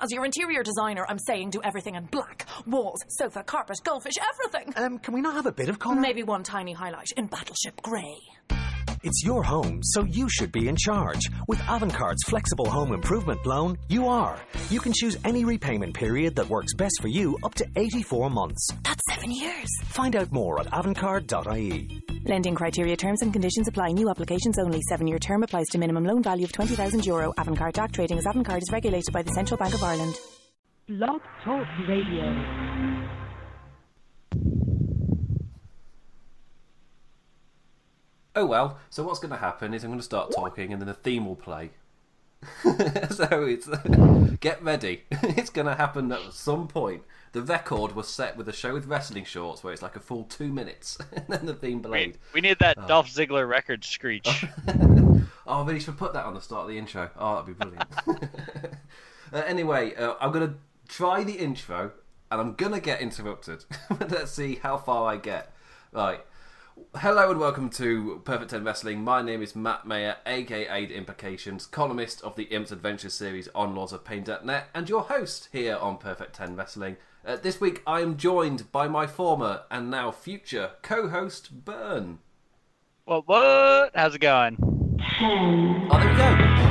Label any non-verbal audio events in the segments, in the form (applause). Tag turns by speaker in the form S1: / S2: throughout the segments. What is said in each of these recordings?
S1: As your interior designer, I'm saying do everything in black. Walls, sofa, carpet, goldfish, everything.
S2: Um, can we not have a bit of colour?
S1: Maybe one tiny highlight in Battleship Grey.
S2: It's your home, so you should be in charge. With Avantcard's flexible home improvement loan, you are. You can choose any repayment period that works best for you up to 84 months.
S1: That's seven years.
S2: Find out more at avantcard.ie.
S3: Lending criteria, terms and conditions apply. New applications only. Seven-year term applies to minimum loan value of twenty thousand euro. Avantcard Act trading as Avantcard is regulated by the Central Bank of Ireland.
S4: Blog Talk Radio.
S5: Oh well, so what's going to happen is I'm going to start talking and then a theme will play. (laughs) so it's (laughs) get ready. (laughs) it's going to happen at some point. The record was set with a show with wrestling shorts where it's like a full two minutes and then the theme
S6: We,
S5: played.
S6: we need that Dolph Ziggler record screech.
S5: Oh, really should put that on the start of the intro. Oh, that'd be brilliant. uh, anyway, uh, I'm going to try the intro and I'm going to get interrupted. Let's see how far I get. Right. Hello and welcome to Perfect 10 Wrestling. My name is Matt Mayer, aka The Implications, columnist of the Imps Adventure series on Laws of lawsofpain.net, and your host here on Perfect 10 Wrestling. Uh, this week I am joined by my former and now future co host, Burn.
S6: what? What? How's it going?
S5: Oh, there we go.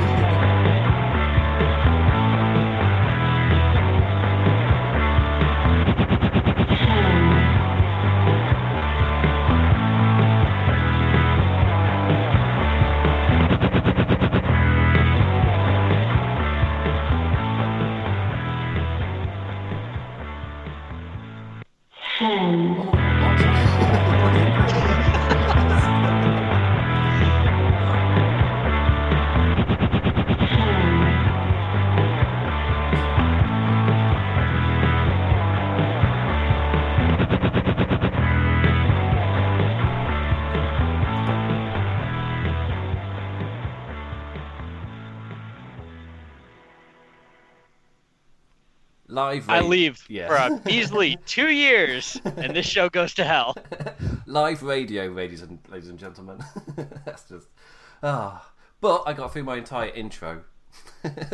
S5: Live.
S6: I leave
S5: Yeah.
S6: for a (laughs) measly two years, and this show goes to hell. (laughs)
S5: Live radio, ladies and ladies and gentlemen. (laughs) That's just ah. But I got through my entire intro,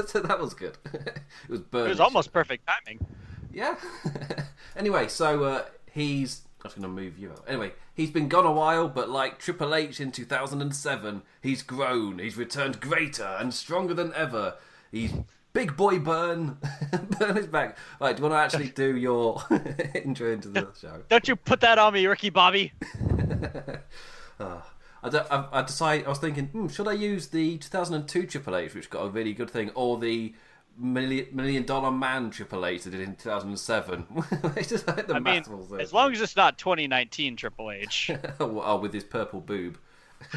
S5: so that was good. it was
S6: It was almost perfect timing.
S5: Yeah. anyway, so uh, he's. I was going to move you out. Anyway, he's been gone a while, but like Triple H in 2007, he's grown. He's returned greater and stronger than ever. He's Big Boy Burn. (laughs) Burn is back. Right, do you want to actually do your (laughs) intro into the show?
S6: Don't you put that on me, Ricky Bobby. (laughs)
S5: I, don't, I, I decided. I was thinking, hmm, should I use the 2002 Triple H, which got a really good thing, or the million, million Dollar Man Triple H that did in 2007? it's just like the
S6: I mean, as long as it's not 2019 Triple H
S5: oh, with his purple boob.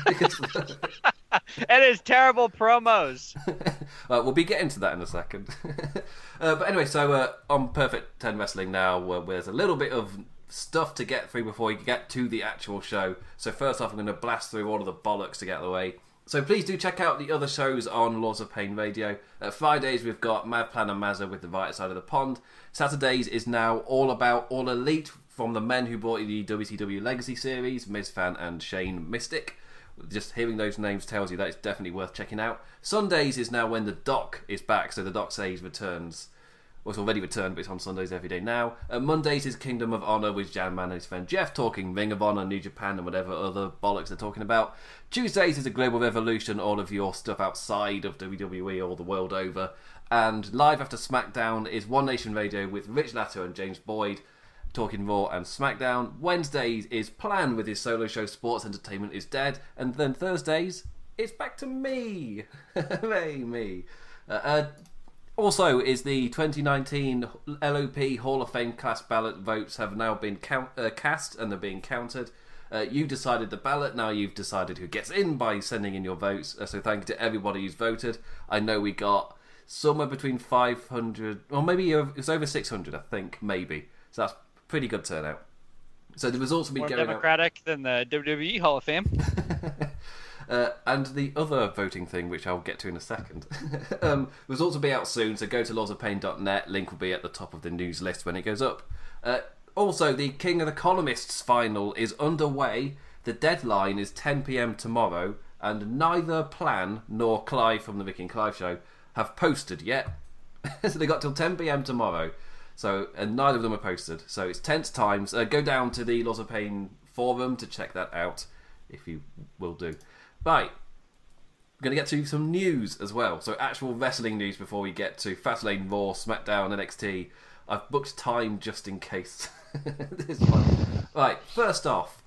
S5: (laughs)
S6: and his terrible promos. (laughs)
S5: Uh, we'll be getting to that in a second. (laughs) uh, but anyway, so uh, on Perfect 10 Wrestling now, uh, there's a little bit of stuff to get through before we get to the actual show. So, first off, I'm going to blast through all of the bollocks to get out of the way. So, please do check out the other shows on Laws of Pain Radio. Uh, Fridays, we've got Mad Plan and Mazza with the right side of the pond. Saturdays is now all about All Elite from the men who brought you the WCW Legacy series, Miz Fan and Shane Mystic just hearing those names tells you that it's definitely worth checking out. Sundays is now when the doc is back, so the doc says returns. Well, it's already returned, but it's on Sundays every day now. Uh, Mondays is Kingdom of Honor with Jan Man and his friend Jeff talking Ring of Honor, New Japan, and whatever other bollocks they're talking about. Tuesdays is a Global Revolution, all of your stuff outside of WWE or the world over. And live after SmackDown is One Nation Radio with Rich Latter and James Boyd talking Raw and SmackDown. Wednesdays is Plan with his solo show Sports Entertainment is Dead. And then Thursdays, it's back to me. (laughs) Hooray, me. Uh, uh, also, is the 2019 LOP Hall of Fame class ballot votes have now been count, uh, cast and they're being counted. Uh, you decided the ballot, now you've decided who gets in by sending in your votes. Uh, so thank you to everybody who's voted. I know we got somewhere between 500, or maybe it was over 600, I think, maybe. So that's pretty good turnout. So the results will be
S6: More
S5: going out.
S6: democratic than the WWE Hall of Fame. (laughs)
S5: Uh, and the other voting thing, which I'll get to in a second, (laughs) um, results will be out soon. So go to lawsofpain.net. Link will be at the top of the news list when it goes up. Uh, also, the King of the Columnists final is underway. The deadline is 10 p.m. tomorrow, and neither Plan nor Clive from the Vic and Clive show have posted yet. (laughs) so they got till 10 p.m. tomorrow. So and neither of them are posted. So it's tense times. Uh, go down to the Laws of Pain forum to check that out, if you will do. Right, we're going to get to some news as well. So actual wrestling news before we get to Fastlane, Raw, SmackDown, NXT. I've booked time just in case. (laughs) Right, first off,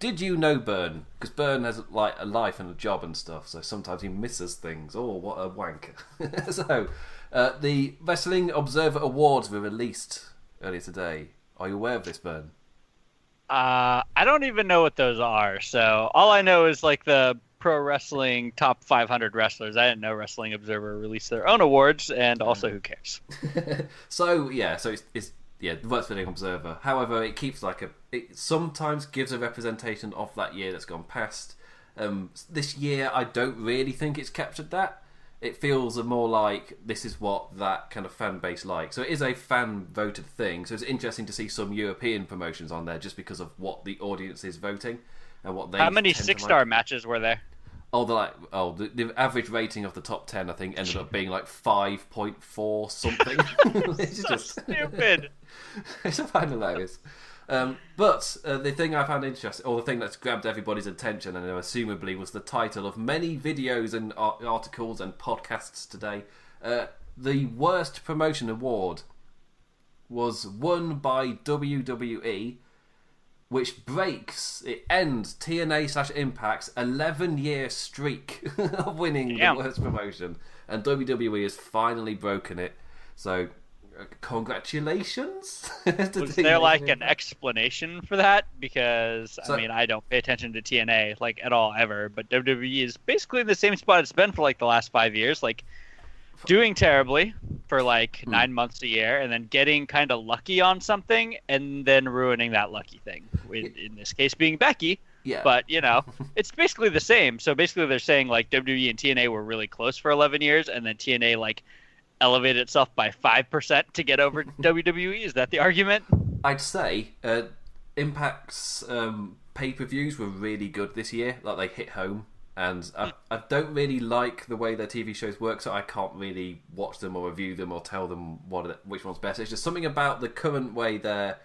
S5: did you know Burn? Because Burn has like a life and a job and stuff, so sometimes he misses things. Oh, what a wank! (laughs) so, uh, the Wrestling Observer Awards were released earlier today. Are you aware of this, Byrne?
S6: Uh, I don't even know what those are. So all I know is like the pro wrestling top 500 wrestlers. I didn't know Wrestling Observer released their own awards, and also who cares? (laughs)
S5: so yeah, so it's, it's yeah, the Wrestling Observer. However, it keeps like a. It sometimes gives a representation of that year that's gone past. Um, this year, I don't really think it's captured that. It feels more like this is what that kind of fan base like. So it is a fan voted thing. So it's interesting to see some European promotions on there just because of what the audience is voting and what they.
S6: How many six
S5: like.
S6: star matches were there?
S5: Oh, the like oh the, the average rating of the top ten I think ended up being like five point four something. (laughs) it's (laughs)
S6: So
S5: just
S6: stupid. (laughs)
S5: it's I find hilarious. Um, but uh, the thing I found interesting, or the thing that's grabbed everybody's attention, and assumably was the title of many videos and articles and podcasts today. Uh, the worst promotion award was won by WWE, which breaks it ends TNA slash Impact's 11 year streak (laughs) of winning
S6: Damn.
S5: the worst promotion, and WWE has finally broken it. So, congratulations! (laughs)
S6: Was there like an explanation for that? Because
S5: So-
S6: I mean, I don't pay attention to TNA like at all ever, but WWE is basically in the same spot it's been for like the last five years, like doing terribly for like
S5: Hmm.
S6: nine months a year, and then getting kind of lucky on something, and then ruining that lucky thing. In, in this case, being Becky.
S5: Yeah.
S6: But you know, (laughs) it's basically the same. So basically, they're saying like WWE and TNA were really close for 11 years, and then TNA like elevated itself by five percent to get over (laughs) WWE. Is that the argument?
S5: I'd say uh, Impact's um, pay per views were really good this year. Like they hit home, and I, I don't really like the way their TV shows work, so I can't really watch them or review them or tell them what which one's better. It's just something about the current way their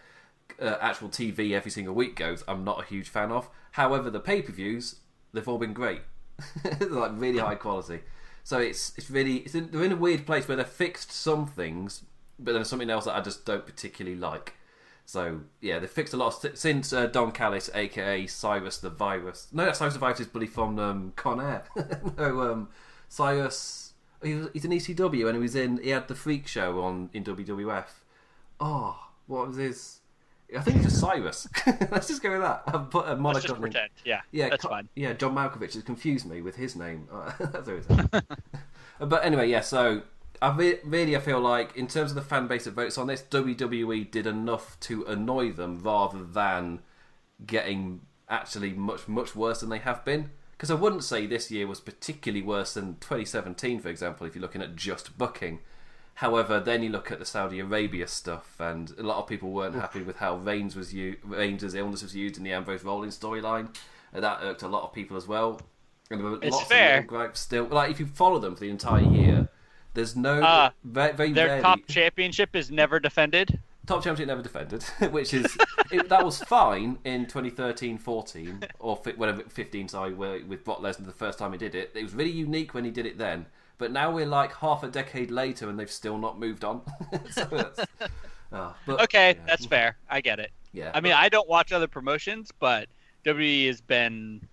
S5: uh, actual TV every single week goes. I'm not a huge fan of. However, the pay per views they've all been great, (laughs) They're, like really high quality. So it's it's really it's in, they're in a weird place where they've fixed some things, but there's something else that I just don't particularly like. So yeah, they fixed a lot of since uh, Don Callis, aka Cyrus the Virus. No, Cyrus the Virus is bully from um, Con Air. (laughs) no, um, Cyrus. He was, he's in ECW and he was in. He had the Freak Show on in WWF. Oh, what was his? I think it's just Cyrus. (laughs) Let's just go with that. I've put a
S6: Let's just
S5: on him.
S6: pretend. Yeah,
S5: Yeah,
S6: that's
S5: Co-
S6: fine.
S5: Yeah, John Malkovich has confused me with his name. (laughs) (laughs) Uh, but anyway, yeah. So I re- really, I feel like in terms of the fan base that votes on this, WWE did enough to annoy them rather than getting actually much much worse than they have been. Because I wouldn't say this year was particularly worse than 2017, for example, if you're looking at just booking. However, then you look at the Saudi Arabia stuff, and a lot of people weren't happy with how Reigns was u- Reigns' illness was used in the Ambrose Rollins storyline, and that irked a lot of people as well. And there were
S6: It's
S5: lots
S6: fair.
S5: of little gripes still. Like if you follow them for the entire year, there's no
S6: Uh,
S5: very, very
S6: Their
S5: rarely,
S6: top championship is never defended.
S5: top championship never defended, (laughs) which is it, that was fine in 2013-14 or fi- whatever 15 sorry, with Brock Lesnar the first time he did it. It was really unique when he did it then, but now we're like half a decade later and they've still not moved on. (laughs) so that's, ah, (laughs) but,
S6: Okay,
S5: yeah.
S6: that's fair. I get it.
S5: Yeah,
S6: I mean, I don't watch other promotions, but WWE has been.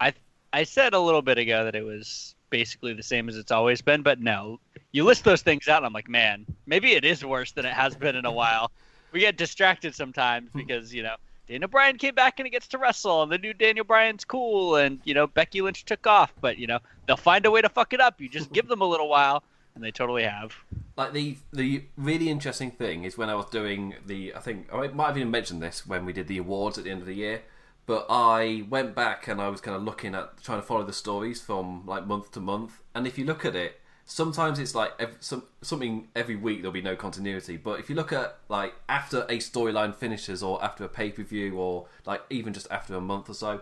S6: I I said a little bit ago that it was basically the same as it's always been, but no, you list those things out, and I'm like, man, maybe it is worse than it has been in a while. We get distracted sometimes because you know Daniel Bryan came back and he gets to wrestle, and the new Daniel Bryan's cool, and you know Becky Lynch took off, but you know they'll find a way to fuck it up. You just give them a little while, and they totally have.
S5: like the the really interesting thing is when I was doing the I think I might have even mentioned this when we did the awards at the end of the year, but I went back and I was kind of looking at trying to follow the stories from like month to month, and if you look at it, sometimes it's like ev some something every week there'll be no continuity, but if you look at like after a storyline finishes or after a pay per view or like even just after a month or so,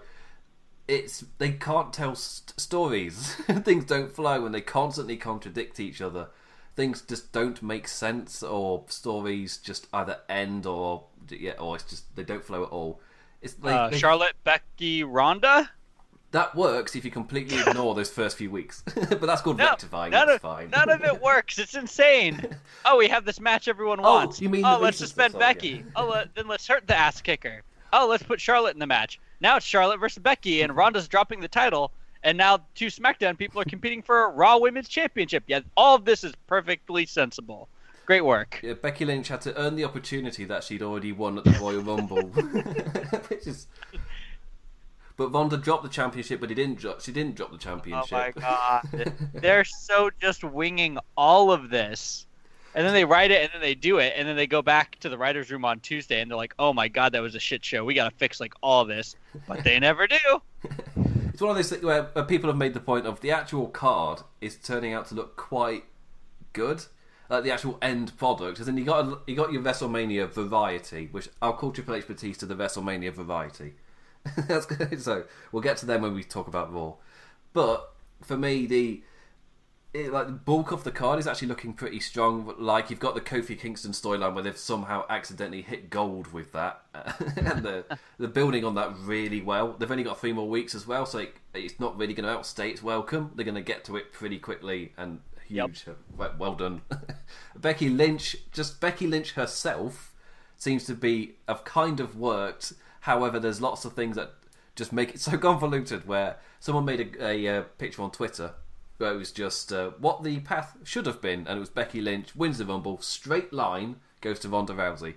S5: it's they can't tell st- stories. (laughs) Things don't flow and they constantly contradict each other. things just don't make sense, or stories just either end or yeah, or it's just they don't flow at all. It's like
S6: Uh,
S5: they-
S6: Charlotte, Becky, Ronda.
S5: That works if you completely (laughs) ignore those first few weeks, (laughs) but that's called
S6: No,
S5: rectifying.
S6: none of
S5: fine.
S6: none of it works. It's insane. (laughs) Oh, we have this match everyone
S5: Oh,
S6: wants.
S5: you mean
S6: oh, let's suspend Becky. Oh, then let's hurt the ass kicker. Oh, let's put Charlotte in the match. Now it's Charlotte versus Becky, and Ronda's dropping the title. And now two SmackDown people are competing for a Raw Women's Championship. Yeah, all of this is perfectly sensible. Great work.
S5: Yeah, Becky Lynch had to earn the opportunity that she'd already won at the Royal Rumble, which is. But Ronda dropped the championship, but he didn't drop. She didn't drop the championship.
S6: Oh my (laughs) god. They're so just winging all of this. And then they write it and then they do it and then they go back to the writers room on Tuesday and they're like, "Oh my god, that was a shit show. We got to fix like all this." But they never do.
S5: It's one of those things where, where people have made the point of the actual card is turning out to look quite good, like the actual end product. As in, you got you got your WrestleMania variety, which I'll call Triple H Batista the WrestleMania variety. (laughs) That's good. So we'll get to them when we talk about Raw. But for me, the it, like the bulk of the card is actually looking pretty strong. Like you've got the Kofi Kingston storyline where they've somehow accidentally hit gold with that, (laughs) and they're, they're building on that really well. They've only got three more weeks as well, so it, it's not really going to outstay its welcome. They're going to get to it pretty quickly and huge. Well, well done, (laughs) Becky Lynch. Just Becky Lynch herself seems to be have kind of worked. However, there's lots of things that just make it (laughs) so convoluted. Where someone made a, a, uh picture on Twitter where it was just uh, what the path should have been, and it was Becky Lynch wins the Rumble, straight line goes to Ronda Rousey.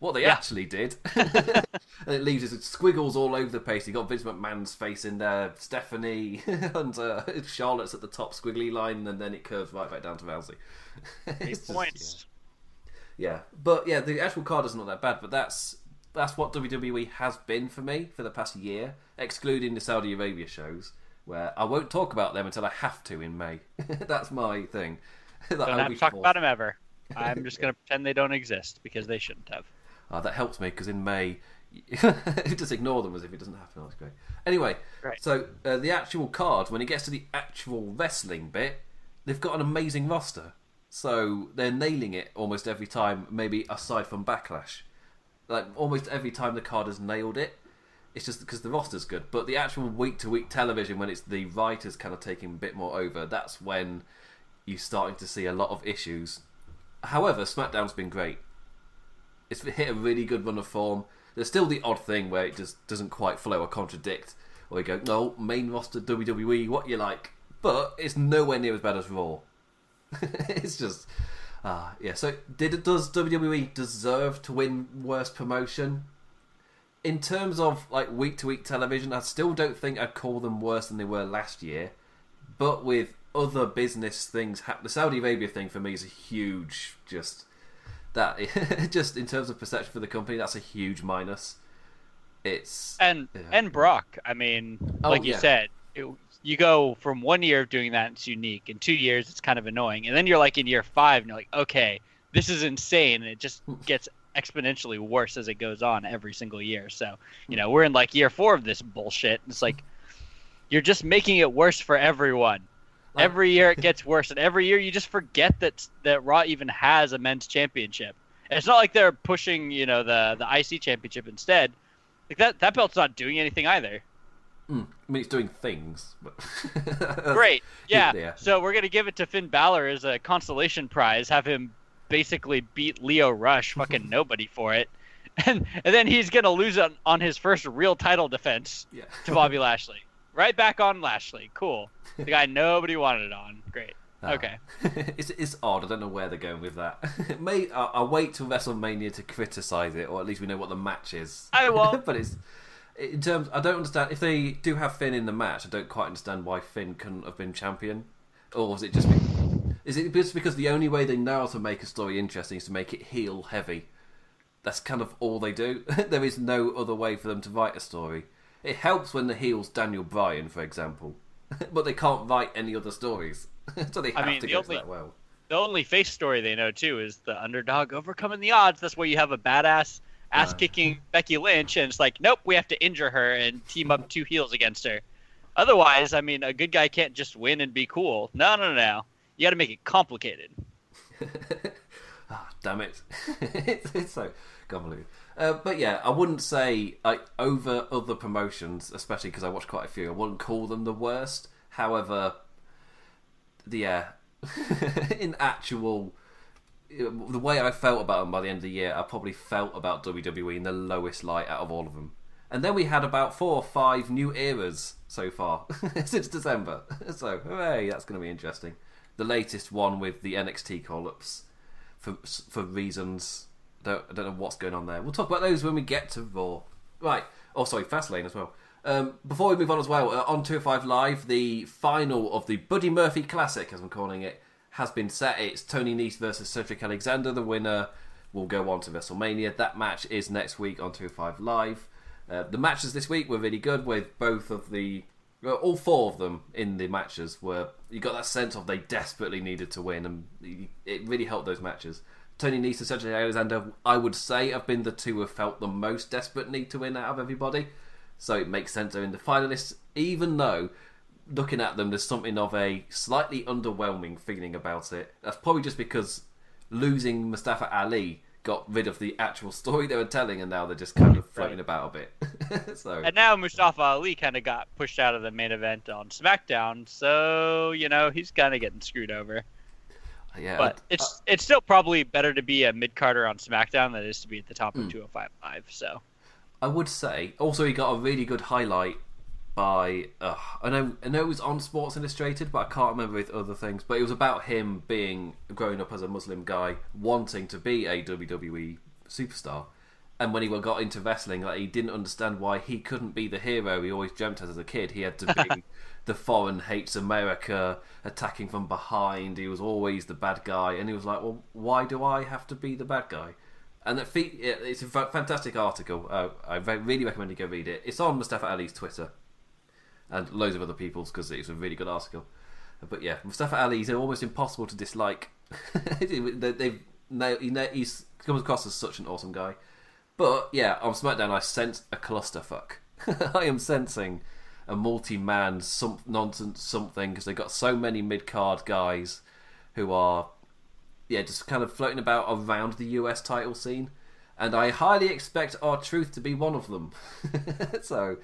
S5: What they actually did, (laughs) and it leaves us with squiggles all over the place. You got Vince McMahon's face in there, Stephanie, (laughs) and uh, Charlotte's at the top squiggly line, and then it curves right back down to Rousey. It's
S6: Eight
S5: just-
S6: points.
S5: yeah, but yeah, the actual card is not that bad. But that's that's what WWE has been for me for the past year, excluding the Saudi Arabia shows, where I won't talk about them until I have to in May. (laughs) that's my thing. (laughs) That
S6: Don't have to talk
S5: forced-
S6: about them ever. I'm just (laughs) gonna pretend they don't exist because they shouldn't have.
S5: Uh, that helps me because in May, just ignore them as if it doesn't happen. That's great. Anyway,
S6: Right.
S5: so uh, the actual card, when it gets to the actual wrestling bit, they've got an amazing roster. So they're nailing it almost every time, maybe aside from Backlash. Like almost every time the card has nailed it. It's just because the roster's good. But the actual week to week television, when it's the writers kind of taking a bit more over, that's when you're starting to see a lot of issues. However, SmackDown's been great it's hit a really good run of form. There's still the odd thing where it just doesn't quite flow or contradict, or you go, no, main roster WWE, what you like, but it's nowhere near as bad as Raw. (laughs) it's just, ah, yeah. So, did does WWE deserve to win worst promotion? In terms of like week to week television, I still don't think I'd call them worse than they were last year. But with other business things, hap- the Saudi Arabia thing for me is a huge just that (laughs) just in terms of perception for the company, that's a huge minus. It's
S6: And
S5: Yeah.
S6: and Brock, I mean,
S5: Oh,
S6: like you
S5: yeah.
S6: said, it, you go from one year of doing that, it's unique. In two years, it's kind of annoying, and then you're like in year five, and you're like, okay, this is insane, and it just gets exponentially worse as it goes on every single year. So, you know, we're in like year four of this bullshit. It's like you're just making it worse for everyone. Every year it (laughs) gets worse, and every year you just forget that that Raw even has a men's championship. And it's not like they're pushing, you know, the the IC championship instead. Like that that belt's not doing anything either.
S5: Mm, I mean, it's doing things. But (laughs)
S6: Great, yeah.
S5: Yeah.
S6: So we're gonna give it to Finn Balor as a consolation prize. Have him basically beat Lio Rush, fucking (laughs) nobody for it, and and then he's gonna lose on on his first real title defense
S5: Yeah. (laughs)
S6: to Bobby Lashley. Right back on Lashley. Cool. The guy nobody wanted on. Great.
S5: Ah.
S6: Okay.
S5: it's it's odd. I don't know where they're going with that. May I'll, I'll wait till WrestleMania to criticize it, or at least we know what the match is.
S6: I won't.
S5: but it's in terms. I don't understand if they do have Finn in the match. I don't quite understand why Finn couldn't have been champion, or was it just? Be, is it just because the only way they know how to make a story interesting is to make it heel heavy? That's kind of all they do. (laughs) there is no other way for them to write a story. It helps when the heel's Daniel Bryan, for example, (laughs) but they can't write any other stories, (laughs) so they
S6: I
S5: have
S6: mean,
S5: to
S6: the
S5: go
S6: only-
S5: to that well.
S6: The only face story they know too is the underdog overcoming the odds. That's where you have a badass ass kicking Becky Lynch, and it's like, nope, we have to injure her and team up two heels against her. Otherwise, I mean, a good guy can't just win and be cool. No, no, no, no. You got to make it complicated. (laughs)
S5: ah, damn it! (laughs) it's, it's so convoluted. Uh, but yeah, I wouldn't say like over other promotions, especially because I watch quite a few. I wouldn't call them the worst. However, the yeah, (laughs) in actual the way I felt about them by the end of the year, I probably felt about WWE in the lowest light out of all of them. And then we had about four or five new eras so far (laughs) since December. (laughs) So, hooray, that's going to be interesting. The latest one with the NXT call ups for, for reasons. Don't, I don't know what's going on there. We'll talk about those when we get to Raw. Right. Oh, sorry, Fastlane as well. Um, before we move on as well, uh, on 205 Live, the final of the Buddy Murphy Classic, as I'm calling it, has been set. It's Tony Nese versus Cedric Alexander. The winner will go on to WrestleMania. That match is next week on 205 Live. Uh, the matches this week were really good with both of the. Well, all four of them in the matches were. You got that sense of they desperately needed to win, and it really helped those matches. Tony Nese and Cedric Alexander, I would say, have been the two who have felt the most desperate need to win out of everybody. So it makes sense they're in the finalists, even though looking at them, there's something of a slightly underwhelming feeling about it. That's probably just because losing Mustafa Ali got rid of the actual story they were telling, and now they're just kind of floating right. about a bit. (laughs) so
S6: and now Mustafa Ali kind of got pushed out of the main event on SmackDown, so you know he's kind of getting screwed over.
S5: Yeah,
S6: but it's uh, it's still probably better to be a mid carder on SmackDown than it is to be at the top of mm. 205 Live. So
S5: I would say also he got a really good highlight by uh, I know I know it was on Sports Illustrated, but I can't remember with other things. But it was about him being growing up as a Muslim guy, wanting to be a WWE superstar. And when he got into wrestling, like he didn't understand why he couldn't be the hero he always dreamt as a kid. He had to be (laughs) the foreign hates America, attacking from behind. He was always the bad guy, and he was like, "Well, why do I have to be the bad guy?" And it's a fantastic article. Uh, I really recommend you go read it. It's on Mustafa Ali's Twitter and loads of other people's because it's a really good article. But yeah, Mustafa Ali is almost impossible to dislike. (laughs) They've he's comes across as such an awesome guy. But yeah, on SmackDown, I sense a clusterfuck. (laughs) I am sensing a multi-man some nonsense something because they've got so many mid-card guys who are yeah just kind of floating about around the US title scene, and I highly expect R-Truth to be one of them. (laughs) so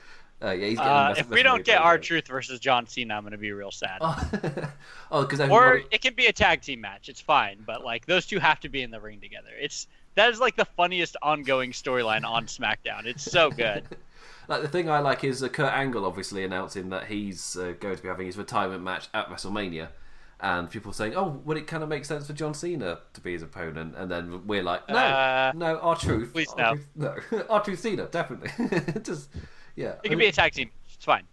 S5: uh, yeah, he's
S6: uh, if we don't get our truth versus John Cena, I'm going to be real sad.
S5: oh, (laughs) because
S6: or it can be a tag team match. It's fine, but like those two have to be in the ring together. It's that is like the funniest ongoing storyline on SmackDown. It's so good. (laughs)
S5: like the thing I like is uh, Kurt Angle obviously announcing that he's uh, going to be having his retirement match at WrestleMania, and people saying, "Oh, would it kind of make sense for John Cena to be his opponent?" And then we're like, "No, uh, no, R-Truth,
S6: please
S5: R-Truth, no, no, (laughs) R-Truth Cena, definitely." Just yeah,
S6: it can mean, be a tag team. It's fine.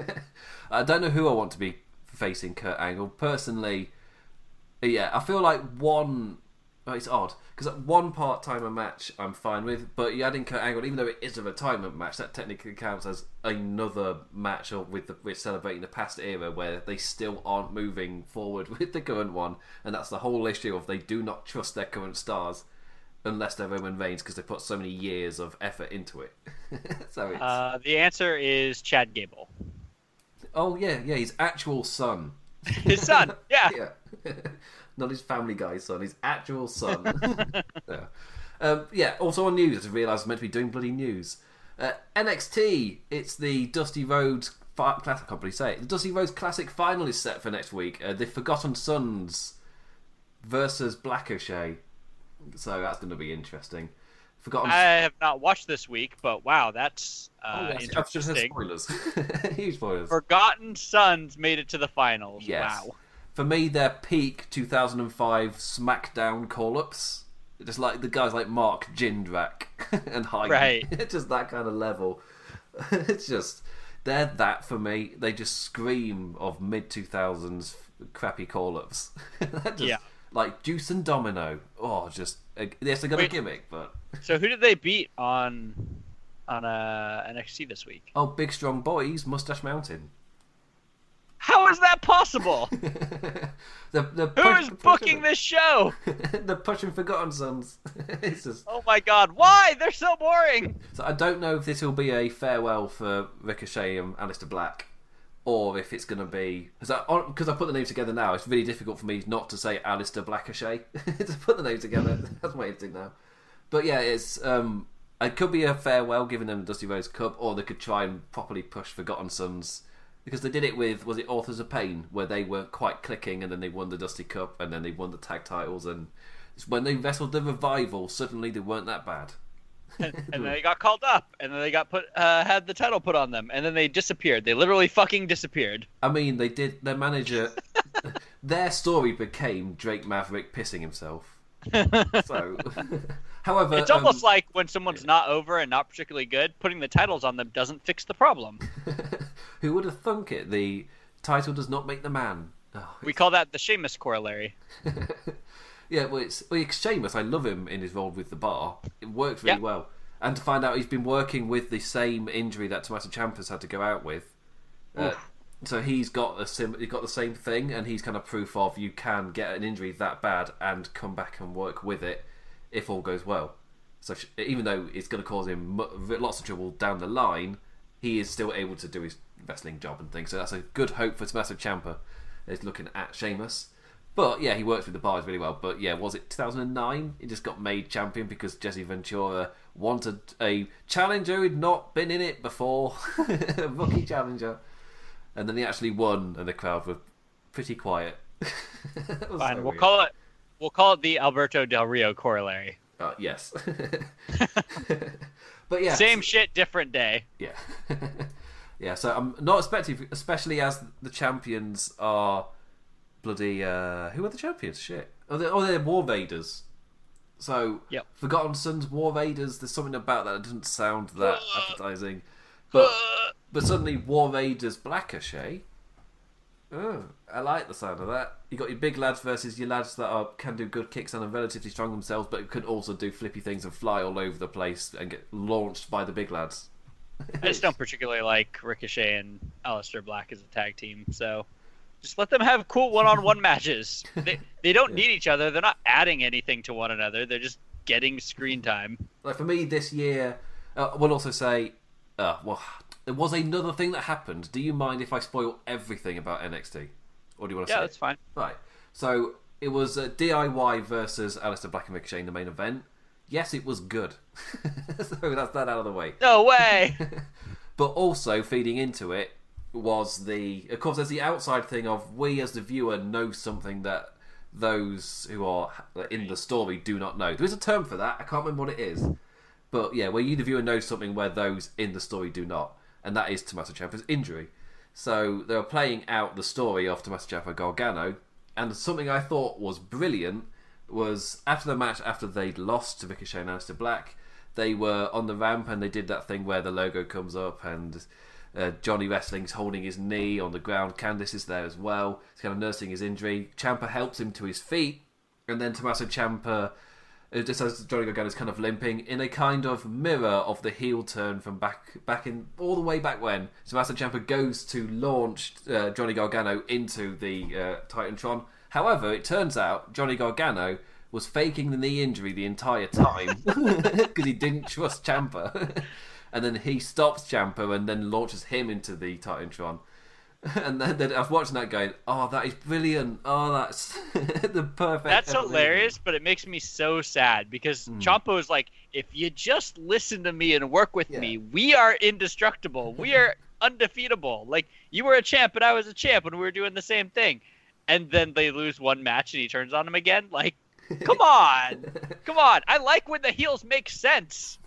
S6: (laughs)
S5: I don't know who I want to be facing Kurt Angle personally. Yeah, I feel like one. It's odd because one part timer match I'm fine with, but you add in Kurt Angle, even though it is a retirement match, that technically counts as another match with the, with celebrating the past era where they still aren't moving forward (laughs) with the current one, and that's the whole issue of they do not trust their current stars unless they're Roman Reigns because they put so many years of effort into it. (laughs) so it's...
S6: Uh, the answer is Chad Gable.
S5: Oh yeah, yeah, his actual son. (laughs)
S6: his son, (laughs) yeah.
S5: yeah. Not his family guy's son, his actual son. yeah. Um, yeah. Also on news, I realised I'm meant to be doing bloody news. Uh, NXT, it's the Dusty Rhodes classic. I can't really say it. The Dusty Rhodes Classic final is set for next week. Uh, the Forgotten Sons versus Blackochet so that's going to be interesting.
S6: Forgotten. I have not watched this week, but wow, that's uh, oh, yes. interesting.
S5: spoilers. (laughs) Huge spoilers.
S6: Forgotten Sons made it to the finals.
S5: Yes.
S6: Wow.
S5: For me, their peak 2005 SmackDown call-ups, just like the guys like Mark Jindrak (laughs) and Hyde.
S6: Right. (laughs)
S5: just that kind of level. it's just they're that for me. They just scream of mid 2000s crappy call-ups. just,
S6: yeah
S5: like Deuce and Domino. Oh, just yes, they got Wait, a gimmick, but
S6: so who did they beat on on uh, NXT this week?
S5: Oh, Big Strong Boys, Mustache Mountain.
S6: How is that possible? (laughs)
S5: the, the
S6: Who is booking this show? (laughs)
S5: the pushing Forgotten Sons. (laughs) it's just...
S6: Oh my god, why? They're so boring.
S5: So I don't know if this will be a farewell for Ricochet and Aleister Black, or if it's going to be because I, because I put the names together now. It's really difficult for me not to say Aleister Blackochet (laughs) to put the names together. (laughs) That's my instinct now. But yeah, it's um, it could be a farewell, giving them the Dusty Rhodes Cup, or they could try and properly push Forgotten Sons because they did it with was it Authors of Pain, where they weren't quite clicking, and then they won the Dusty Cup, and then they won the tag titles, and when they wrestled the Revival, suddenly they weren't that bad.
S6: And then they got called up, and then they got put uh, had the title put on them, and then they disappeared. They literally fucking disappeared.
S5: I mean, they did. Their manager, (laughs) their story became Drake Maverick pissing himself. so, (laughs) however,
S6: It's almost
S5: um,
S6: like when someone's not over and not particularly good, putting the titles on them doesn't fix the problem. (laughs)
S5: who would have thunk it? The title does not make the man. Oh,
S6: We call that the Sheamus corollary.
S5: Yeah, well, it's well, it's Sheamus. I love him in his role with the bar. It works really
S6: Yeah.
S5: well. And to find out he's been working with the same injury that Tommaso Ciampa's had to go out with. Uh, so he's got a sim- he's got the same thing, and he's kind of proof of you can get an injury that bad and come back and work with it if all goes well. So sh- even though it's going to cause him lots of trouble down the line, he is still able to do his wrestling job and things. So that's a good hope for Tommaso Ciampa. Is looking at Sheamus. But yeah, he works with the bars really well. But yeah, was it 2009? He just got made champion because Jesse Ventura wanted a challenger who'd not been in it before, (laughs) a rookie challenger, and then he actually won, and the crowd were pretty quiet. (laughs)
S6: Fine,
S5: so
S6: we'll
S5: weird.
S6: call it we'll call it the Alberto Del Rio corollary.
S5: Uh, yes. (laughs) but yeah,
S6: Same shit, different day.
S5: Yeah. yeah, so I'm not expecting, especially as the champions are bloody. Uh, who are the champions? Shit. Oh, they're, oh, they're War Raiders. So,
S6: Yep.
S5: Forgotten Sons, War Raiders, there's something about that that doesn't sound that (laughs) appetizing. But, but suddenly, War Raiders Blackochet. Oh, I like the sound of that. You got your big lads versus your lads that are can do good kicks and are relatively strong themselves, but can also do flippy things and fly all over the place and get launched by the big lads.
S6: I just don't (laughs) particularly like Ricochet and Aleister Black as a tag team, so just let them have cool one-on-one matches. (laughs) They they don't need each other. They're not adding anything to one another. They're just getting screen time.
S5: like for me this year uh, I will also say uh, well there was another thing that happened do you mind if I spoil everything about NXT or do you want to
S6: Yeah,
S5: say
S6: that's fine.
S5: right so it was uh, DIY versus Aleister Black and Ricochet in the main event yes it was good (laughs) so that's that out of the way
S6: No way. (laughs)
S5: but also feeding into it was the of course there's the outside thing of we as the viewer know something that those who are in the story do not know. There is a term for that. I can't remember what it is. But yeah where you the viewer know something where those in the story do not. And that is Tommaso Ciampa's injury. So they were playing out the story of Tommaso Ciampa Gargano. And something I thought was brilliant was after the match after they'd lost to Ricochet and Aleister Black they were on the ramp and they did that thing where the logo comes up and uh, Johnny Wrestling's holding his knee on the ground. Candice is there as well. He's kind of nursing his injury. Ciampa helps him to his feet, and then Tommaso Ciampa, uh, just as Johnny Gargano's kind of limping, in a kind of mirror of the heel turn from back back in all the way back when Tommaso Ciampa goes to launch uh, Johnny Gargano into the uh, Titantron. However, it turns out Johnny Gargano was faking the knee injury the entire time (laughs) (laughs) because he didn't trust Ciampa. (laughs) and then he stops Ciampa and then launches him into the Titantron. (laughs) And then, then I was watching that going, oh, that is brilliant. Oh, that's (laughs) the perfect.
S6: That's
S5: evolution."
S6: hilarious, but it makes me so sad because
S5: Hmm.
S6: Ciampa is like, if you just listen to me and work with
S5: Yeah.
S6: me, we are indestructible. We are (laughs) undefeatable. Like you were a champ and I was a champ and we were doing the same thing. And then they lose one match and he turns on him again. Like, come on, come on. I like when the heels make sense.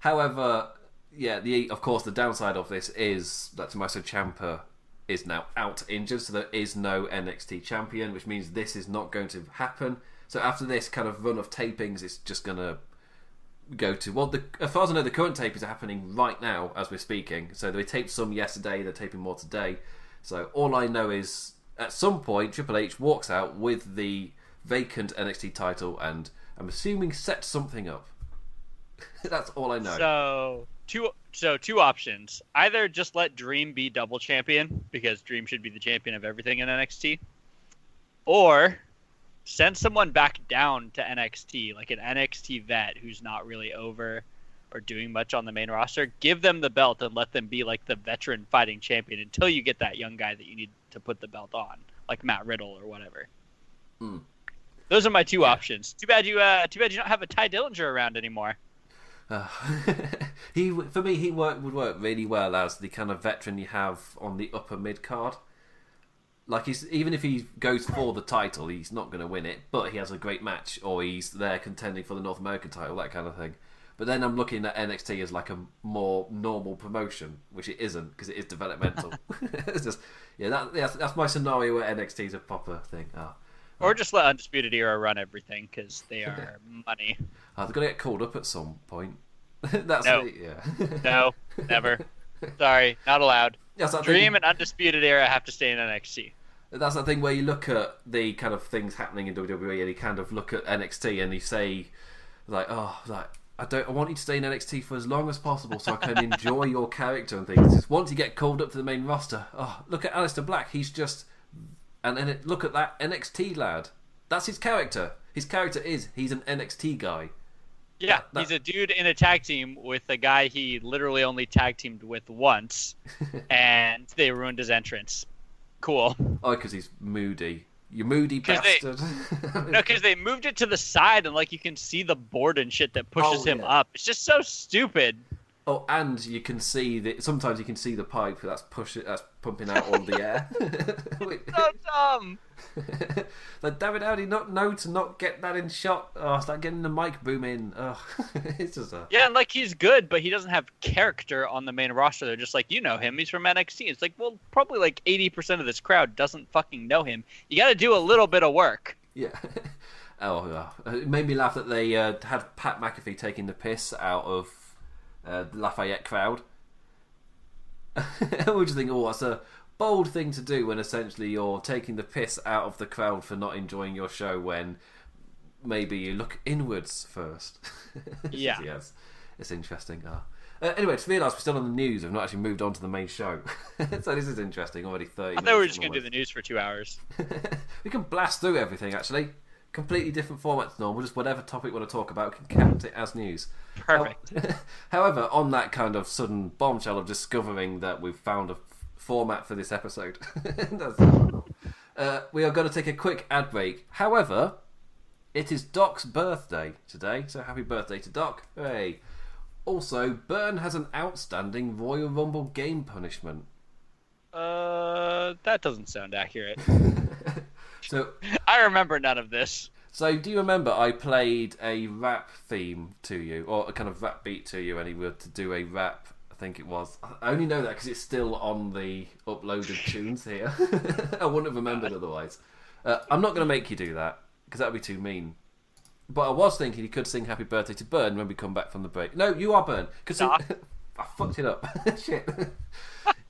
S5: However, yeah, the of course the downside of this is that Tommaso Ciampa is now out injured, so there is no NXT champion, which means this is not going to happen. So after this kind of run of tapings, it's just gonna go to well. The, as far as I know, the current tapings are happening right now as we're speaking. So they taped some yesterday, they're taping more today. So all I know is at some point Triple H walks out with the vacant NXT title, and I'm assuming sets something up. (laughs) That's all I know.
S6: So two so two options. Either just let Dream be double champion because Dream should be the champion of everything in NXT, or send someone back down to NXT, like an NXT vet who's not really over, or doing much on the main roster, give them the belt and let them be like the veteran fighting champion until you get that young guy that you need to put the belt on, like Matt Riddle or whatever.
S5: Hmm.
S6: Those are my two options. Too bad you uh too bad you don't have a Tye Dillinger around anymore. (laughs)
S5: He for me he work, would work really well as the kind of veteran you have on the upper mid card. Like he's even if he goes for the title, he's not going to win it, but he has a great match, or he's there contending for the North American title, that kind of thing. But then I'm looking at NXT as like a more normal promotion, which it isn't because it is developmental. (laughs) it's just yeah, that, that's, that's my scenario where NXT is a proper thing. Oh,
S6: Or just let Undisputed Era run everything because they are money.
S5: oh they're going to get called up at some point. (laughs) that's
S6: No.
S5: the- yeah. (laughs)
S6: No, never. Sorry, not allowed.
S5: Yes,
S6: Dream and Undisputed Era have to stay in NXT.
S5: That's the thing where you look at the kind of things happening in WWE and you kind of look at NXT and you say, like, oh, like I don't, I want you to stay in NXT for as long as possible so I can (laughs) enjoy your character and things. Once you get called up to the main roster, oh, look at Aleister Black. He's just, and then it, look at that NXT lad. That's his character. His character is he's an NXT guy.
S6: Yeah,
S5: that-
S6: he's a dude in a tag team with a guy he literally only tag teamed with once, (laughs) and they ruined his entrance. Cool.
S5: Oh, because he's moody. You moody
S6: 'Cause they-
S5: bastard. (laughs)
S6: No, because they moved it to the side, and like you can see the board and shit that pushes
S5: Oh,
S6: him
S5: yeah.
S6: up. It's just so stupid.
S5: Oh, and you can see the sometimes you can see the pipe that's pushing that's pumping out all the air. (laughs) (laughs)
S6: So dumb. (laughs)
S5: like David, how do you not know to not get that in shot? Oh, it's like getting the mic boom in. Oh, it's just a
S6: Yeah, and like he's good, but he doesn't have character on the main roster. They're just like, you know him, he's from NXT. It's like, well, probably like eighty percent of this crowd doesn't fucking know him. You got to do a little bit of work.
S5: yeah. Oh, yeah. it made me laugh that they uh, had Pat McAfee taking the piss out of uh, the Lafayette crowd. (laughs) I would just think, oh, that's a bold thing to do when essentially you're taking the piss out of the crowd for not enjoying your show when maybe you look inwards first. (laughs)
S6: Yeah.
S5: yes. It's interesting. Ah. Uh, anyway, realised we're still on the news. We've not actually moved on to the main show. (laughs) so this is interesting. Already 30
S6: I thought we were just gonna do the news for two hours.
S5: we can blast through everything, actually. Completely different format to normal. Just whatever topic we want to talk about, we can count it as news.
S6: Perfect. (laughs)
S5: However, on that kind of sudden bombshell of discovering that we've found a f- format for this episode, (laughs) uh, we are going to take a quick ad break. However, it is Doc's birthday today, so happy birthday to Doc. Hey. Also, Burn has an outstanding Royal Rumble game punishment.
S6: Uh, that doesn't sound accurate. (laughs)
S5: So, (laughs)
S6: I remember none of this.
S5: so do you remember I played a rap theme to you, or a kind of rap beat to you, and he were to do a rap? I think it was. I only know that because it's still on the uploaded (laughs) tunes here. (laughs) I wouldn't have remembered otherwise. Uh, I'm not going to make you do that because that would be too mean. But I was thinking you could sing "Happy Birthday" to Burn when we come back from the break. No, you are Burn. Cause
S6: Doc.
S5: I fucked it up. (laughs) Shit.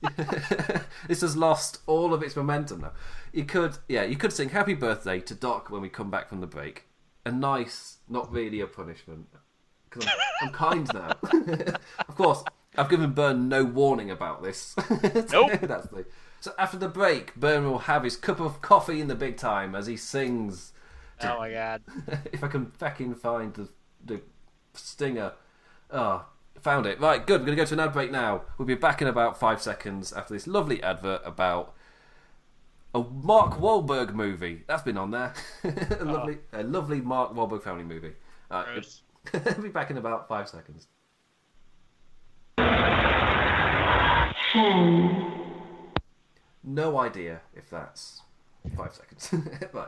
S5: (laughs) this has lost all of its momentum now. You could, yeah, you could sing "Happy Birthday" to Doc when we come back from the break. A nice, not really a punishment, because I'm, I'm kind now. (laughs) of course, I've given Burn no warning about this.
S6: Nope.
S5: That's the. So after the break, Burn will have his cup of coffee in the big time as he sings.
S6: Oh my god.
S5: if I can fucking find the the stinger. Oh, found it. Right, good. We're going to go to an ad break now. We'll be back in about five seconds after this lovely advert about a Mark Wahlberg movie. That's been on there. (laughs) a lovely, a lovely Mark Wahlberg family movie. All right, (laughs) we'll be back in about five seconds. No idea if that's five seconds. (laughs) right.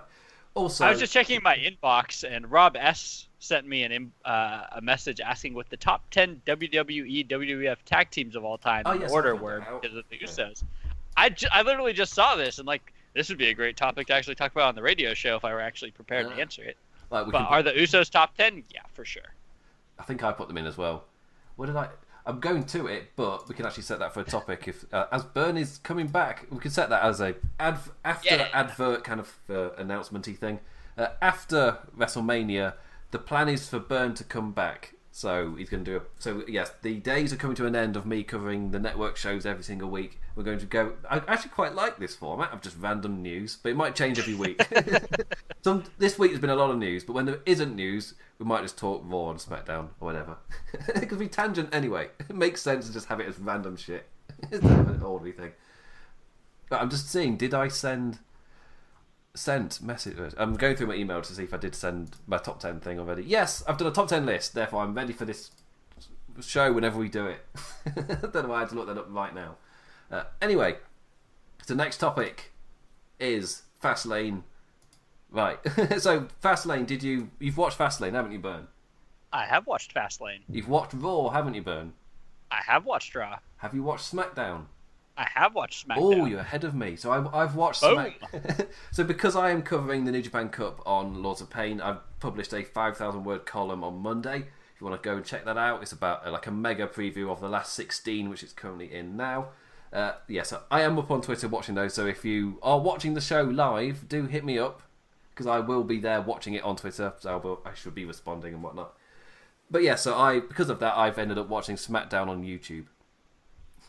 S5: Also,
S6: I was just checking my inbox, and Rob S sent me an uh, a message asking what the top ten WWE WWF tag teams of all time
S5: Oh,
S6: in
S5: yes,
S6: order were because of the. Usos. I, ju- I literally just saw this and like this would be a great topic to actually talk about on the radio show if I were actually prepared
S5: Yeah.
S6: to answer it.
S5: like, we
S6: But
S5: can-
S6: are the Usos top ten? Yeah, for sure.
S5: I think I put them in as well. What did I? I'm going to it, but we can actually set that for a topic. If uh, as Burn is coming back, we can set that as a ad, after
S6: Yeah.
S5: advert kind of uh, announcementy thing. Uh, after WrestleMania, the plan is for Burn to come back So he's going to do a. So yes, the days are coming to an end of me covering the network shows every single week. We're going to go. I actually quite like this format of just random news, but it might change every week. (laughs) Some this week has been a lot of news, but when there isn't news, we might just talk Raw and SmackDown or whatever. (laughs) it could be tangent anyway. (laughs) It makes sense to just have it as random shit it's an ordinary thing. But I'm just seeing, did I send sent message? I'm going through my email to see if I did send my top ten thing already. Yes, I've done a top ten list. Therefore, I'm ready for this show whenever we do it. (laughs) Don't know why I had to look that up right now. Uh, anyway, the next topic is Fastlane. Right. (laughs) so Fastlane, did you? You've watched Fastlane, haven't you, Burn?
S6: I have watched Fastlane.
S5: You've watched Raw, haven't you, Burn?
S6: I have watched Raw.
S5: Have you watched SmackDown?
S6: I have watched SmackDown.
S5: Oh, you're ahead of me. So I've, I've watched
S6: Boom.
S5: Smack. (laughs) so because I am covering the New Japan Cup on Lords of Pain, I've published a 5,000 word column on Monday. If you want to go and check that out, it's about uh, like a mega preview of the last 16, which it's currently in now. Uh, yeah, so I am up on Twitter watching those. So if you are watching the show live, do hit me up because I will be there watching it on Twitter. So I, will, I should be responding and whatnot. But yeah, so I because of that, I've ended up watching SmackDown on YouTube.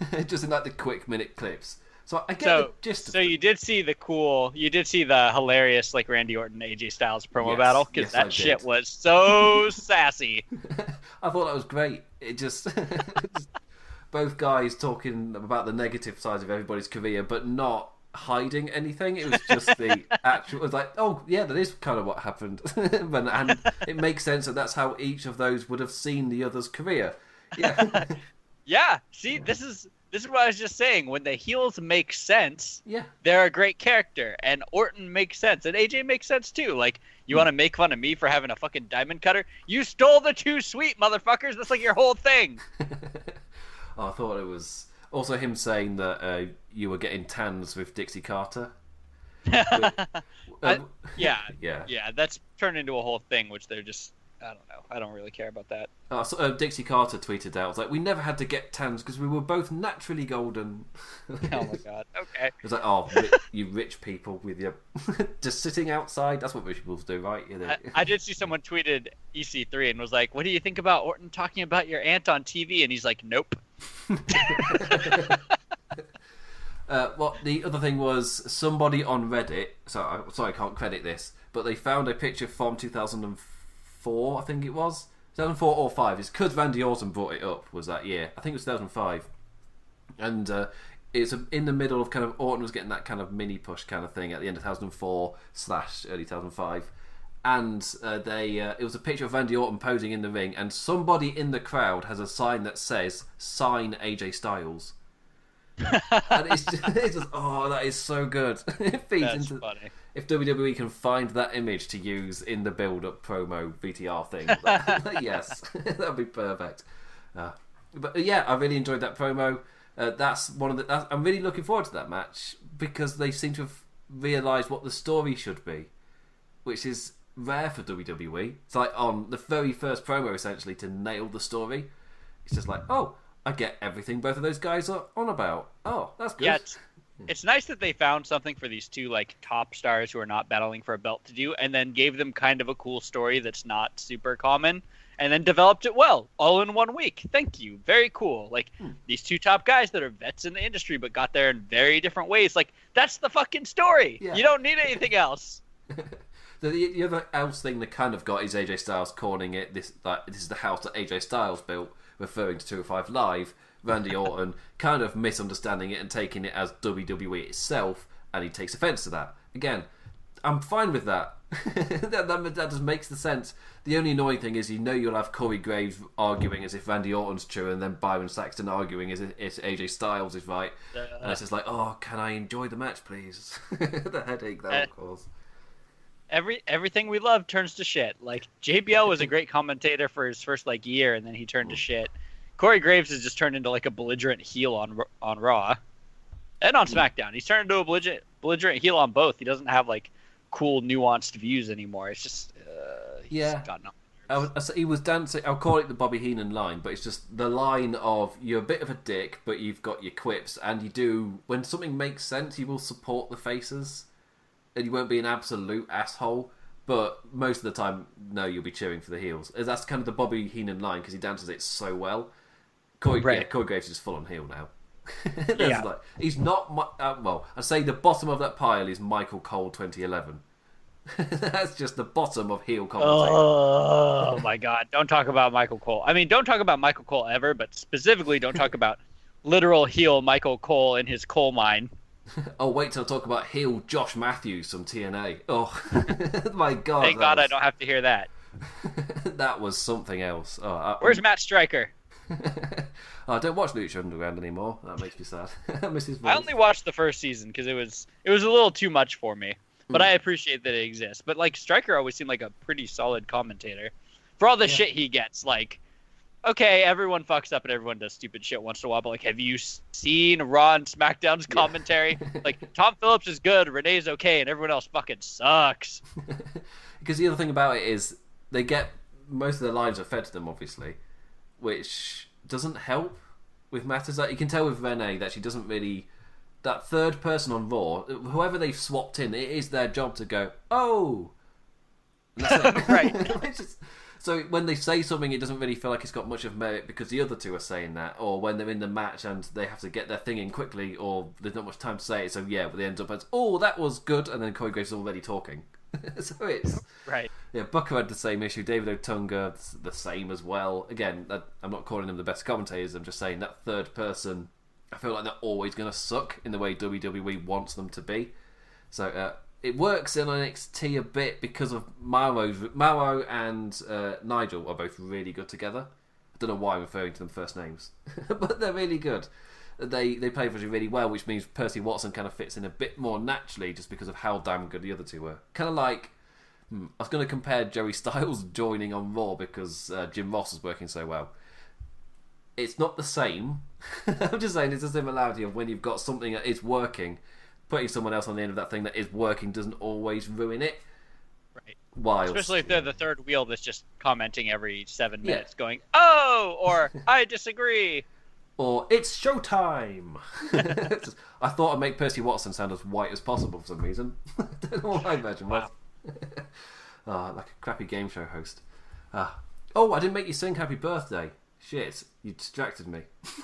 S5: (laughs) Just in like the quick minute clips. So I get
S6: So,
S5: the gist.
S6: so you did see the cool, you did see the hilarious like Randy Orton AJ Styles promo
S5: Yes,
S6: battle because
S5: yes,
S6: that shit was so (laughs) sassy.
S5: I thought that was great. It just, just (laughs) both guys talking about the negative sides of everybody's career, but not hiding anything. It was just the actual. It was like, oh yeah, that is kind of what happened, and, and it makes sense that that's how each of those would have seen the other's career. Yeah,
S6: Yeah, see, this is this is what I was just saying. When the heels make sense,
S5: yeah.
S6: they're a great character, and Orton makes sense, and AJ makes sense too. Like, you want to make fun of me for having a fucking diamond cutter? You stole the Too Sweet, motherfuckers. That's like your whole thing. (laughs)
S5: Oh, I thought it was also him saying that uh, you were getting tans with Dixie Carter. (laughs)
S6: I-
S5: Um,
S6: yeah, (laughs)
S5: yeah.
S6: yeah. That's turned into a whole thing, which they're just. I don't know. I don't really care about that.
S5: Uh, so, uh, Dixie Carter tweeted out, I was like, we never had to get tans because we were both naturally golden. (laughs)
S6: Oh my god. Okay.
S5: It was like, oh, ri- you rich people with your (laughs) just sitting outside. That's what rich people do, right? You know?
S6: I, I did see someone tweeted EC3 and was like, "What do you think about Orton talking about your aunt on TV?" And he's like, "Nope." (laughs)
S5: Uh, what the other thing was somebody on Reddit. So I, sorry, I can't credit this, but they found a picture from 2004, I think it was 2004 or five. It's because Randy Orton brought it up. Was that year? I think it was 2005, and uh, it's in the middle of kind of Orton was getting that kind of mini push kind of thing at the end of 2004 slash early 2005. And uh, they, uh, it was a picture of Randy Orton posing in the ring, and somebody in the crowd has a sign that says "Sign AJ Styles." (laughs) and it's just, it's just oh that is so good. (laughs) It feeds
S6: That's
S5: into
S6: funny.
S5: if WWE can find that image to use in the build-up promo VTR thing that- (laughs) yes that'd be perfect. Uh, but uh, yeah I really enjoyed that promo. Uh, that's one of the that's, I'm really looking forward to that match because they seem to have realised what the story should be which is rare for WWE it's like on the very first promo essentially to nail the story. It's just like oh I get everything both of those guys are on about. Oh, that's good.
S6: Yeah, it's, it's nice that they found something for these two like top stars who are not battling for a belt to do, and then gave them kind of a cool story that's not super common, and then developed it well, all in one week. Thank you, very cool. Like hmm. these two top guys that are vets in the industry, but got there in very different ways. Like that's the fucking story.
S5: Yeah.
S6: You don't need anything else. (laughs)
S5: The, the other else thing they kind of got is AJ Styles calling it this like this is the house that AJ Styles built, referring to 205 Live. Randy (laughs) Orton kind of misunderstanding it and taking it as WWE itself, and he takes offence to that. Again, I'm fine with that. (laughs) that, that. That just makes the sense. The only annoying thing is you know you'll have Corey Graves arguing as if Randy Orton's true, and then Byron Saxton arguing as if, AJ Styles is right. and it's just like, oh, can I enjoy the match, please? (laughs) the headache that
S6: Uh,
S5: will cause.
S6: Every everything we love turns to shit. Like JBL was a great commentator for his first like year, and then he turned to shit. Corey Graves has just turned into like a belligerent heel on on Raw, and on SmackDown. He's turned into a belligerent belligerent heel on both. He doesn't have like cool nuanced views anymore. It's just uh, he's
S5: Yeah.
S6: got no.
S5: I was, he was dancing. I'll call it the Bobby Heenan line, but it's just the line of you're a bit of a dick, but you've got your quips, and you do when something makes sense, you will support the faces, and you won't be an absolute asshole. But most of the time, no, you'll be cheering for the heels. That's kind of the Bobby Heenan line because he dances it so well. Corey,
S6: Right.
S5: yeah, Corey Graves is full on heel now. (laughs)
S6: Yeah.
S5: like- he's not. mi- Uh, well, I'd say the bottom of that pile is Michael Cole 2011. (laughs) That's just the bottom of heel commentator.
S6: Oh my god! Don't talk about Michael Cole. I mean, don't talk about Michael Cole ever, but specifically, don't talk about literal heel Michael Cole in his coal mine. (laughs)
S5: Oh, wait till I talk about heel Josh Matthews from TNA. Oh, (laughs) my God.
S6: Thank God I don't have to hear that. (laughs)
S5: that was something else. Oh, I,
S6: Where's Matt Striker?
S5: oh, I don't watch Lucha Underground anymore. That makes me sad. I miss his voice.
S6: I only watched the first season because it was it was a little too much for me. But
S5: Hmm.
S6: I appreciate that it exists. But like Striker always seemed like a pretty solid commentator for all the shit he gets. Like, okay, everyone fucks up and everyone does stupid shit once in a while. But like, have you seen Raw and SmackDown's commentary? (laughs) like, Tom Phillips is good, Renee's okay, and everyone else fucking sucks. (laughs)
S5: Because the other thing about it is they get most of their lines are fed to them, obviously, which doesn't help with matters. Like you can tell with Renee that she doesn't really. That third person on Raw, whoever they've swapped in, it is their job to go, oh, And (laughs) that's it.
S6: Right.
S5: So when they say something, it doesn't really feel like it's got much of merit because the other two are saying that, or when they're in the match and they have to get their thing in quickly, or there's not much time to say it. So yeah, but they end up as, oh, that was good, and then Corey Graves is already talking. (laughs) so it's
S6: Right.
S5: yeah, Booker had the same issue. David Otunga the same as well. Again, that, I'm not calling them the best commentators. I'm just saying that third person. I feel like they're always going to suck in the way WWE wants them to be. So uh, it works in NXT a bit because of Mauro. Mauro and uh, Nigel are both really good together. I don't know why I'm referring to them first names, (laughs) but they're really good. They they play really really well, which means Percy Watson kind of fits in a bit more naturally, just because of how damn good the other two were. Kind of like Hmm. I was going to compare Jerry (laughs) Styles joining on Raw because uh, Jim Ross was working so well. It's not the same. (laughs) I'm just saying it's a similarity of when you've got something that is working, putting someone else on the end of that thing that is working doesn't always ruin it.
S6: Right.
S5: Whilst,
S6: Especially if they're the third wheel that's just commenting every seven
S5: Yeah.
S6: minutes, going, "Oh," or (laughs) "I disagree."
S5: or it's showtime. (laughs) I thought I'd make Percy Watson sound as white as possible for some reason. (laughs) I don't know why I imagine was. Ah, like a crappy game show host. Ah. Oh, I didn't make you sing Happy Birthday. Shit, you distracted me.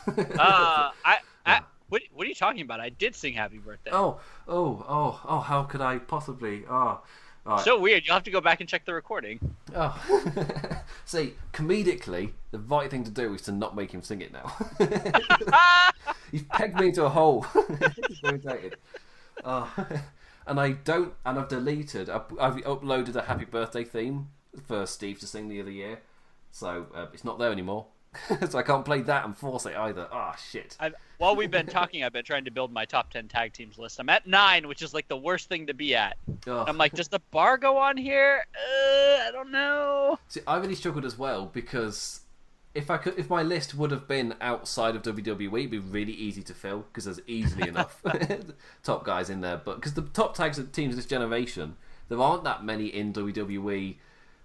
S6: Uh, I, I, what, what are you talking about? I did sing "Happy Birthday."
S5: Oh, oh, oh, oh! How could I possibly? Oh, all right.
S6: So weird. You'll have to go back and check the recording.
S5: oh. (laughs) See, comedically, the right thing to do is to not make him sing it now. (laughs) He's pegged me into a hole. (laughs) Irritated. Oh. Ah. and I don't, and I've deleted. I've, I've uploaded a happy birthday theme for Steve to sing the other year, so uh, it's not there anymore. (laughs) so I can't play that and force it either. Ah, shit.
S6: I, while we've been talking, I've been trying to build my top ten tag teams list. I'm at nine, which is like the worst thing to be at.
S5: Ugh.
S6: I'm like, does the bar go on here? Uh, I don't know.
S5: See, I really struggled as well because if I could, if my list would have been outside of WWE, it'd be really easy to fill because there's easily enough (laughs) top guys in there. But because the top tags of teams this generation, there aren't that many in WWE.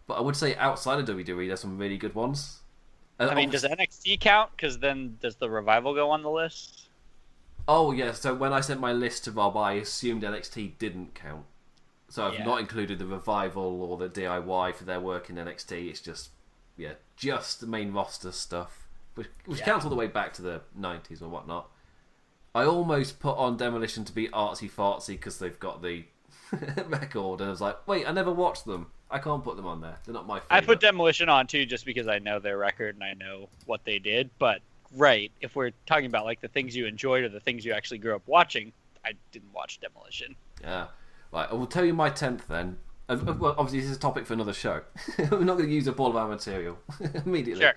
S5: But I would say outside of WWE, there's some really good ones. And
S6: I mean, oh. does NXT count? Because then does the revival go on the list?
S5: Oh yeah, so when I sent my list to Rob, I assumed NXT didn't count. So I've
S6: Yeah.
S5: not included the revival or the DIY for their work in NXT. It's just yeah, just the main roster stuff, which, which
S6: Yeah.
S5: counts all the way back to the '90s or whatnot. I almost put on Demolition to be artsy fartsy because they've got the (laughs) record, and I was like, wait, I never watched them. I can't put them on there. They're not my. Favorite.
S6: I put Demolition on too, just because I know their record and I know what they did. But right, if we're talking about like the things you enjoyed or the things you actually grew up watching, I didn't watch Demolition.
S5: Yeah. Right, I will tell you my tenth then. Well, obviously, this is a topic for another show. (laughs) We're not going to use up all of our material (laughs) immediately.
S6: Sure.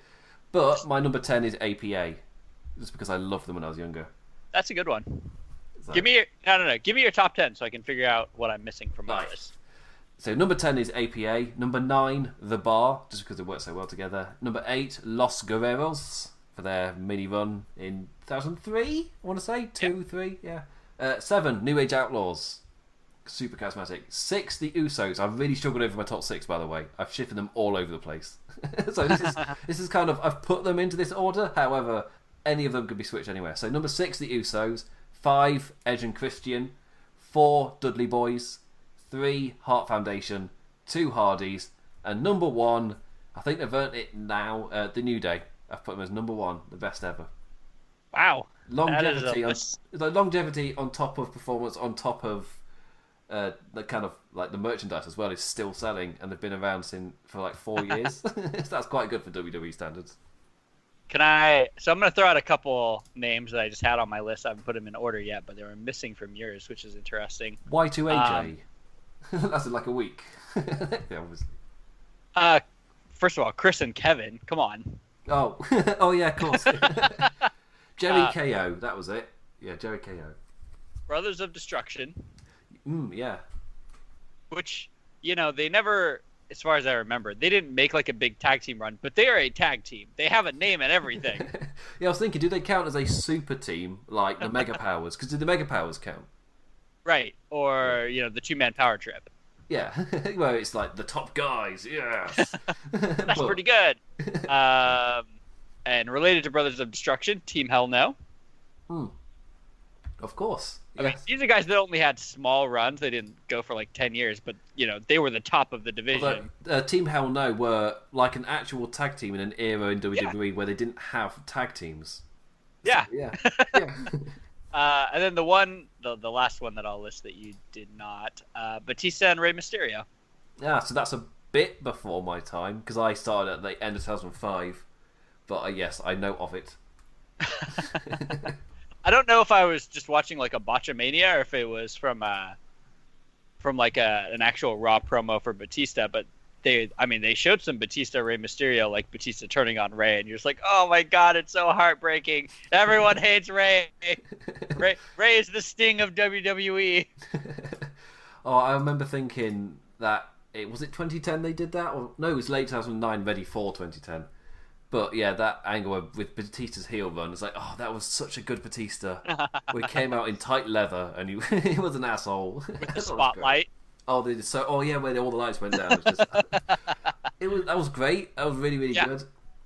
S5: But my number ten is APA, just because I loved them when I was younger.
S6: That's a good one. Give me your no, no, no. Give me your top ten so I can figure out what I'm missing from my
S5: Right.
S6: list.
S5: So number ten is APA. Number nine, The Bar, just because they work so well together. Number eight, Los Guerreros for their mini run in 2003. I want to say two, three, yeah. Uh, seven, New Age Outlaws. Super charismatic. Six, the Usos. I've really struggled over my top six, by the way. I've shifted them all over the place. (laughs) so this is (laughs) this is kind of I've put them into this order. However, any of them could be switched anywhere. So number six, the Usos. Five, Edge and Christian. Four, Dudley Boys. Three, Heart Foundation. two Hardys, and number one. I think they've earned it now. Uh, the New Day. I've put them as number one, the best ever.
S6: Wow. That is a
S5: Longevity on like longevity on top of performance on top of uh, the kind of like the merchandise as well is still selling, and they've been around since for like four (laughs) years. so (laughs) that's quite good for WWE standards.
S6: Can I? So I'm going to throw out a couple names that I just had on my list. I haven't put them in order yet, but they were missing from yours, which is interesting.
S5: Y2AJ. (laughs) That's in like a week. (laughs) yeah, obviously.
S6: Uh, first of all, Chris and Kevin. Come on.
S5: Oh, (laughs) oh yeah, of course. Jerry
S6: Uh,
S5: KO, that was it. Yeah, Jeri-KO.
S6: Brothers of Destruction,
S5: Mm, yeah.
S6: which you know they never, as far as I remember, they didn't make like a big tag team run, but they are a tag team. They have a name and everything.
S5: Yeah, I was thinking, do they count as a super team like the Mega Powers? Because did the Mega Powers count?
S6: Right? Or you know the two man power trip.
S5: Yeah, (laughs) well, it's like the top guys. Yeah, (laughs)
S6: That's pretty good. (laughs) um, and related to Brothers of Destruction, Team Hell No. Hmm.
S5: Of course.
S6: I mean, these are guys that only had small runs. They didn't go for like ten years, but you know they were the top of the division.
S5: Although, uh, Team Hell No were like an actual tag team in an era in WWE where they didn't have tag teams.
S6: yeah.
S5: Yeah, yeah.
S6: Uh, and then the one, the, the last one that I'll list that you did not, uh, Batista and Rey Mysterio.
S5: yeah. So that's a bit before my time because I started at the end of 2005. But uh, yes, I know of it. (laughs)
S6: I don't know if I was just watching like a Botchamania or if it was from uh, from like a, an actual Raw promo for Batista, but they, I mean, they showed some Batista Rey Mysterio, like Batista turning on Rey, and you're just like, oh my god, it's so heartbreaking. Everyone (laughs) hates Rey. Rey. Rey is the sting of. WWE. (laughs)
S5: Oh, I remember thinking that it was it 2010 they did that, or no, it was late 2009, ready for 2010. But yeah, that angle with Batista's heel run, it's like, oh, that was such a good Batista. (laughs) we came out in tight leather, and he, he was an asshole. With
S6: The spotlight.
S5: Oh, they so. Oh yeah, where all the lights went down. It was, just, (laughs) it was that was great. That was really really
S6: Yeah.
S5: good.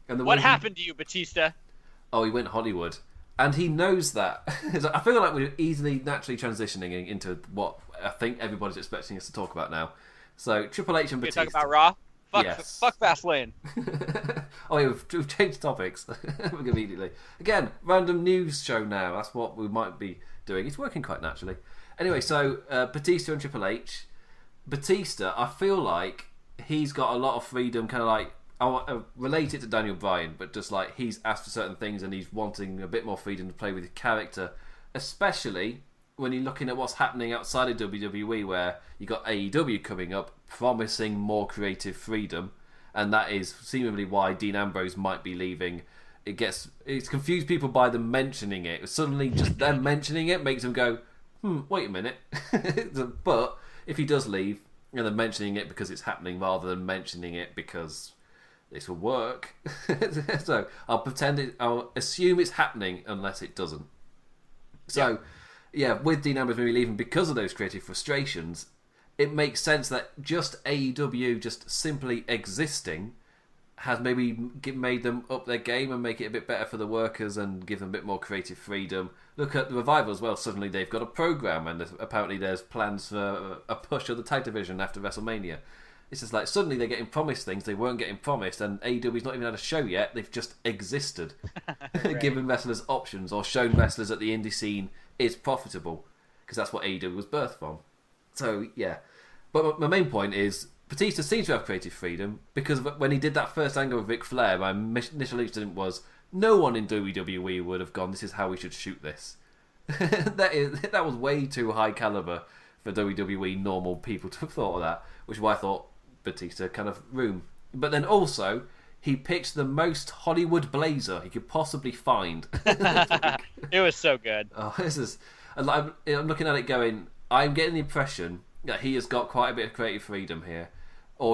S5: And the
S6: What
S5: he-
S6: happened to you, Batista?
S5: oh, he went Hollywood, and he knows that. (laughs) I feel like we're easily naturally transitioning into what I think everybody's expecting us to talk about now. So Triple H and
S6: We
S5: Batista.
S6: talk about Raw. Fuck,
S5: Yes.
S6: fuck Fastlane. (laughs)
S5: oh, yeah, we've, we've changed topics immediately. Again, random news show now. That's what we might be doing. It's working quite naturally. Anyway, so uh, Batista and Triple H. Batista, I feel like he's got a lot of freedom, kind of like I relate it to Daniel Bryan, but just like he's asked for certain things and he's wanting a bit more freedom to play with his character, especially when you're looking at what's happening outside of WWE, where you got AEW coming up, promising more creative freedom, and that is seemingly why Dean Ambrose might be leaving. It gets it's confused people by them mentioning it. Suddenly, just them mentioning it makes them go, "Hmm, wait a minute." (laughs) but if he does leave, and they're mentioning it because it's happening rather than mentioning it because this will work. (laughs) so I'll pretend it. I'll assume it's happening unless it doesn't. So, yeah, with Dean Ambrose maybe leaving because of those creative frustrations, it makes sense that just AEW just simply existing has maybe gi- made them up their game and make it a bit better for the workers and give them a bit more creative freedom. Look at the revival as well. Suddenly they've got a program and there's- apparently there's plans for a push of the tag division after WrestleMania. It's just like suddenly they're getting promised things they weren't getting promised, and AEW's not even had a show yet. They've just existed, (laughs) (laughs) given wrestlers options or shown wrestlers at the indie scene is profitable because that's what AEW was birthed from. So yeah, but my main point is Batista seems to have creative freedom because when he did that first angle with Ric Flair, my initial instinct was no one in WWE would have gone. This is how we should shoot this. (laughs) that is (laughs) that was way too high caliber for WWE normal people to have thought of that, which is why I thought Batista kind of room. But then also he picked the most Hollywood blazer he could possibly find. (laughs)
S6: It was so good.
S5: Oh, this is. I'm, I'm looking at it going. I'm getting the impression that he has got quite a bit of creative freedom here,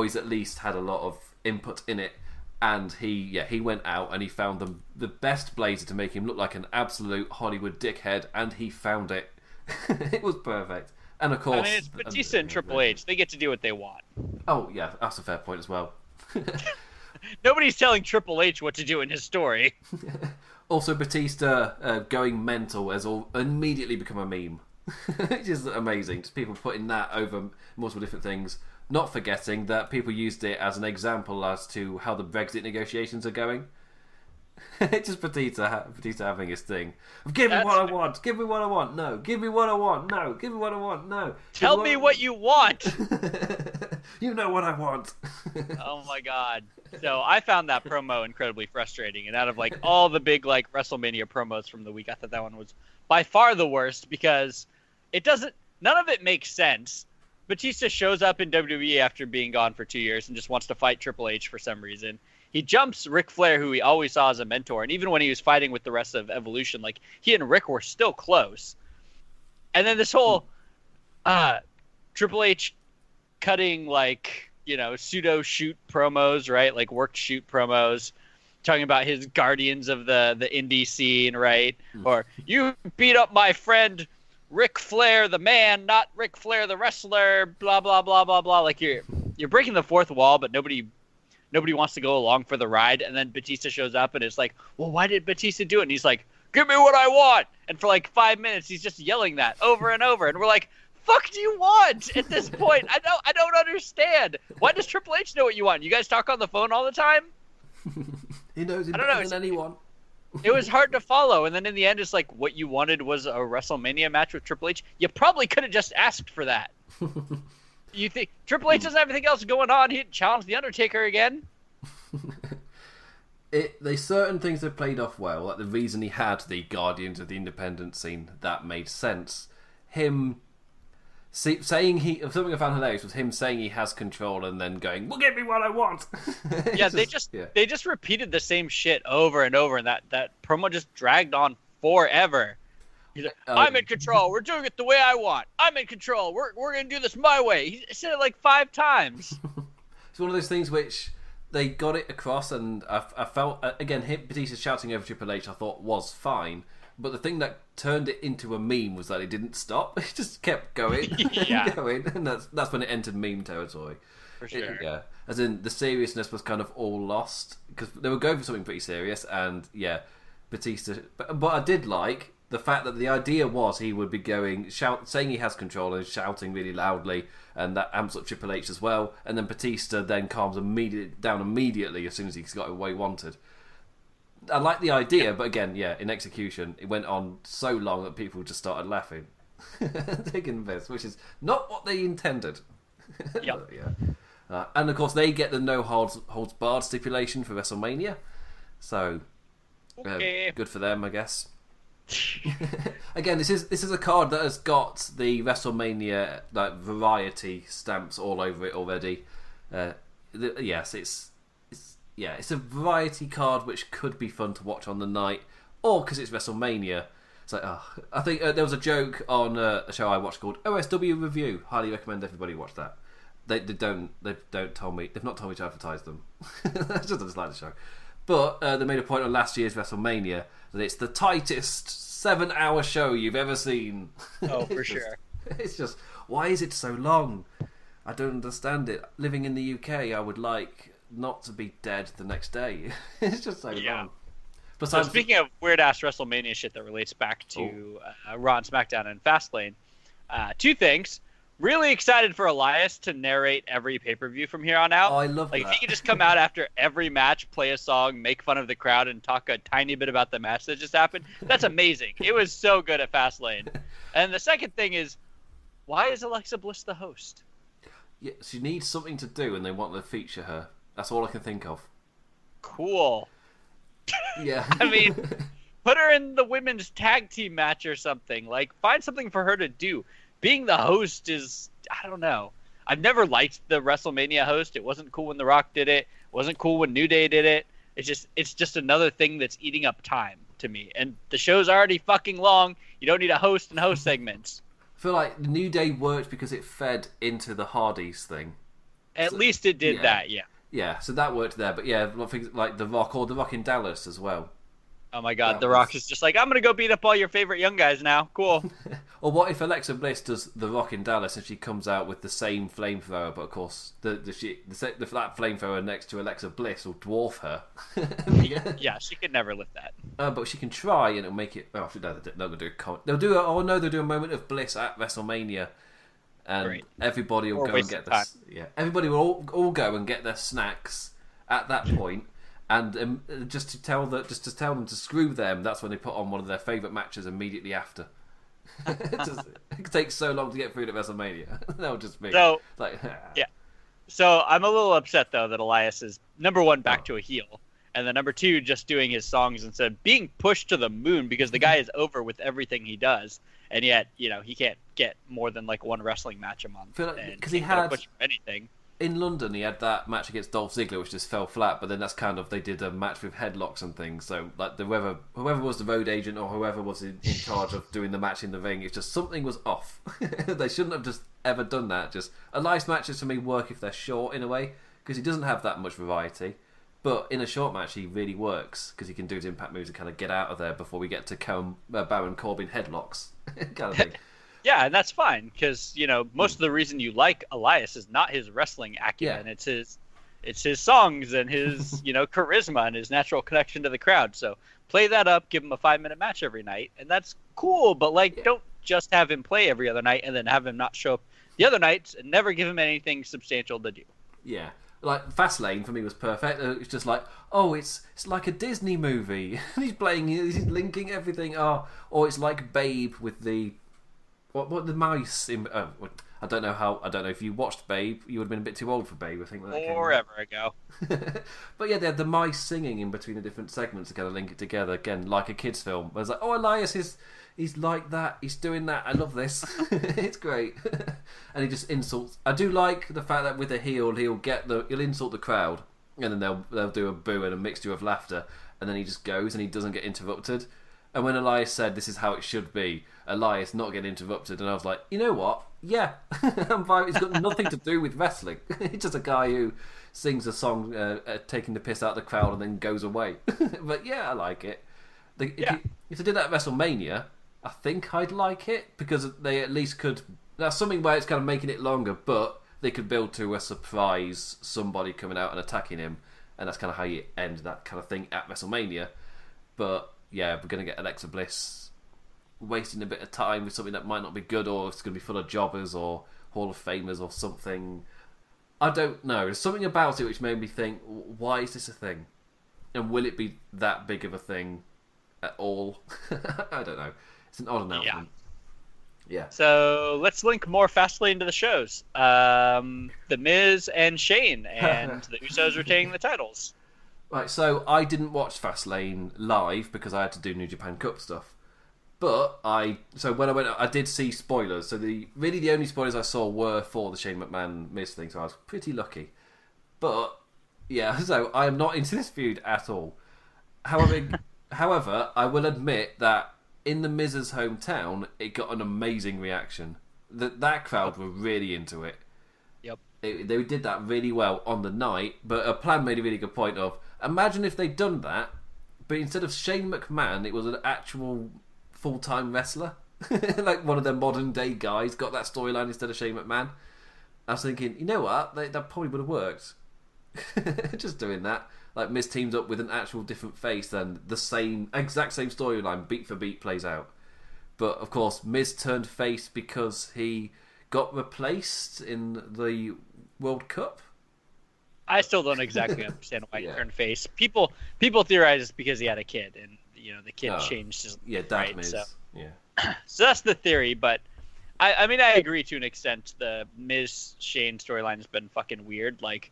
S5: he's at least had a lot of input in it. And he, yeah, he went out and he found the the best blazer to make him look like an absolute Hollywood dickhead, and he found it. (laughs) it was perfect. And of course,
S6: I mean, it's Batista and Triple H. They get to do what they want.
S5: Oh yeah, that's a fair point as well. (laughs) (laughs)
S6: Nobody's telling Triple H what to do in his story.
S5: Also, Batista uh, going mental has all immediately become a meme, which is amazing. Just people putting that over multiple different things. Not forgetting that people used it as an example as to how the Brexit negotiations are going. (laughs) it's just Batista, ha- Batista having his thing. Give me
S6: That's
S5: what I want. Give me what I want. No. Give me what I want. No. Give me what I want. No.
S6: Tell me what you want. (laughs)
S5: you know what I want. (laughs)
S6: oh my god. So I found that promo incredibly frustrating, and out of like all the big like WrestleMania promos from the week, I thought that one was by far the worst because it doesn't. None of it makes sense. Batista shows up in WWE after being gone for two years and just wants to fight Triple H for some reason. He jumps Ric Flair, who he always saw as a mentor, and even when he was fighting with the rest of Evolution, like he and Ric were still close. And then this whole uh, Triple H cutting like you know pseudo shoot promos, right? Like worked shoot promos, talking about his guardians of the the indie scene, right? Or you beat up my friend Ric Flair, the man, not Ric Flair, the wrestler. Blah blah blah blah blah. Like you're you're breaking the fourth wall, but nobody nobody wants to go along for the ride. And then Batista shows up, and it's like, well, why did Batista do it? And he's like, give me what I want. And for like five minutes, he's just yelling that over and over, and we're like. Fuck do you want at this point? I don't I don't understand. Why does Triple H know what you want? You guys talk on the phone all the time? (laughs)
S5: he knows it better
S6: know,
S5: than anyone.
S6: It was hard to follow. And then in the end, it's like what you wanted was a WrestleMania match with Triple H. You probably could have just asked for that. (laughs) you think Triple H doesn't have anything else going on? He'd challenge the Undertaker again. (laughs)
S5: it there's certain things that played off well. Like the reason he had the Guardians of the Independent scene that made sense. Him see, saying he something I found hilarious was him saying he has control and then going, "Well, give me what I want." (laughs)
S6: Yeah, they just
S5: yeah.
S6: they just repeated the same shit over and over, and that that promo just dragged on forever. He's like,
S5: Um,
S6: "I'm in control. We're doing it the way I want. I'm in control. We're we're gonna do this my way." He said it like five times. (laughs)
S5: It's one of those things which they got it across, and I, I felt uh, again Batista shouting over Triple H. I thought was fine, but the thing that turned it into a meme was that it didn't stop. (laughs) It just kept going, (laughs)
S6: Yeah.
S5: and (laughs) going, and that's that's when it entered meme territory.
S6: For
S5: It-
S6: sure.
S5: yeah, as in the seriousness was kind of all lost because they were going for something pretty serious, and yeah, Batista. But, but I did like the fact that the idea was he would be going shout, saying he has control and shouting really loudly, and that amps up Triple H as well. And then Batista then calms immediate down immediately as soon as he's got what he wanted. I like the idea, but again, yeah, in execution, it went on so long that people just started laughing, (laughs) taking this, which is not what they intended. (laughs)
S6: Yep.
S5: yeah. Uh, and of course, they get the no holds holds barred stipulation for WrestleMania, so uh,
S6: Okay.
S5: good for them, I guess. (laughs) Again, this is this is a card that has got the WrestleMania like variety stamps all over it already. Uh, the, yes, it's yeah, it's a variety card which could be fun to watch on the night, or because it's WrestleMania. It's like, oh, I think uh, there was a joke on uh, a show I watched called OSW Review. Highly recommend everybody watch that. They, they don't they don't tell me they've not told me to advertise them. (laughs) That's just like the show. But uh, they made a point on last year's WrestleMania that it's the tightest seven-hour show you've ever seen.
S6: Oh, (laughs) for
S5: just-
S6: sure.
S5: It's just why is it so long? I don't understand it. Living in the UK, I would like not to be dead the next day. (laughs) it's just so
S6: Yeah.
S5: long.
S6: So
S5: Besides,
S6: speaking of weird ass WrestleMania shit that relates back to uh, Raw and SmackDown and Fastlane, uh, two things. Really excited for Elias to narrate every pay per view from here on out.
S5: Oh, I love
S6: like
S5: that.
S6: if he could just come out after every match, play a song, make fun of the crowd, and talk a tiny bit about the match that just happened. That's (laughs) amazing. it was so good at Fastlane. (laughs) And the second thing is, why is Alexa Bliss the host?
S5: yeah, she needs something to do, and they want to feature her. That's all I can think of.
S6: Cool.
S5: Yeah, (laughs)
S6: I mean, (laughs) put her in the women's tag team match or something. Like, find something for her to do. Being the host is, I don't know. I've never liked the WrestleMania host. It wasn't cool when The Rock did it. It wasn't cool when New Day did it. It's just, it's just another thing that's eating up time to me. And the show's already fucking long. You don't need a host and host segments.
S5: I feel like the New Day worked because it fed into the Hardys thing.
S6: At
S5: So-
S6: least it did
S5: yeah.
S6: that, yeah.
S5: Yeah, so that worked there. But yeah, like things like the Rock or the Rock in Dallas as well.
S6: Oh my god,
S5: That
S6: The
S5: was-
S6: Rock is just like, I'm gonna go beat up all your favorite young guys now. Cool. (laughs)
S5: Or what if Alexa Bliss does the Rock in Dallas and she comes out with the same flamethrower, but of course the the, she, the, the that flamethrower next to Alexa Bliss will dwarf her. (laughs) yeah.
S6: yeah, she could never lift that.
S5: Uh, but she can try and it'll make it. Oh, no, gonna do a They'll do. A, oh no, they'll do a moment of bliss at WrestleMania, and
S6: Great.
S5: everybody will
S6: Or
S5: go and get their yeah. Everybody will all, all go and get their snacks at that point, and um, just to tell that just to tell them to screw them. That's when they put on one of their favourite matches immediately after. (laughs) it, just, it takes so long to get through to WrestleMania. (laughs) That'll just be
S6: So
S5: like (laughs)
S6: Yeah. So I'm a little upset though that Elias is number one back to a heel, and then number two just doing his songs instead of being pushed to the moon because the guy is over with everything he does, and yet you know he can't get more than like one wrestling match a month.
S5: because like- he
S6: can't get a
S5: had-
S6: anything.
S5: in London, he had that match against Dolph Ziggler, which just fell flat. But then that's kind of they did a match with headlocks and things. So like the whoever whoever was the road agent or whoever was in, in charge of doing the match in the ring, it's just something was off. (laughs) they shouldn't have just ever done that. Just a nice matches for me work if they're short in a way because he doesn't have that much variety. But in a short match, he really works because he can do his impact moves and kind of get out of there before we get to Com- uh, Baron Corbin headlocks (laughs) kind of thing. (laughs)
S6: Yeah, and that's fine because you know most of the reason you like Elias is not his wrestling acumen;
S5: Yeah.
S6: it's his, it's his songs and his (laughs) you know charisma and his natural connection to the crowd. So play that up, give him a five minute match every night, and that's cool. But like, don't just have him play every other night and then have him not show up the other nights and never give him anything substantial to do.
S5: Yeah, like Fastlane for me was perfect. Uh, It's just like, oh, it's it's like a Disney movie. (laughs) he's playing, he's linking everything. Oh, or it's like Babe with the what what the mice. In, oh, what- I don't know how. I don't know if you watched Babe. You would have been a bit too old for Babe. I think when that came out.
S6: Forever ago. (laughs)
S5: but yeah, they had the mice singing in between the different segments to kind of link it together again, like a kids' film. Where it's like, oh, Elias is he's like that, he's doing that. I love this. (laughs) (laughs) it's great, (laughs) and he just insults. I do like the fact that with a heel, he'll get the he'll insult the crowd, and then they'll they'll do a boo and a mixture of laughter, and then he just goes and he doesn't get interrupted. And when Elias said this is how it should be, Elias not getting interrupted, and I was like, you know what? Yeah, I'm fine. It's got nothing to do with wrestling. It's just a guy who sings a song, uh, uh, taking the piss out of the crowd, and then goes away. but yeah, I like it. They, if,
S6: Yeah.
S5: you, if they did that at WrestleMania, I think I'd like it because they at least could. That's something where it's kind of making it longer, but they could build to a surprise somebody coming out and attacking him, and that's kind of how you end that kind of thing at WrestleMania. But yeah, we're gonna get Alexa Bliss wasting a bit of time with something that might not be good, or it's gonna be full of jobbers or Hall of Famers or something. I don't know. There's something about it which made me think, why is this a thing? And will it be that big of a thing at all? (laughs) I don't know. It's an odd announcement. Yeah.
S6: So let's link more Fastlane to the shows. Um, the Miz and Shane and (laughs) the Usos retaining the titles.
S5: Right, so I didn't watch Fastlane live because I had to do New Japan Cup stuff. But I so when I went, I did see spoilers. So the really the only spoilers I saw were for the Shane McMahon Miz thing. So I was pretty lucky. But yeah, (laughs) so I am not into this feud at all. However, (laughs) however, I will admit that in the Miz's hometown, it got an amazing reaction. That that crowd were really into it
S6: Yep.
S5: it, they did that really well on the night. But a plan made a really good point of imagine if they'd done that, but instead of Shane McMahon, it was an actual full time wrestler, (laughs) like one of their modern day guys got that storyline instead of Shane McMahon. I was thinking, you know what, they, that probably would have worked. (laughs) Just doing that, like Miz teams up with an actual different face, then the same exact same storyline, beat for beat, plays out. But of course, Miz turned face because he got replaced in the World Cup.
S6: I still don't exactly (laughs) understand why
S5: Yeah.
S6: he turned face. People people theorize it's because he had a kid and you know the kid
S5: Oh.
S6: changed his
S5: Yeah, Dad
S6: right,
S5: Miz.
S6: so
S5: Yeah. (clears throat)
S6: so that's the theory. But I, I mean I agree to an extent. The Miz Shane storyline has been fucking weird. Like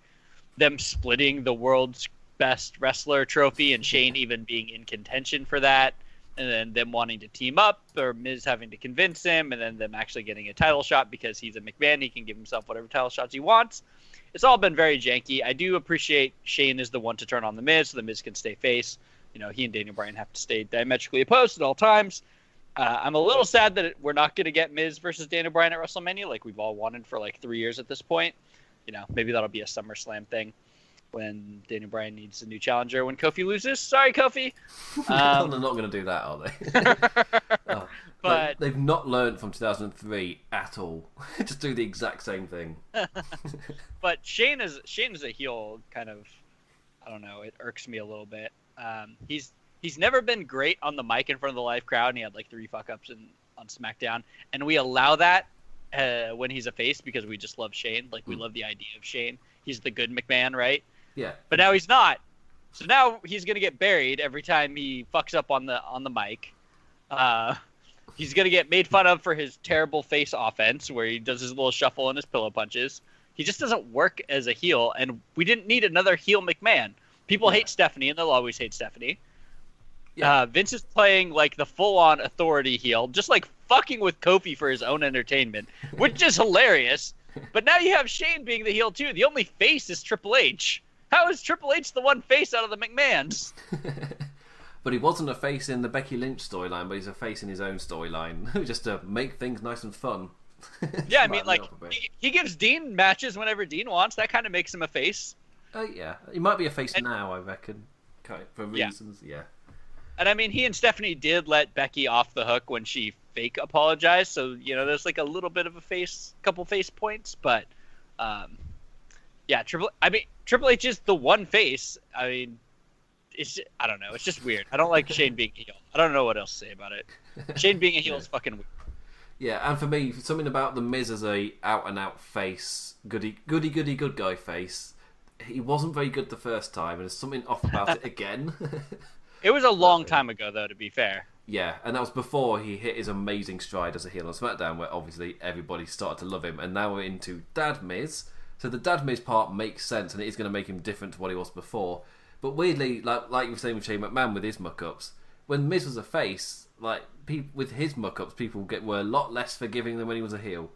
S6: them splitting the world's best wrestler trophy and Shane even being in contention for that. And then them wanting to team up, or Miz having to convince him, and then them actually getting a title shot because he's a McMahon. He can give himself whatever title shots he wants it's all been very janky. I do appreciate Shane is the one to turn on the Miz, so the Miz can stay face. You know, he and Daniel Bryan have to stay diametrically opposed at all times. Uh, I'm a little sad that we're not going to get Miz versus Daniel Bryan at WrestleMania, like we've all wanted for like three years at this point. You know, maybe that'll be a SummerSlam thing when Daniel Bryan needs a new challenger when Kofi loses. Sorry, Kofi. (laughs) Um,
S5: They're not going to do that, are they? (laughs) Oh,
S6: But-
S5: they've not learned from 2003 at all. (laughs) Just do the exact same thing.
S6: but Shane is Shane is a heel kind of I don't know, it irks me a little bit. Um, he's he's never been great on the mic in front of the live crowd and he had like three fuck ups in on SmackDown and we allow that uh, when he's a face because we just love Shane. Like we
S5: Mm.
S6: love the idea of Shane. He's the good McMahon, right?
S5: Yeah.
S6: But now he's not. So now he's gonna get buried every time he fucks up on the on the mic. Uh, he's gonna get made fun of for his terrible face offense, where he does his little shuffle and his pillow punches. He just doesn't work as a heel, and we didn't need another heel McMahon. People
S5: Yeah.
S6: hate Stephanie, and they'll always hate Stephanie.
S5: Yeah.
S6: Uh, Vince is playing like the full-on authority heel, just like fucking with Kofi for his own entertainment, which is (laughs) hilarious. But now you have Shane being the heel too. The only face is Triple H. How is Triple H the one face out of the McMahons? (laughs)
S5: But he wasn't a face in the Becky Lynch storyline, but he's a face in his own storyline, (laughs) just to make things nice and fun. (laughs)
S6: Yeah, I mean, like
S5: up a bit.
S6: he, he gives Dean matches whenever Dean wants. That kind of makes him a face.
S5: Uh, yeah, he might be a face
S6: And-
S5: now, I reckon, for
S6: Yeah.
S5: reasons. Yeah.
S6: And I mean, he and Stephanie did let Becky off the hook when she fake apologized. So you know, there's like a little bit of a face, couple face points, but um, yeah, Triple. I mean, Triple H is the one face. I mean, it's I don't know. It's just weird. I don't like Shane being a heel. I don't know what else to say about it. (laughs) Shane being a heel is fucking weird.
S5: Yeah, and for me, something about the Miz as a out and out face, goody goody goody good guy face. He wasn't very good the first time, and there's something off about it (laughs) again.
S6: It was a long uh, time ago, though. To be fair.
S5: yeah, and that was before he hit his amazing stride as a heel on SmackDown, where obviously everybody started to love him, and now we're into Dad Miz. So the Dad Miz part makes sense, and it is going to make him different to what he was before. But weirdly, like like you were saying with Shane McMahon with his muck ups, when Miz was a face, like pe- with his muck ups, people get were a lot less forgiving than when he was a heel.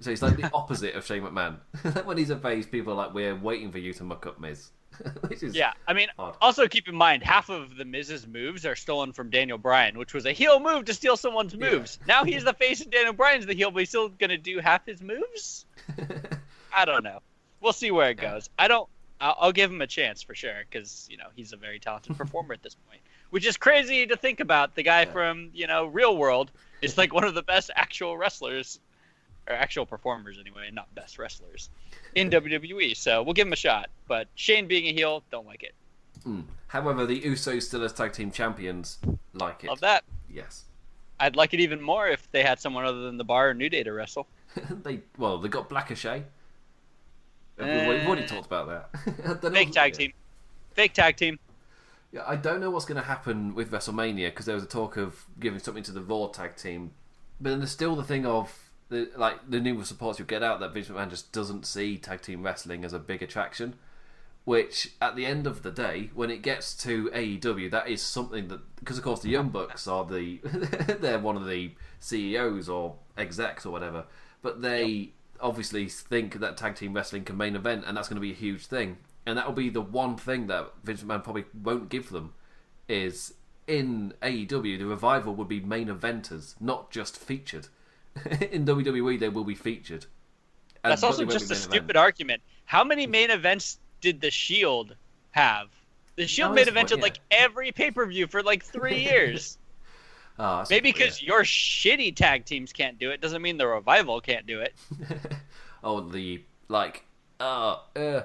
S5: So it's like the (laughs) opposite of Shane McMahon. (laughs) when he's a face, people are like, "We're waiting for you to muck up Miz," (laughs) which is
S6: Yeah, I mean,
S5: odd.
S6: also keep in mind half of the Miz's moves are stolen from Daniel Bryan, which was a heel move to steal someone's
S5: Yeah.
S6: moves. Now he's the face and Daniel Bryan's the heel, but he's still gonna do half his moves. I don't know. We'll see where it goes. I don't. I'll, I'll give him a chance for sure because you know he's a very talented (laughs) performer at this point, which is crazy to think about. The guy
S5: Yeah.
S6: from you know Real World is like one of the best actual wrestlers, or actual performers anyway, not best wrestlers in (laughs) WWE. So we'll give him a shot. But Shane being a heel, don't like it.
S5: Mm. However, the Usos still as tag team champions like it.
S6: Love that.
S5: Yes.
S6: I'd like it even more if they had someone other than the Bar or New Day to wrestle. (laughs)
S5: they well, they got Blackochet. We've already eh. talked about that. (laughs) I
S6: Fake tag team. Fake tag team.
S5: Yeah, I don't know what's going to happen with WrestleMania because there was a talk of giving something to the Raw tag team, but then there's still the thing of the like the numerous supports you get out that Vince McMahon just doesn't see tag team wrestling as a big attraction. Which at the end of the day, when it gets to AEW, that is something that because of course the Young Bucks are the (laughs) they're one of the CEOs or execs or whatever, but they obviously think that tag team wrestling can main event, and that's going to be a huge thing. And that will be the one thing that Vince McMahon probably won't give them is in AEW the revival would be main eventers, not just featured. (laughs) in WWE they will be featured. And-
S6: That's also just a stupid
S5: event.
S6: argument. How many main events did the Shield have? The Shield
S5: No,
S6: main evented
S5: yeah.
S6: like every pay per view for like three (laughs) years.
S5: That's
S6: Maybe
S5: what- yeah.
S6: because your shitty tag teams can't do it doesn't mean the revival can't do it. (laughs)
S5: oh the like uh uh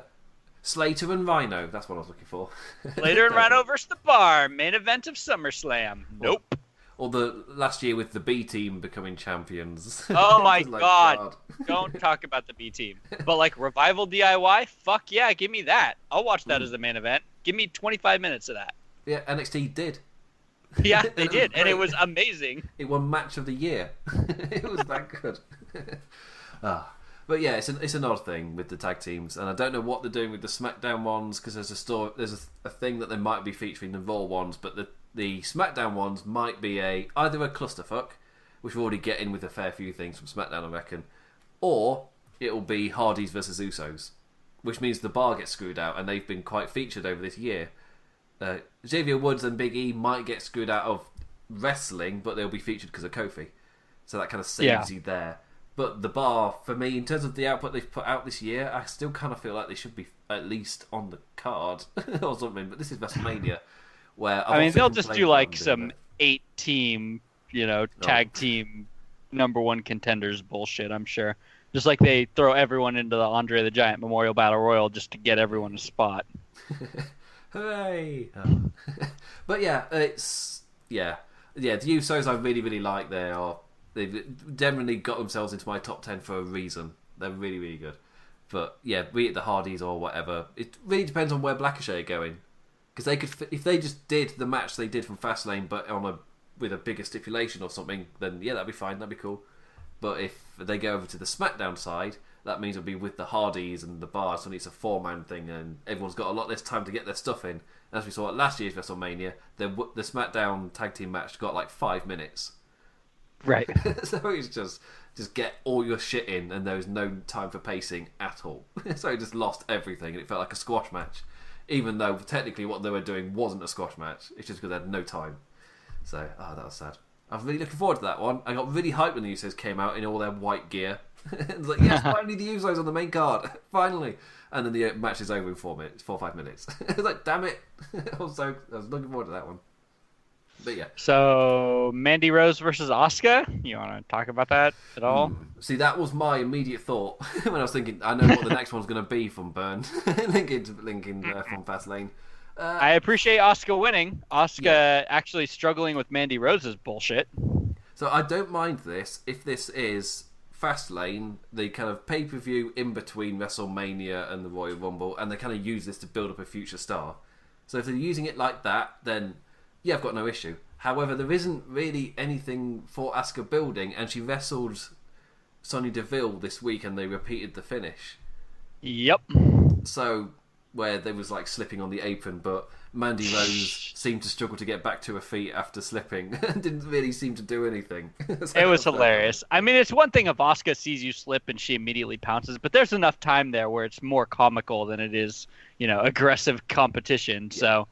S5: Slater and Rhino. That's what I was looking for. (laughs)
S6: Slater and Rhino versus the Bar, main event of SummerSlam. Nope.
S5: Or the last year with the B team becoming champions. (laughs)
S6: Oh my
S5: like,
S6: God. Don't talk about the B team. But like revival DIY, fuck yeah, give me that. I'll watch that as the main event. Give me 25 minutes of that.
S5: Yeah, NXT did. (laughs)
S6: Yeah, they did, and it was amazing.
S5: It won match of the year. (laughs) it was that good. (laughs) ah. But yeah, it's an it's an odd thing with the tag teams, and I don't know what they're doing with the SmackDown ones because there's a story, there's a, a thing that they might be featuring the Raw ones, but the the SmackDown ones might be a either a clusterfuck, which we're already getting with a fair few things from SmackDown, I reckon, or it'll be Hardys versus Usos, which means the bar gets screwed out, and they've been quite featured over this year. Uh, Xavier Woods and Big E might get screwed out of wrestling, but they'll be featured because of Kofi. So that kind of saves
S6: Yeah.
S5: you there. But the bar, for me, in terms of the output they've put out this year, I still kind of feel like they should be at least on the card (laughs) or something. But this is WrestleMania, where I've
S6: I mean, they'll just do like some eight team, you know, tag team number one contenders bullshit, I'm sure. Just like they throw everyone into the Andre the Giant Memorial Battle Royal just to get everyone a spot. (laughs)
S5: Hooray! Oh. Um, (laughs) but yeah, it's yeah, yeah. The Usos I really really like. They are they've definitely got themselves into my top ten for a reason. They're really really good. But yeah, be it the Hardys or whatever, it really depends on where Blackochet are going. Because they could, if they just did the match they did from Fastlane, but on a with a bigger stipulation or something, then yeah, that'd be fine. That'd be cool. But if they go over to the SmackDown side, that means it'll be with the Hardys and the Bars, so it's a four man thing, and everyone's got a lot less time to get their stuff in. As we saw at last year's WrestleMania, the the SmackDown tag team match got like five minutes.
S6: Right. (laughs)
S5: so it's just just get all your shit in, and there was no time for pacing at all. (laughs) so it just lost everything, and it felt like a squash match, even though technically what they were doing wasn't a squash match. It's just because they had no time. So oh, that was sad. I'm really looking forward to that one. I got really hyped when the Usos came out in all their white gear. (laughs) it's like yes, (laughs) finally the Usos on the main card, (laughs) finally. And then the uh, match is over in four minutes, four or five minutes. it's like damn it. I was so I was looking forward to that one. But yeah.
S6: So Mandy Rose versus Asuka. You want to talk about that at all?
S5: See, that was my immediate thought when I was thinking. I know what the next one's going to be from Burn, linking to linking uh, from Fastlane.
S6: I appreciate Asuka winning. Asuka actually struggling with Mandy Rose's bullshit.
S5: So I don't mind this if this is Fastlane, the kind of pay per view in between WrestleMania and the Royal Rumble, and they kind of use this to build up a future star. So if they're using it like that, then yeah, I've got no issue. However, there isn't really anything for Asuka building, and she wrestled Sonya Deville this week, and they repeated the finish.
S6: Yep.
S5: So where they was like slipping on the apron, but Mandy Rose seemed to struggle to get back to her feet after slipping, (laughs) and didn't really seem to do anything. So (laughs)
S6: It was hilarious. I mean, it's one thing if Asuka sees you slip and she immediately pounces, but there's enough time there where it's more comical than it is, you know, (laughs) aggressive competition. So,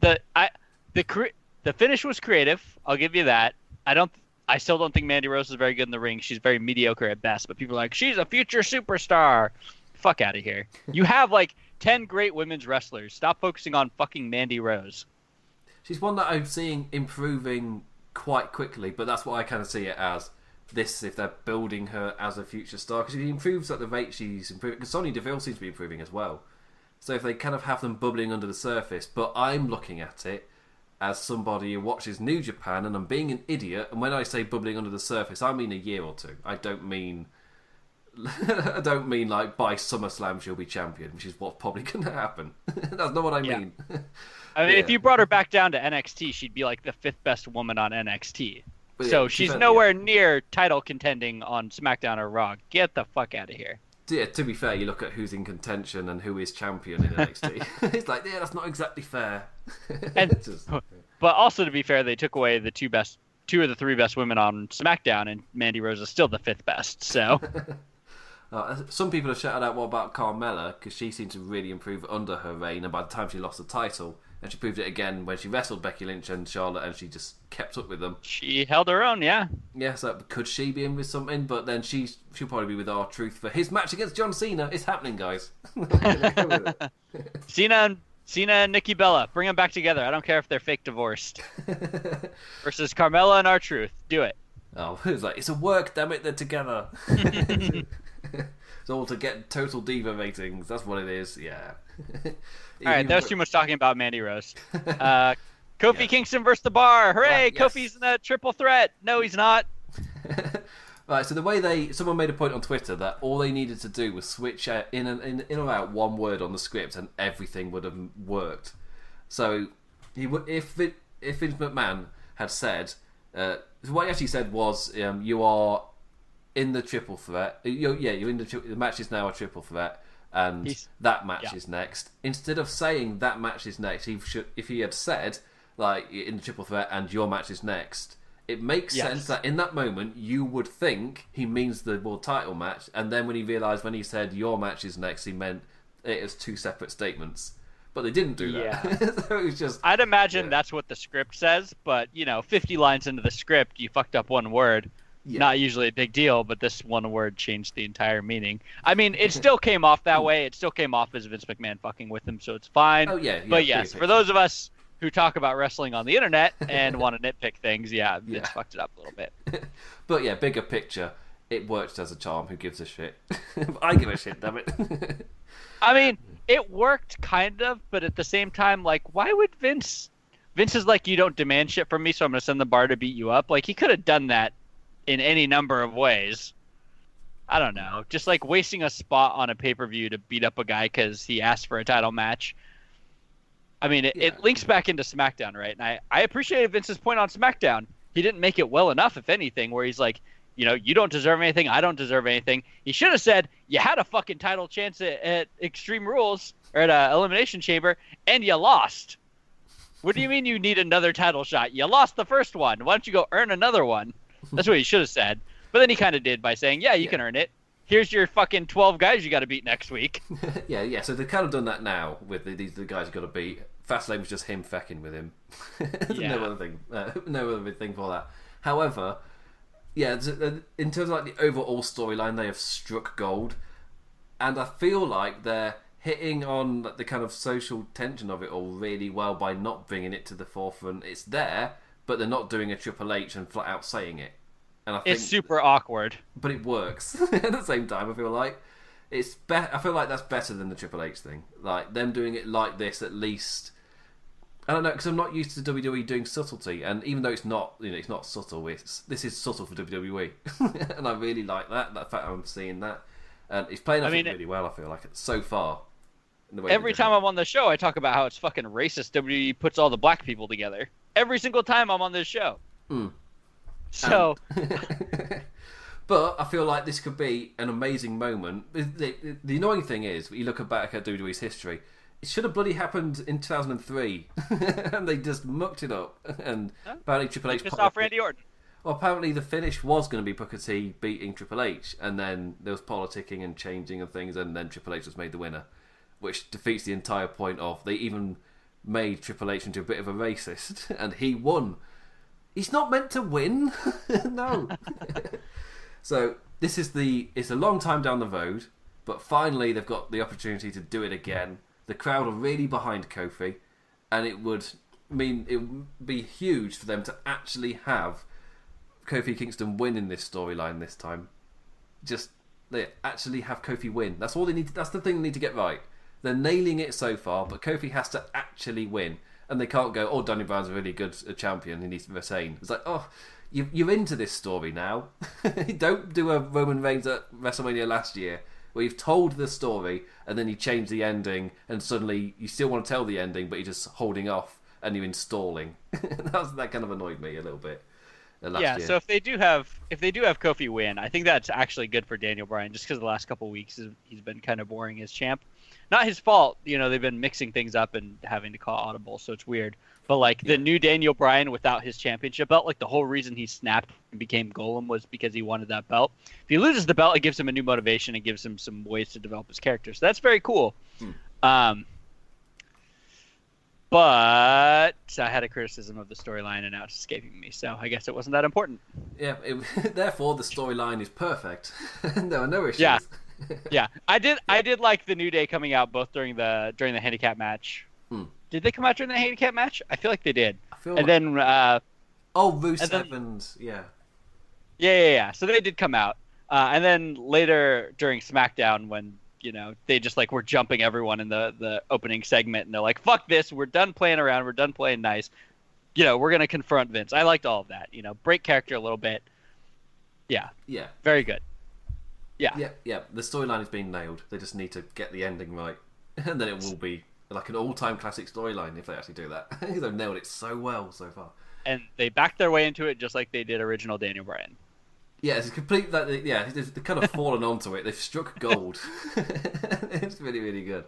S6: the I the cre- the finish was creative. I'll give you that. I don't. I still don't think Mandy Rose is very good in the ring. She's very mediocre at best. But people are like, she's a future superstar. Fuck out of here. You have like ten great women's wrestlers. Stop focusing on fucking Mandy Rose.
S5: She's one that I'm seeing improving quite quickly, but that's what I kind of see it as. This, if they're building her as a future star, because she improves at the rate she's improving. Because Sonya Deville seems to be improving as well. So if they kind of have them bubbling under the surface, but I'm looking at it as somebody who watches New Japan, and I'm being an idiot. And when I say bubbling under the surface, I mean a year or two. I don't mean. I (laughs) don't mean like by SummerSlam she'll be champion, which is what's probably (laughs) going to happen. (laughs) That's not what I
S6: Yeah.
S5: mean.
S6: I mean, if you brought her back down to NXT, she'd be like the fifth best woman on NXT.
S5: But yeah,
S6: so
S5: she
S6: she's
S5: felt-
S6: nowhere near title contending on SmackDown or Raw. Get the fuck out of here.
S5: yeah, to be fair, you look at who's in contention and who is champion in NXT. it's like, yeah, that's not exactly fair.
S6: And-
S5: just-
S6: But also, to be fair, they took away the two best, two of the three best women on SmackDown, and Mandy Rose is still the fifth best. So
S5: uh, some people have shouted out, what about Carmella? Because she seemed to really improve under her reign, and by the time she lost the title, and she proved it again when she wrestled Becky Lynch and Charlotte, and she just kept up with them.
S6: she held her own. Yeah.
S5: Yeah, so could she be in with something? But then she she'll probably be with R-Truth for his match against John Cena. It's happening, guys. (laughs)
S6: Cena and Cena and Nikki Bella, bring them back together. I don't care if they're fake divorced. (laughs) Versus Carmella and R-Truth. Do it.
S5: Oh, (laughs) it's like it's a work, damn it, they're together. (laughs) it's all to get total diva ratings. That's what it is. Yeah. (laughs)
S6: All right, that was too much talking about Mandy Rose. (laughs) Uh, Kofi Kingston versus the Bar. Hooray!
S5: Right, yes.
S6: Kofi's in a triple threat. No, he's not.
S5: Right, so the way they someone made a point on Twitter that all they needed to do was switch out in and in, in or out one word on the script and everything would have worked. So he would if it, if Vince McMahon had said uh, what he actually said was um, you are in the triple threat. You're, yeah, you're in the tri- the match is now a triple threat, and
S6: He's-
S5: that match
S6: yeah.
S5: is next. Instead of saying that match is next, he should if he had said like in the triple threat and your match is next. It makes
S6: Yes.
S5: sense that in that moment you would think he means the world title match, and then when he realised when he said your match is next, he meant it as two separate statements. But they didn't do that. (laughs) so it was just
S6: I'd imagine
S5: Yeah.
S6: that's what the script says, but you know, 50 lines into the script, you fucked up one word.
S5: Yeah.
S6: Not usually a big deal, but this one word changed the entire meaning. I mean, it (laughs) still came off that hmm. way. It still came off as Vince McMahon fucking with him, so it's fine.
S5: Oh, yeah, yeah,
S6: but yes, for those of us who talk about wrestling on the internet (laughs) and want to nitpick things, yeah, Vince
S5: Yeah.
S6: fucked it up a little bit. (laughs)
S5: But yeah, bigger picture, it worked as a charm. Who gives a shit? I give a shit, damn it.
S6: I mean, it worked kind of, but at the same time, like, why would Vince? Vince is like, you don't demand shit from me, so I'm gonna send the bar to beat you up. Like, he could have done that in any number of ways. I don't know, just like wasting a spot on a pay per view to beat up a guy because he asked for a title match. I mean, it,
S5: Yeah.
S6: it links back into SmackDown, right? And I, I appreciated Vince's point on SmackDown. He didn't make it well enough, if anything, where he's like, you know, you don't deserve anything, I don't deserve anything. He should have said, you had a fucking title chance at, at Extreme Rules or at uh, Elimination Chamber, and you lost. What do you mean you need another title shot? You lost the first one. Why don't you go earn another one? That's what he should have said. But then he kind of did by saying, yeah, you can earn it. Here's your fucking 12 guys you got to beat next week. (laughs)
S5: yeah, yeah. So they've kind of done that now with the, these the guys you've got to beat. Fastlane was just him fecking with him. (laughs)
S6: Yeah.
S5: No other thing. Uh, (laughs) no other thing for that. However, yeah, in terms of like the overall storyline, they have struck gold, and I feel like they're hitting on the kind of social tension of it all really well by not bringing it to the forefront. It's there, but they're not doing a Triple H and flat out saying it. And I think
S6: It's super awkward.
S5: but it works (laughs) at the same time. I feel like it's be- I feel like that's better than the Triple H thing. Like them doing it like this, at least. I don't know because I'm not used to WWE doing subtlety, and even though it's not, you know, it's not subtle. It's this is subtle for WWE, (laughs) and I really like that. That fact I'm seeing that, and it's playing
S6: I mean,
S5: it really well. I feel like so far. the
S6: Every time I'm on the show, I talk about how it's fucking racist. WWE puts all the black people together. Every single time I'm on this show.
S5: Mm.
S6: So um, (laughs) (laughs)
S5: But I feel like this could be an amazing moment. The, the, the annoying thing is, you look back at WWE's history, it should have bloody happened in 2003, (laughs) and they just mucked it up. And apparently Triple H
S6: pissed off Randy Orton.
S5: Well, apparently the finish was going to be Booker T beating Triple H, and then there was politicking and changing of things, and then Triple H was made the winner, which defeats the entire point of they even made Triple H into a bit of a racist, and he won. He's not meant to win, (laughs) no. (laughs) so this is the it's a long time down the road, but finally they've got the opportunity to do it again. The crowd are really behind Kofi, and it would mean it would be huge for them to actually have Kofi Kingston win in this storyline this time. Just they actually have Kofi win. That's all they need. That's the thing they need to get right. They're nailing it so far, but Kofi has to actually win, and they can't go. Oh, Daniel Bryan's a really good uh, champion. He needs to retain. It's like, oh, you, you're into this story now. (laughs) Don't do a Roman Reigns at WrestleMania last year, where you've told the story and then you change the ending, and suddenly you still want to tell the ending, but you're just holding off and you're installing. (laughs) that that kind of annoyed me a little bit. uh, Last
S6: yeah,
S5: year.
S6: so if they do have if they do have Kofi win, I think that's actually good for Daniel Bryan, just because the last couple weeks he's been kind of boring as champ. Not his fault, you know. They've been mixing things up and having to call audible, so it's weird. But like the new Daniel Bryan without his championship belt, like the whole reason he snapped and became Gollum was because he wanted that belt. If he loses the belt, it gives him a new motivation and gives him some ways to develop his character. So that's very cool. Um, but I had a criticism of the storyline and now it's escaping me. So I guess it wasn't that important.
S5: Yeah, it, (laughs) therefore the storyline is perfect. (laughs) there are no issues.
S6: Yeah. (laughs) (laughs) yeah, I did. I did like the New Day coming out both during the during the handicap match.
S5: Hmm.
S6: Did they come out during the handicap match? I feel like they did.
S5: I feel
S6: And
S5: like-
S6: then, uh,
S5: oh, Rusev
S6: and
S5: and,
S6: then-
S5: yeah,
S6: yeah, yeah, yeah. So they did come out. Uh, and then later during SmackDown, when you know they just like were jumping everyone in the the opening segment, and they're like, "Fuck this! We're done playing around. We're done playing nice. You know, we're gonna confront Vince." I liked all of that. You know, break character a little bit. Yeah,
S5: yeah,
S6: very good. Yeah.
S5: yeah, yeah. The storyline is being nailed. They just need to get the ending right, (laughs) and then it will be like an all-time classic storyline if they actually do that. (laughs) They've nailed it so well so far.
S6: And they backed their way into it just like they did original Daniel Bryan.
S5: Yeah, it's a complete. Like, yeah, they've they've kind of (laughs) fallen onto it. They've struck gold. it's really, really good.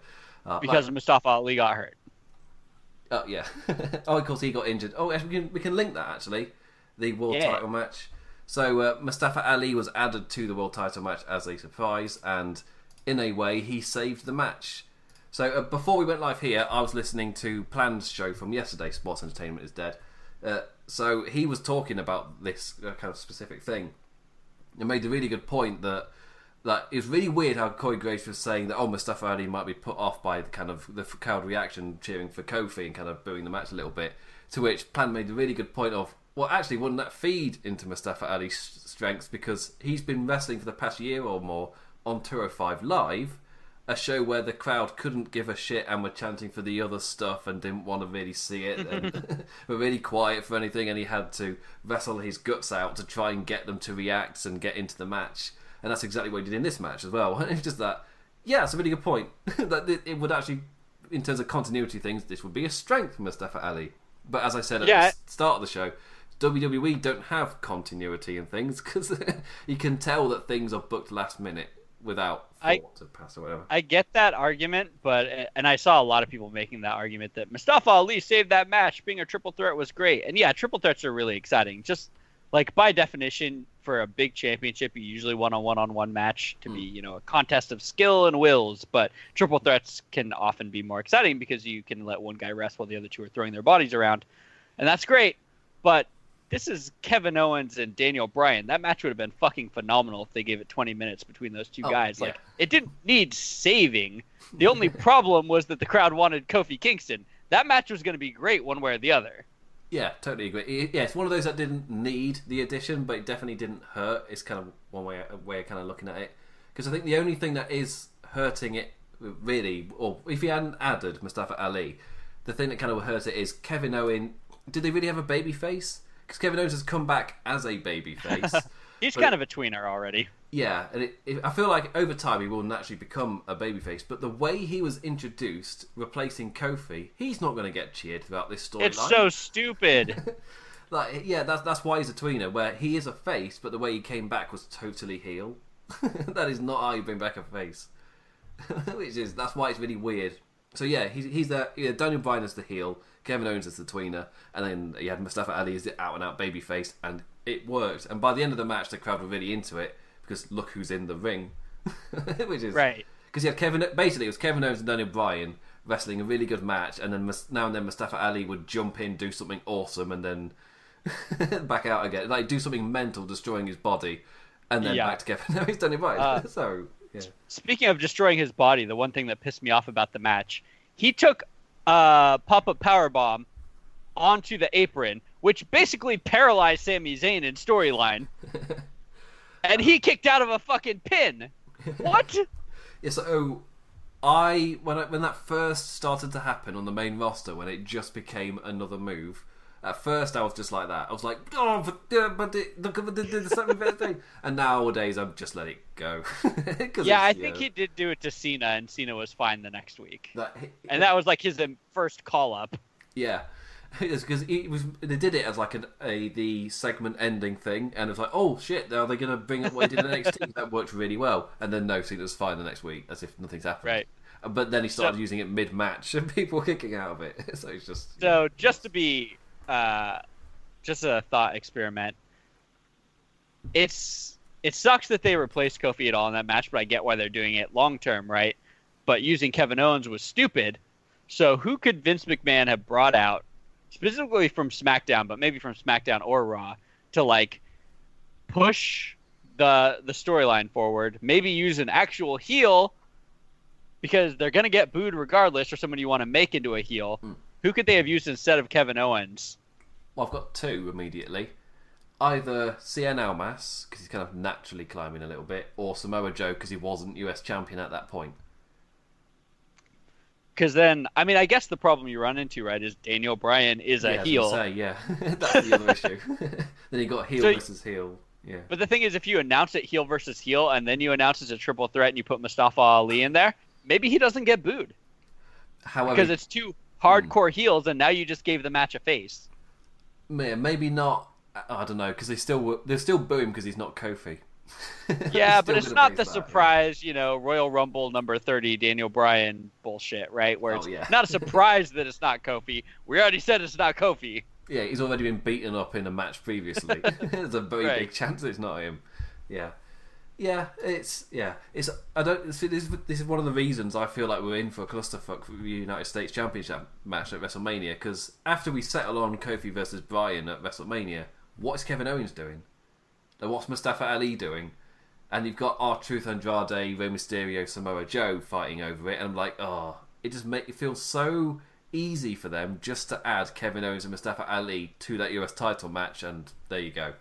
S5: Uh,
S6: because
S5: like-
S6: Mustafa Ali got hurt.
S5: Oh yeah. oh, of course he got injured. Oh, yes, we can we can link that actually. The world
S6: Yeah.
S5: title match. So uh, Mustafa Ali was added to the world title match as a surprise, and in a way, he saved the match. So uh, before we went live here, I was listening to Plan's show from yesterday. Sports Entertainment is dead. Uh, so he was talking about this uh, kind of specific thing, and made a really good point that that it was really weird how Corey Graves was saying that oh Mustafa Ali might be put off by the kind of the crowd reaction cheering for Kofi and kind of booing the match a little bit. To which Plan made a really good point of well actually wouldn't that feed into Mustafa Ali's strengths because he's been wrestling for the past year or more on 205 Live. a show where the crowd couldn't give a shit and were chanting for the other stuff and didn't want to really see it and (laughs) (laughs) were really quiet for anything and he had to wrestle his guts out to try and get them to react and get into the match and that's exactly what he did in this match as well (laughs) it's just that yeah it's a really good point that it, it would actually in terms of continuity things this would be a strength for Mustafa Ali but as I said at
S6: Yeah.
S5: the start of the show WWE don't have continuity and things (laughs) because you can tell that things are booked last minute without
S6: I-
S5: thought to pass or whatever.
S6: I get that argument, but and I saw a lot of people making that argument that Mustafa Ali saved that match. Being a triple threat was great, and yeah, triple threats are really exciting. Just like by definition, for a big championship, you usually want a one-on-one match to be, hmm. you know, a contest of skill and wills. But triple threats can often be more exciting because you can let one guy rest while the other two are throwing their bodies around, and that's great. But this is Kevin Owens and Daniel Bryan. That match would have been fucking phenomenal if they gave it 20 minutes between those two
S5: Oh,
S6: guys.
S5: yeah.
S6: Like it didn't need saving. The only (laughs) problem was that the crowd wanted Kofi Kingston. That match was going to be great one way or the other.
S5: Yeah, totally agree. Yeah, it's one of those that didn't need the addition, but it definitely didn't hurt. It's kind of one way way of kind of looking at it because I think the only thing that is hurting it really, or if you hadn't added Mustafa Ali, the thing that kind of hurts it is Kevin Owen. Did they really have a baby face? Because Kevin Owens has come back as a baby face. (laughs)
S6: He's kind of a tweener already.
S5: Yeah, and it, it, I feel like over time he will naturally become a babyface. But the way he was introduced, replacing Kofi, he's not going to get cheered throughout this storyline.
S6: It's so stupid. (laughs)
S5: like, yeah, that's that's why he's a tweener, where he is a face, but the way he came back was totally heel. (laughs) that is not how you bring back a face. Which is that's why it's really weird. So yeah, he's he's the yeah, Daniel Bryan is the heel, Kevin Owens is the tweener, and then you had Mustafa Ali as the out and out babyface, and it worked. And by the end of the match, the crowd were really into it because look who's in the ring, (laughs) which is
S6: Right.
S5: Because you had Kevin. Basically, it was Kevin Owens and Daniel Bryan wrestling a really good match, and then now and then Mustafa Ali would jump in, do something awesome, and then (laughs) back out again, like do something mental, destroying his body, and then
S6: Yeah.
S5: back to Kevin (laughs) Owens, Daniel Bryan.
S6: Uh,
S5: so yeah.
S6: Speaking of destroying his body, the one thing that pissed me off about the match, he took a pop-up power bomb onto the apron, which basically paralyzed Sami Zayn in storyline. (laughs) and he kicked out of a fucking pin. What? (laughs)
S5: Yeah, so oh, I when I, when that first started to happen on the main roster, when it just became another move. At first, I was just like that. I was like, "Oh, but but it- look at the, the, the something better thing." (laughs) And nowadays, I'm just let it go. (laughs) 'Cause
S6: yeah, I think
S5: know,
S6: he did do it to Cena, and Cena was fine the next week.
S5: that,
S6: And that was like his um, first call up.
S5: Yeah, (laughs) because it was they did it as like an, a the segment ending thing, and it was like, oh shit, are they going to bring up what he did in NXT? that worked really well, and then no, Cena's fine the next week, as if nothing's happened.
S6: Right.
S5: But then he started
S6: So-
S5: using it mid match, and people were kicking out of it. so it's just
S6: So just to be, uh, just a thought experiment. It's it sucks that they replaced Kofi at all in that match, but I get why they're doing it long term, right? But using Kevin Owens was stupid. So who could Vince McMahon have brought out specifically from SmackDown, but maybe from SmackDown or Raw to like push the the storyline forward? Maybe use an actual heel because they're gonna get booed regardless, or someone you want to make into a heel. Who could they have used instead of Kevin Owens?
S5: Well, I've got two immediately. Either Cien Almas because he's kind of naturally climbing a little bit, or Samoa Joe because he wasn't US champion at that point.
S6: Because then, I mean, I guess the problem you run into, right, is Daniel Bryan is a
S5: yeah,
S6: heel.
S5: Say, yeah, (laughs) that's the other (laughs) issue. (laughs) then you got heel
S6: So-
S5: versus heel. Yeah.
S6: But the thing is, if you announce it heel versus heel, and then you announce it's a triple threat, and you put Mustafa Ali in there, maybe he doesn't get booed
S5: However,
S6: because it's two hardcore hmm. heels, and now you just gave the match a face.
S5: Yeah, maybe not. I don't know because they still they still boo him because he's not Kofi. (laughs)
S6: Yeah, but it's not the
S5: face that, yeah.
S6: surprise, you know, Royal Rumble number thirty, Daniel Bryan bullshit, right? Where
S5: Oh,
S6: it's
S5: yeah.
S6: not a (laughs) surprise that it's not Kofi. We already said it's not Kofi.
S5: Yeah, he's already been beaten up in a match previously. (laughs) There's a very
S6: Right.
S5: big chance it's not him. Yeah, yeah, it's yeah, it's. I don't. See, this, this is one of the reasons I feel like we're in for a clusterfuck for the United States Championship match at WrestleMania because after we settle on Kofi versus Bryan at WrestleMania, what is Kevin Owens doing? And what's Mustafa Ali doing? And you've got R-Truth Andrade, Rey Mysterio, Samoa Joe fighting over it, and I'm like, oh, it just make it feel so easy for them just to add Kevin Owens and Mustafa Ali to that US title match, and there you go.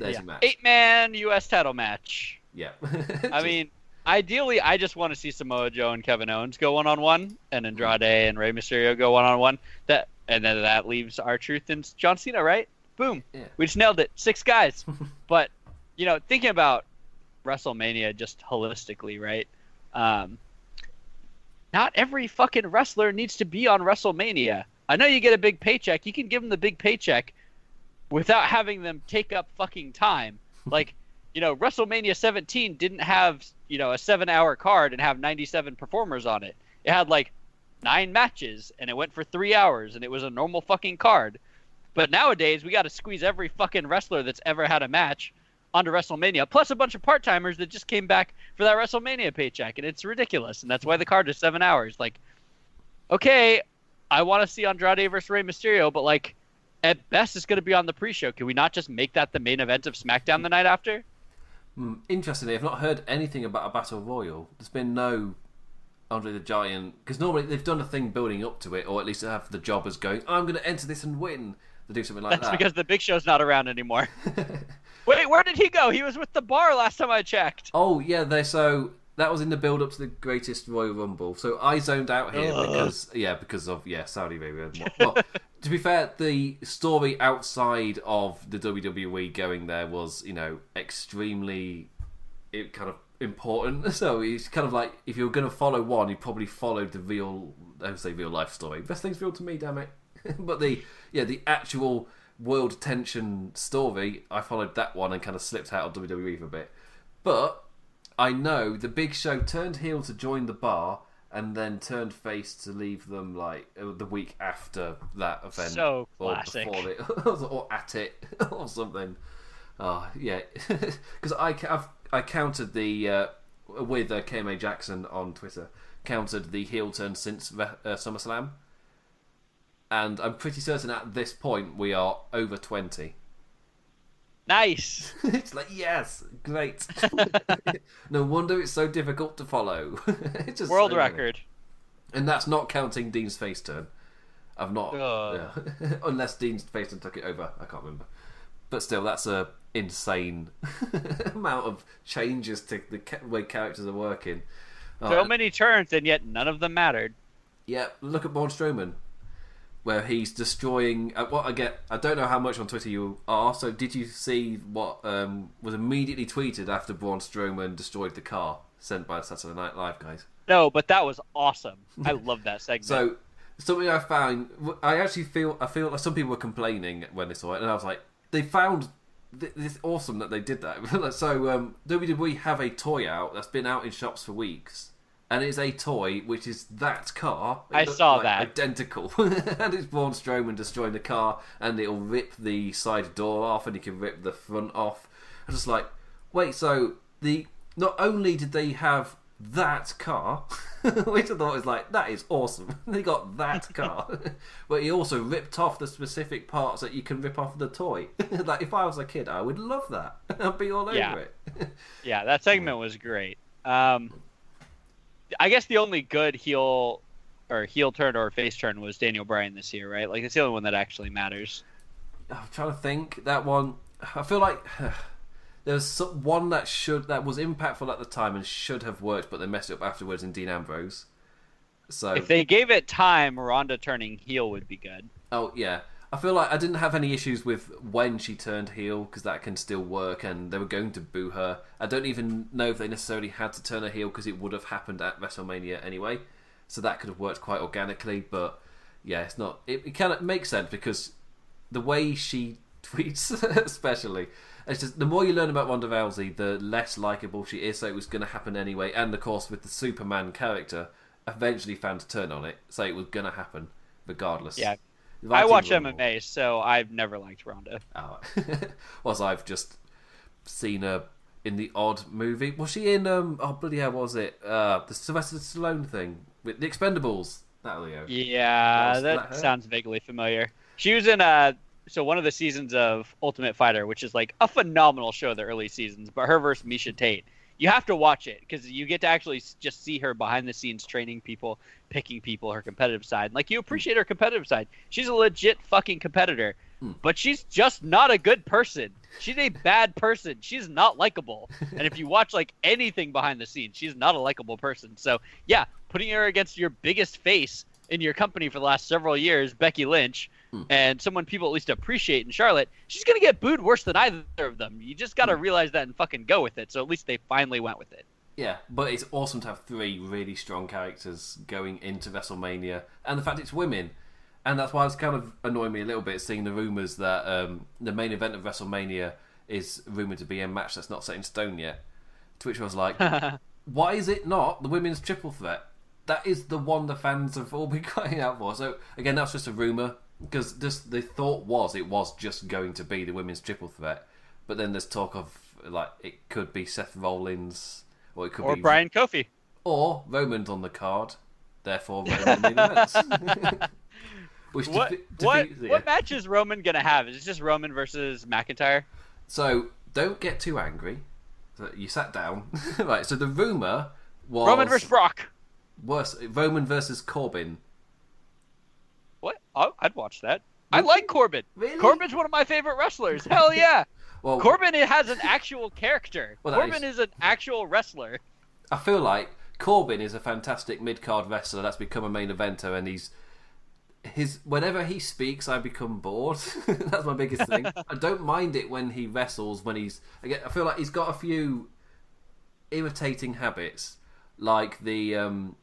S5: There's your match.
S6: Eight man U.S. title match.
S5: Yeah. (laughs)
S6: I mean, ideally, I just want to see Samoa Joe and Kevin Owens go one on one, and Andrade and Rey Mysterio go one on one. That and then that leaves R-Truth and John Cena, right? Boom,
S5: Yeah.
S6: we just nailed it. Six guys. (laughs) but you know, thinking about WrestleMania just holistically, right? Um, not every fucking wrestler needs to be on WrestleMania. I know you get a big paycheck. You can give them the big paycheck without having them take up fucking time. (laughs) Like, you know, WrestleMania 17 didn't have, you know, a seven hour card and have 97 performers on it. It had like nine matches and it went for three hours and it was a normal fucking card. But nowadays, we got to squeeze every fucking wrestler that's ever had a match onto WrestleMania, plus a bunch of part timers that just came back for that WrestleMania paycheck. And it's ridiculous. And that's why the card is seven hours. Like, okay, I want to see Andrade versus Rey Mysterio, but like, at best, it's going to be on the pre show. Can we not just make that the main event of SmackDown the night after?
S5: Hmm, Interestingly, I've not heard anything about a battle royal. There's been no Andre the Giant because normally they've done a thing building up to it, or at least have the jobbers going, "I'm going to enter this and win." They do something like
S6: That's
S5: that.
S6: because the Big Show's not around anymore. (laughs) Wait, where did he go? He was with the bar last time I checked.
S5: Oh yeah, they so that was in the build up to the greatest Royal Rumble. So I zoned out here
S6: Ugh.
S5: because yeah, because of yeah, Saudi Arabia. and what- Well, (laughs) to be fair, the story outside of the WWE going there was you know extremely it kind of important. (laughs) So it's kind of like if you're going to follow one, you probably followed the real I would say real life story. Best thing's real to me, damn it. (laughs) but the yeah the actual world tension story, I followed that one and kind of slipped out of WWE for a bit. But I know the Big Show turned heel to join the bar and then turned face to leave them like uh, the week after that event.
S6: So
S5: or
S6: classic.
S5: before it, (laughs) or at it, (laughs) or something. Oh yeah, (laughs) because I I've, I counted the uh, with uh, KMA Jackson on Twitter counted the heel turn since uh, SummerSlam, and I'm pretty certain at this point we are over twenty.
S6: Nice. (laughs)
S5: it's like yes, great. (laughs) no wonder it's so difficult to follow. (laughs) it's just
S6: World
S5: so
S6: record.
S5: and that's not counting Dean's face turn. I've not, yeah. unless Dean's face turn took it over. I can't remember, but still, that's a insane amount of changes to the way characters are working. Oh,
S6: So many turns, and yet none of them mattered.
S5: Yeah, look at Braun Strowman, where he's destroying. Uh, what I get, I don't know how much on Twitter you are. So, did you see what um, was immediately tweeted after Braun Strowman destroyed the car sent by Saturday Night Live guys?
S6: No, but that was awesome. I love that segment. (laughs)
S5: So, something I found, I actually feel, I feel like some people were complaining when they saw it, and I was like, they found. th- It's awesome that they did that. (laughs) so, um, WWE have a toy out that's been out in shops for weeks, and it's a toy which is that car.
S6: I saw
S5: like
S6: that.
S5: identical, (laughs) and it's Braun Strowman destroying the car, and it'll rip the side door off, and he can rip the front off. I'm just like, wait, so the not only did they have that car, (laughs) which I thought was like that is awesome. (laughs) they got that car, but he also ripped off the specific parts that you can rip off the toy. like if I was a kid, I would love that. I'd be all over
S6: Yeah.
S5: it.
S6: yeah, that segment was great. Um, I guess the only good heel or heel turn or face turn was Daniel Bryan this year, right? Like it's the only one that actually matters.
S5: I'm trying to think that one. I feel like (sighs) there was one that should that was impactful at the time and should have worked, but they messed it up afterwards in Dean Ambrose. So
S6: If they gave it time, Ronda turning heel would be good.
S5: Oh yeah, I feel like I didn't have any issues with when she turned heel because that can still work, and they were going to boo her. I don't even know if they necessarily had to turn her heel because it would have happened at WrestleMania anyway, so that could have worked quite organically. But yeah, it's not. It, it kind of makes sense because the way she (laughs) tweets, especially. It's just the more you learn about Ronda Rousey, the less likable she is. So it was going to happen anyway, and of course with the Superman character, eventually found a turn on it, so it was going to happen regardless.
S6: Yeah. I watch. MMA, so I've never liked Ronda.
S5: Oh. (laughs) was I've just seen her in the odd movie. Was she in um? Oh bloody hell, what was it? Uh, the Sylvester Stallone thing with the Expendables. That'll go.
S6: Yeah,
S5: Was
S6: that
S5: that
S6: sounds vaguely familiar. She was in uh so one of the seasons of Ultimate Fighter, which is like a phenomenal show, the early seasons, but her versus Miesha Tate. You have to watch it because you get to actually just see her behind the scenes training people, picking people, her competitive side. Like you appreciate her competitive side. She's a legit fucking competitor,
S5: Hmm.
S6: but she's just not a good person. She's a bad person. She's not likable. And if you (laughs) watch like anything behind the scenes, she's not a likable person. So yeah, putting her against your biggest face in your company for the last several years, Becky Lynch, and someone people at least appreciate in Charlotte, she's gonna get booed worse than either of them. You just gotta realize that and fucking go with it. So at least they finally went with it.
S5: Yeah, but it's awesome to have three really strong characters going into WrestleMania, and the fact it's women, and that's why it's kind of annoying me a little bit seeing the rumors that um, the main event of WrestleMania is rumored to be a match that's not set in stone yet. To which I was like, (laughs) why is it not the women's triple threat? That is the one the fans have all been (laughs) crying out for. So again, that's just a rumor because just the thought was it was just going to be the women's triple threat, but then there's talk of like it could be Seth Rollins or it could
S6: Or
S5: be
S6: Bryan Kofi.
S5: or Roman's on the card, therefore (laughs) Roman in the events. (laughs) Which
S6: What
S5: defe-
S6: what
S5: it.
S6: what match is Roman gonna have? Is it just Roman versus McIntyre?
S5: So don't get too angry. You sat down, (laughs) right? So the rumor was
S6: Roman versus Brock.
S5: worse Roman versus Corbin.
S6: What? Oh, I'd watch that. I like Corbin.
S5: Really?
S6: Corbin's one of my favorite wrestlers. (laughs) Hell yeah.
S5: Well,
S6: Corbin has an actual character. (laughs)
S5: Well,
S6: Corbin
S5: is-
S6: is... an actual wrestler.
S5: I feel like Corbin is a fantastic mid card wrestler that's become a main eventer, and he's his whenever he speaks, I become bored. (laughs) that's my biggest thing. I don't mind it when he wrestles. When he's again, I feel like he's got a few irritating habits, like the um,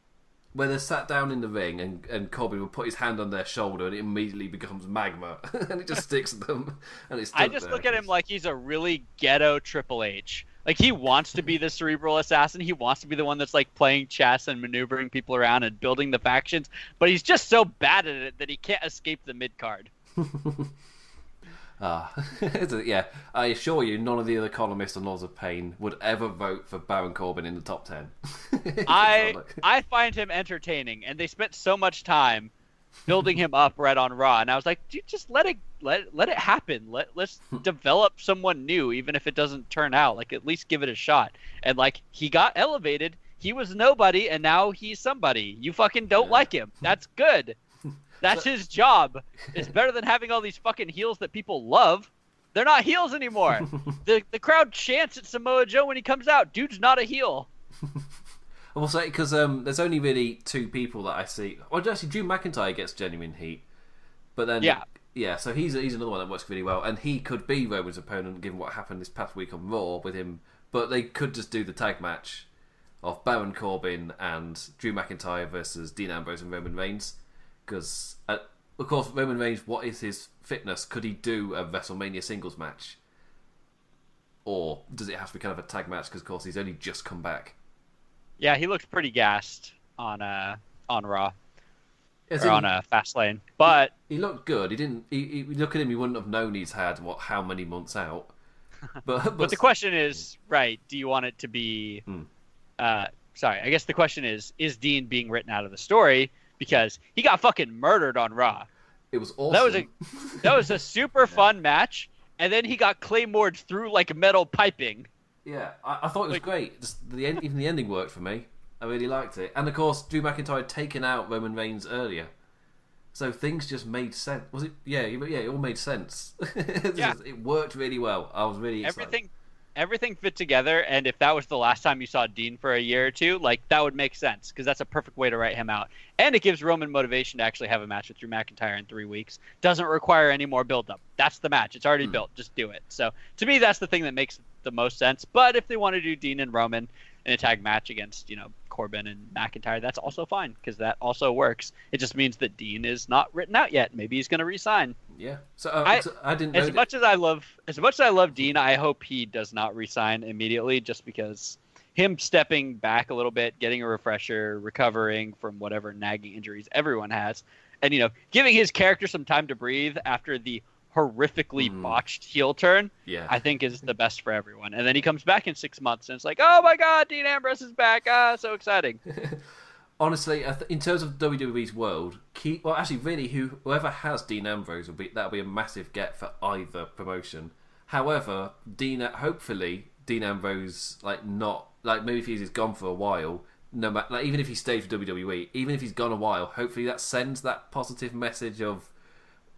S5: where they're sat down in the ring and, and Corbin will put his hand on their shoulder and it immediately becomes magma (laughs) and it just (laughs) sticks to them. And it's
S6: I just
S5: there.
S6: look at him like he's a really ghetto Triple H. Like he wants to be the cerebral assassin. He wants to be the one that's like playing chess and maneuvering people around and building the factions. But he's just so bad at it that he can't escape the mid card. (laughs)
S5: Ah, (laughs) a- yeah. I assure you, none of the other columnists on Laws of Pain would ever vote for Baron Corbin in the top ten. (laughs)
S6: I I find him entertaining, and they spent so much time building him up right on Raw, and I was like, dude, just let it let let it happen. Let let's develop someone new, even if it doesn't turn out. Like at least give it a shot. And like he got elevated. He was nobody, and now he's somebody. You fucking don't like him. That's good. That's his job. It's better than having all these fucking heels that people love. They're not heels anymore. (laughs) the the crowd chants at Samoa Joe when he comes out. Dude's not a heel. (laughs)
S5: I will say because um, there's only really two people that I see. Well, actually, Drew McIntyre gets genuine heat, but then
S6: Yeah.
S5: yeah. So he's he's another one that works really well, and he could be Roman's opponent given what happened this past week on Raw with him. But they could just do the tag match of Baron Corbin and Drew McIntyre versus Dean Ambrose and Roman Reigns, because uh, of course Roman Reigns, what is his fitness? Could he do a WrestleMania singles match? Or does it have to be kind of a tag match? Because of course he's only just come back.
S6: Yeah, he looks pretty gassed on uh on Raw
S5: As
S6: or
S5: in-
S6: on uh, Fastlane. But
S5: He looked good. He didn't. He, he, look at him. He wouldn't have known he's had what how many months out. (laughs) But but,
S6: but the question is, right? Do you want it to be?
S5: Hmm.
S6: Uh, sorry, I guess the question is: Is Dean being written out of the story because he got fucking murdered on Raw?
S5: it was awesome.
S6: That was a (laughs) that was a super fun match, and then he got claymored through like metal piping.
S5: yeah. I, I thought it was
S6: Like-
S5: great. Just the end, even the ending worked for me. I really liked it. And of course, Drew McIntyre had taken out Roman Reigns earlier, so things just made sense. Was it? Yeah, yeah. It all made sense. (laughs) It's
S6: Yeah.
S5: just- it worked really well. I was really excited.
S6: Everything everything fit together, and if that was the last time you saw Dean for a year or two, like that would make sense because that's a perfect way to write him out, and it gives Roman motivation to actually have a match with Drew McIntyre in three weeks. Doesn't require any more build up. That's the match. It's already hmm. built. Just do it. So to me, that's the thing that makes the most sense. But if they want to do Dean and Roman in a tag match against you know Corbin and McIntyre, that's also fine because that also works. It just means that Dean is not written out yet. Maybe he's going to resign.
S5: Yeah. So uh,
S6: I-
S5: so I didn't know.
S6: As
S5: that-
S6: much as I love, as much as I love Dean, I hope he does not resign immediately, just because him stepping back a little bit, getting a refresher, recovering from whatever nagging injuries everyone has, and you know, giving his character some time to breathe after the horrifically
S5: Mhm.
S6: botched heel turn,
S5: yeah.
S6: I think is the best for everyone. And then he comes back in six months, and it's like, oh my god, Dean Ambrose is back! Ah, so exciting. (laughs)
S5: Honestly, in terms of WWE's world, keep well. Actually, really, who whoever has Dean Ambrose will be that'll be a massive get for either promotion. However, Dean, uh, hopefully, Dean Ambrose, like not like maybe if he's gone for a while, no matter like even if he stays for WWE, even if he's gone a while, hopefully that sends that positive message of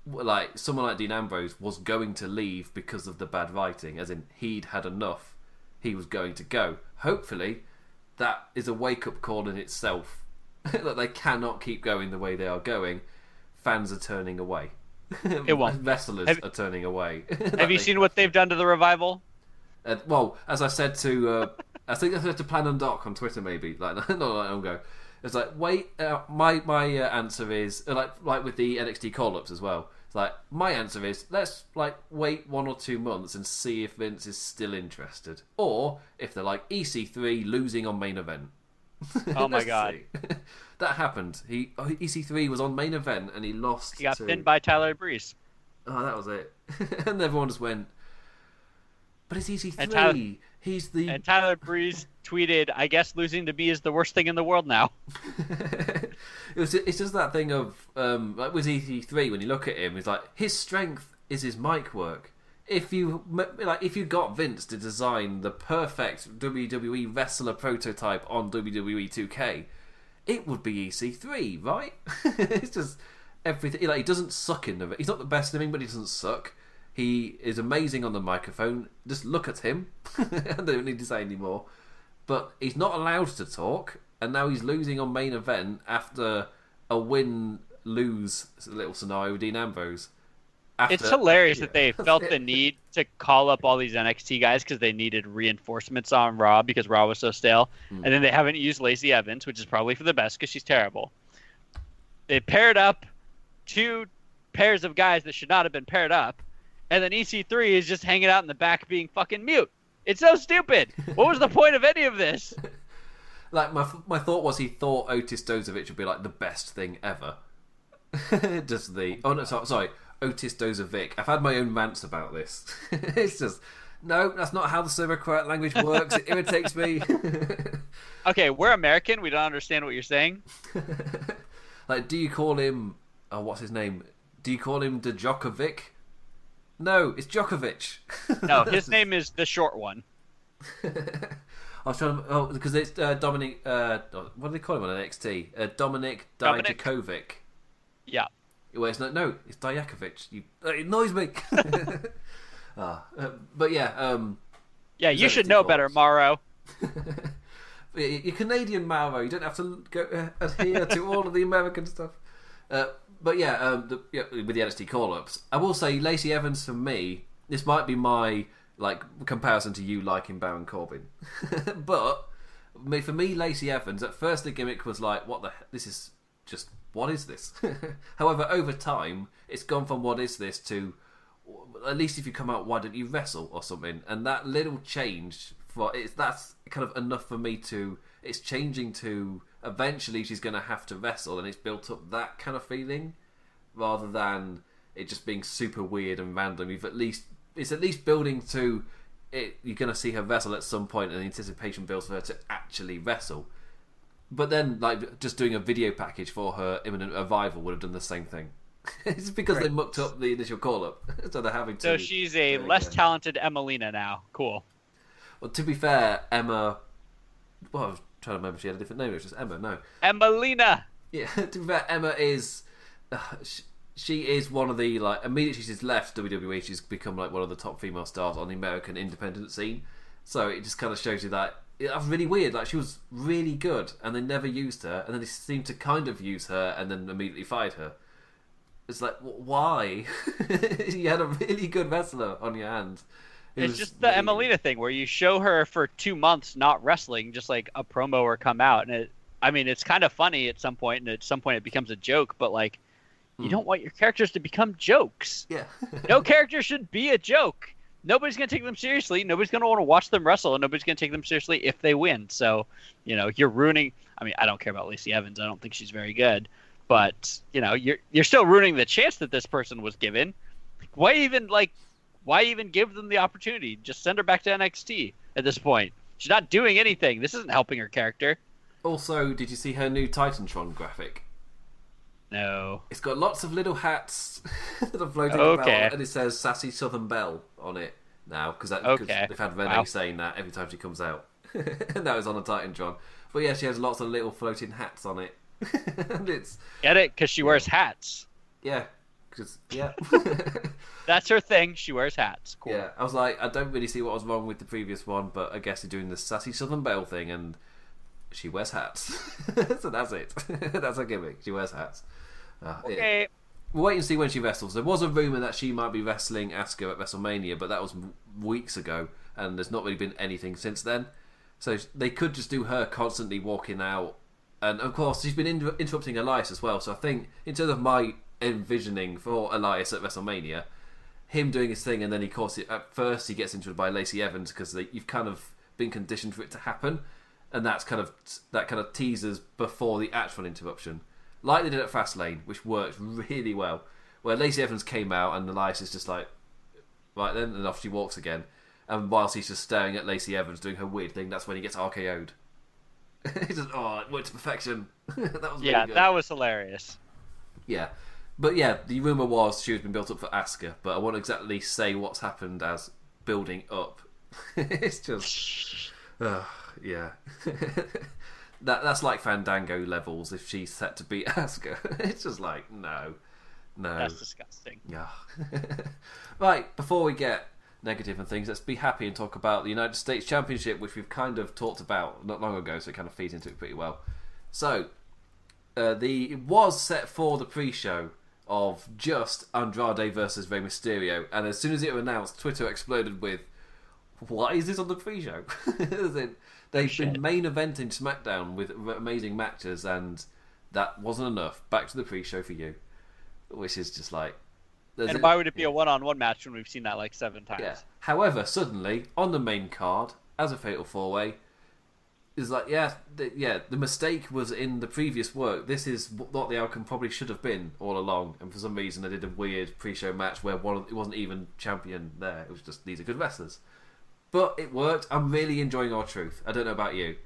S5: like someone like Dean Ambrose was going to leave because of the bad writing, as in he'd had enough, he was going to go. Hopefully, that is a wake up call in itself (laughs) that they cannot keep going the way they are going. Fans are turning away.
S6: It won't. (laughs)
S5: Wrestlers
S6: Have-
S5: are turning away. (laughs)
S6: Have you seen what they've done to the revival?
S5: Uh, well, as I said to, uh, I think I said to Plan and Doc on Twitter, maybe like not like long ago. It's like wait, uh, my my uh, answer is uh, like like with the NXT call ups as well. It's like my answer is let's like wait one or two months and see if Vince is still interested, or if they're like EC3 losing on main event. (laughs)
S6: Oh my god. (laughs)
S5: that happened. He oh, EC3 was on main event and he lost.
S6: He got
S5: to...
S6: pinned by Tyler Breeze.
S5: Oh, that was it. (laughs) and everyone just went. But it's EC3.
S6: And Tyler-
S5: He's the
S6: And Tyler Breeze tweeted, I guess losing to me is the worst thing in the world now.
S5: it was, it's just that thing of um, like with EC3 when you look at him, he's like his strength is his mic work. If you like, if you got Vince to design the perfect WWE wrestler prototype on WWE 2K, it would be EC3, right? (laughs) it's just everything. Like he doesn't suck in the. He's not the best in the but he doesn't suck. He is amazing on the microphone. Just look at him. (laughs) I don't need to say anymore. But he's not allowed to talk, and now he's losing on main event after a win lose little scenario with Dean Ambrose. After,
S6: It's hilarious that they felt the need (laughs) to call up all these NXT guys because they needed reinforcements on Raw because Raw was so stale.
S5: Hmm.
S6: And then they haven't used Lacey Evans, which is probably for the best because she's terrible. They paired up two pairs of guys that should not have been paired up. And then EC3 is just hanging out in the back being fucking mute. It's so stupid. What was the point of any of this? (laughs)
S5: Like my my thought was he thought Otis Dozovic would be like the best thing ever. (laughs) just the oh no sorry, sorry Otis Dozovic. I've had my own rants about this. (laughs) it's just no, that's not how the Serbo-Croat language works. It irritates me. (laughs)
S6: Okay, we're American. We don't understand what you're saying. (laughs)
S5: like, do you call him? Oh, what's his name? Do you call him Djokovic? No, it's Djokovic.
S6: No, his name is the short one.
S5: I was trying to, oh, because it's uh, Dominic. Uh, what do they call him on NXT? Uh, Dominic
S6: Dominic.
S5: Dijakovic.
S6: Yeah.
S5: Well, it's not, no, it's Dijakovic. You, uh, it annoys me. uh, (laughs) but yeah, um,
S6: Yeah, you should know better, Morrow. (laughs)
S5: you're Canadian Mauro. You don't have to go uh, adhere to all of the American stuff. Uh, but yeah, um, the, yeah, with the NXT call-ups, I will say Lacey Evans for me. This might be my like comparison to you liking Baron Corbin, (laughs) but for me, Lacey Evans at first the gimmick was like, "What the? he- This is just what is this?" (laughs) However, over time, it's gone from "What is this?" to at least if you come out, why don't you wrestle or something? And that little change for it's that's kind of enough for me to. It's changing to eventually she's going to have to wrestle, and it's built up that kind of feeling rather than it just being super weird and random. You've at least it's at least building to it. You're going to see her wrestle at some point, and the anticipation builds for her to actually wrestle. But then, like just doing a video package for her imminent arrival would have done the same thing. (laughs) it's because they mucked up the initial call up, (laughs) so they're having to.
S6: So she's a less
S5: again.
S6: talented Emmalina now. Cool.
S5: Well, to be fair, Emma. Well, I was trying to remember if she had a different name. It was just Emma. No.
S6: Emmalina!
S5: Yeah, (laughs) to be fair, Emma is. Uh, she, she is one of the like immediately she's left WWE. She's become like one of the top female stars on the American independent scene. So it just kind of shows you that it, that's really weird. Like she was really good, and they never used her, and then they seemed to kind of use her, and then immediately fired her. It's like why? (laughs) you had a really good wrestler on your hands. It
S6: It's just the
S5: really-
S6: Emmalina thing where you show her for two months not wrestling, just like a promo or come out, and it. I mean, it's kind of funny at some point, and at some point it becomes a joke. But like,
S5: Hmm.
S6: you don't want your characters to become jokes.
S5: Yeah.
S6: No character should be a joke. Nobody's gonna take them seriously. Nobody's gonna want to watch them wrestle, and nobody's gonna take them seriously if they win. So, you know, you're ruining. I mean, I don't care about Lacey Evans. I don't think she's very good, but you know, you're you're still ruining the chance that this person was given. Why even like, why even give them the opportunity? Just send her back to NXT at this point. She's not doing anything. This isn't helping her character.
S5: Also, did you see her new Titantron graphic?
S6: No.
S5: It's got lots of little hats (laughs) that are floating
S6: Okay.
S5: about, and it says "Sassy Southern Belle" on it now because
S6: Okay.
S5: they've had Renee
S6: Wow.
S5: saying that every time she comes out, and that was on a Titantron. But yeah, she has lots of little floating hats on it, (laughs) and it's
S6: Get it? Because she wears hats.
S5: yeah, Just yeah. (laughs)
S6: That's her thing. She wears hats. Cool.
S5: Yeah, I was like, I don't really see what was wrong with the previous one, but I guess they're doing the sassy Southern Belle thing, and she wears hats, (laughs) so that's it. (laughs) that's her gimmick. She wears hats. Uh.
S6: Okay.
S5: We'll wait and see when she wrestles. There was a rumor that she might be wrestling Asuka at WrestleMania, but that was weeks ago, and there's not really been anything since then. So they could just do her constantly walking out, and of course she's been inter- interrupting Elias as well. So I think in terms of my envisioning for Elias at WrestleMania, him doing his thing, and then of course at first he gets interrupted by Lacey Evans because you've kind of been conditioned for it to happen, and that's kind of that kind of teasers before the actual interruption, like they did at Fastlane, which worked really well. Where Lacey Evans came out and Elias is just like, right then, and off she walks again, and whilst he's just staring at Lacey Evans doing her weird thing, that's when he gets RKO'd. (laughs) He's just oh, it worked to perfection. (laughs) that was really
S6: Yeah,
S5: good.
S6: that was hilarious.
S5: Yeah. But yeah, the rumour was she was been built up for Asuka, but I won't exactly say what's happened as building up. (laughs) it's just. Ugh, yeah. (laughs) that That's like Fandango levels if she's set to beat (laughs) Asuka. it's just like, no. No.
S6: That's disgusting.
S5: Yeah. (laughs) right, before we get negative and things, let's be happy and talk about the United States Championship, which we've kind of talked about not long ago, so it kind of feeds into it pretty well. So, uh, the it was set for the pre-show of just Andrade versus Rey Mysterio, and as soon as it was announced, Twitter exploded with, "Why is this on the pre-show?" They've been main eventing SmackDown with amazing matches, and that wasn't enough. Back to the pre-show for you, which is just like.
S6: And
S5: a-
S6: why would it be a one-on-one match when we've seen that like seven times?
S5: yeah. However, suddenly on the main card, as a fatal four way, is like yeah, the, yeah. The mistake was in the previous work. This is what the outcome probably should have been all along. And for some reason, they did a weird pre-show match where one of, it wasn't even champion there. It was just these are good wrestlers. But it worked. I'm really enjoying R-Truth. I don't know about you.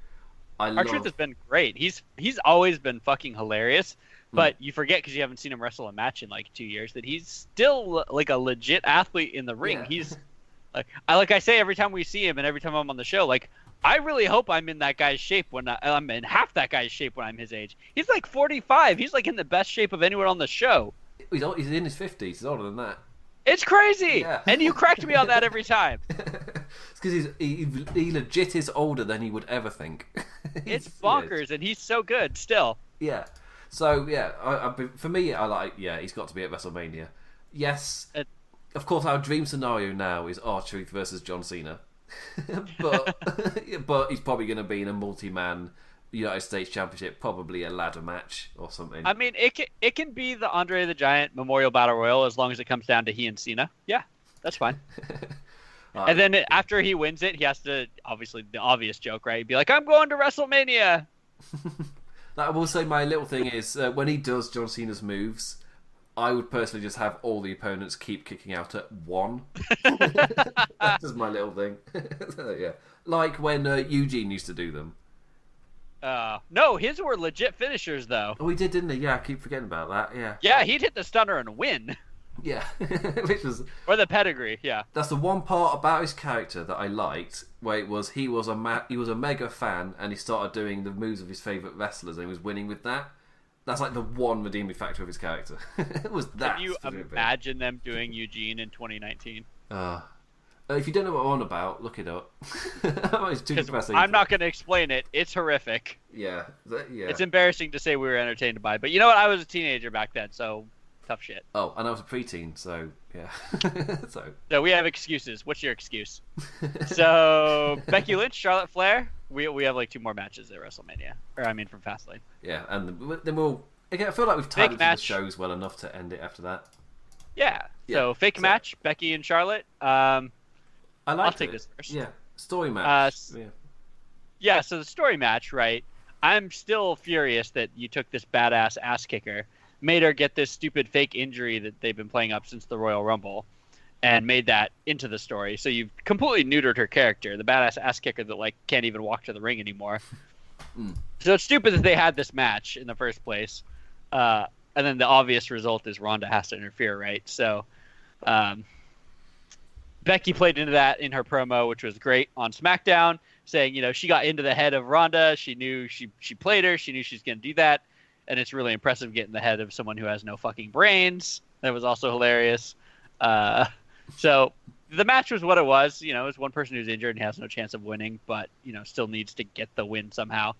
S5: I
S6: Our
S5: love.
S6: truth has been great. He's he's always been fucking hilarious.
S5: Hmm.
S6: But you forget because you haven't seen him wrestle a match in like two years that he's still like a legit athlete in the ring.
S5: Yeah.
S6: He's (laughs) like I like I say every time we see him and every time I'm on the show, like I really hope I'm in that guy's shape when I, I'm in half that guy's shape when I'm his age. He's like 45. He's like in the best shape of anyone on the show.
S5: he's, he's in his fifties. He's older than that.
S6: It's crazy,
S5: Yeah.
S6: and you correct me on that every time. (laughs)
S5: it's because he's he, he legit is older than he would ever think. (laughs)
S6: It's bonkers, and he's so good still.
S5: Yeah. So yeah, I, I, for me, I like yeah, he's got to be at WrestleMania. Yes,
S6: It-
S5: of course, our dream scenario now is R-Truth versus John Cena, (laughs) but but he's probably going to be in a multi-man United States Championship, probably a ladder match or something.
S6: I mean, it can, it can be the Andre the Giant Memorial Battle Royal as long as it comes down to he and Cena. Yeah, that's fine.
S5: Uh, (laughs)
S6: and then after he wins it, he has to obviously the obvious joke, right? He'd be like, "I'm going to WrestleMania." (laughs)
S5: I will say my little thing is uh, when he does John Cena's moves, I would personally just have all the opponents keep kicking out at one. (laughs) That's just my little thing. yeah, like when uh, Eugene used to do them.
S6: Uh, no, his were legit finishers though.
S5: Oh, he did, didn't he? Yeah, I keep forgetting about that. Yeah,
S6: Yeah, he'd hit the stunner and win, (laughs)
S5: yeah. (laughs) Which was
S6: or the pedigree. Yeah,
S5: that's the one part about his character that I liked, where it was he was a ma- he was a mega fan and he started doing the moves of his favorite wrestlers and he was winning with that. That's like the one redeeming factor of his character. (laughs) it was that.
S6: can you imagine them doing Eugene in 2019?
S5: Uh, uh, if you don't know what I'm on about, look it up. (laughs) it's too depressing.
S6: I'm not going to explain it. It's horrific.
S5: Yeah, th- yeah.
S6: It's embarrassing to say we were entertained by, it. but you know what? I was a teenager back then, so tough shit.
S5: Oh, and I was a preteen, so yeah. (laughs) so
S6: So we have excuses. What's your excuse? so (laughs) Becky Lynch, Charlotte Flair. We we have like two more matches at WrestleMania, or I mean from Fastlane.
S5: yeah, and then- we'll. Again, I feel like we've tied
S6: Big
S5: it to the shows well enough to end it after that.
S6: Yeah.
S5: Yeah,
S6: So fake
S5: so-
S6: match, Becky and Charlotte. Um,
S5: I like.
S6: take this first.
S5: Yeah, story match.
S6: Uh,
S5: yeah.
S6: yeah. So the story match, right? I'm still furious that you took this badass ass kicker, made her get this stupid fake injury that they've been playing up since the Royal Rumble, and made that into the story. So you've completely neutered her character, the badass ass kicker that like can't even walk to the ring anymore. (laughs)
S5: Mm.
S6: So it's stupid that they had this match in the first place. Uh, and then the obvious result is Ronda has to interfere, right? So um, Becky played into that in her promo, which was great on SmackDown, saying, you know, she got into the head of Ronda. She knew she she played her. She knew she was going to do that, and it's really impressive getting the head of someone who has no fucking brains. That was also hilarious. Uh, so the match was what it was. You know, it's one person who's injured and has no chance of winning, but you know, still needs to get the win somehow.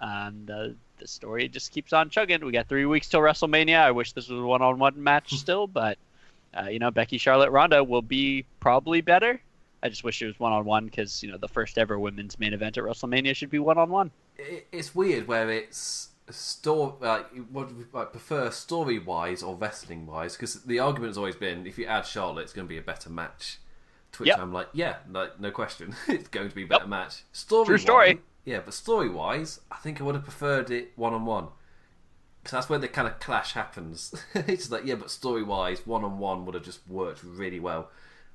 S6: And uh, the story just keeps on chugging. We got three weeks till WrestleMania. I wish this was a one-on-one match (laughs) still, but uh, you know, Becky, Charlotte, Ronda will be probably better. I just wish it was one-on-one because you know the first ever women's main event at WrestleMania should be one-on-one.
S5: It's weird where it's story like what like, prefer story wise or wrestling wise because the argument has always been if you add Charlotte, it's going to be a better match. To which
S6: Yep.
S5: I'm like, yeah, no, no question, (laughs) it's going to be a better
S6: Yep.
S5: match. Story
S6: True story.
S5: yeah, but story wise, I think I would have preferred it one on one. Because that's where the kind of clash happens. (laughs) it's just like, yeah, but story wise, one on one would have just worked really well.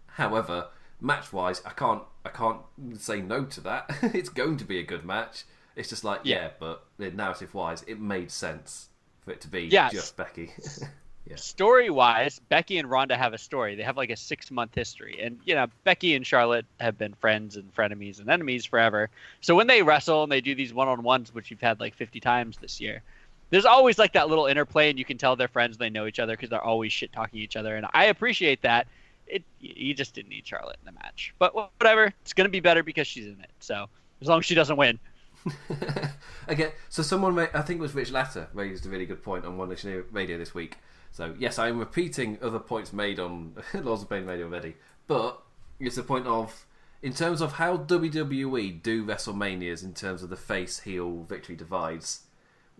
S5: However, match wise, I can't, I can't say no to that. (laughs) it's going to be a good match. It's just like, yeah,
S6: Yeah.
S5: but narrative wise, it made sense for it to be
S6: Yes.
S5: just Becky. (laughs) yeah.
S6: Story wise, Becky and Ronda have a story. They have like a six month history. And, you know, Becky and Charlotte have been friends and frenemies and enemies forever. So when they wrestle and they do these one on ones, which you've had like 50 times this year, there's always like that little interplay, and you can tell they're friends and they know each other because they're always shit talking each other. And I appreciate that. It You just didn't need Charlotte in the match. But whatever. It's going to be better because she's in it. So as long as she doesn't win. (laughs)
S5: okay, so someone, I think it was Rich Latter, raised a really good point on One Nation Radio this week. So, yes, I am repeating other points made on (laughs) Lords of Pain Radio already, but it's the point of, in terms of how WWE do WrestleManias in terms of the face heel victory divides,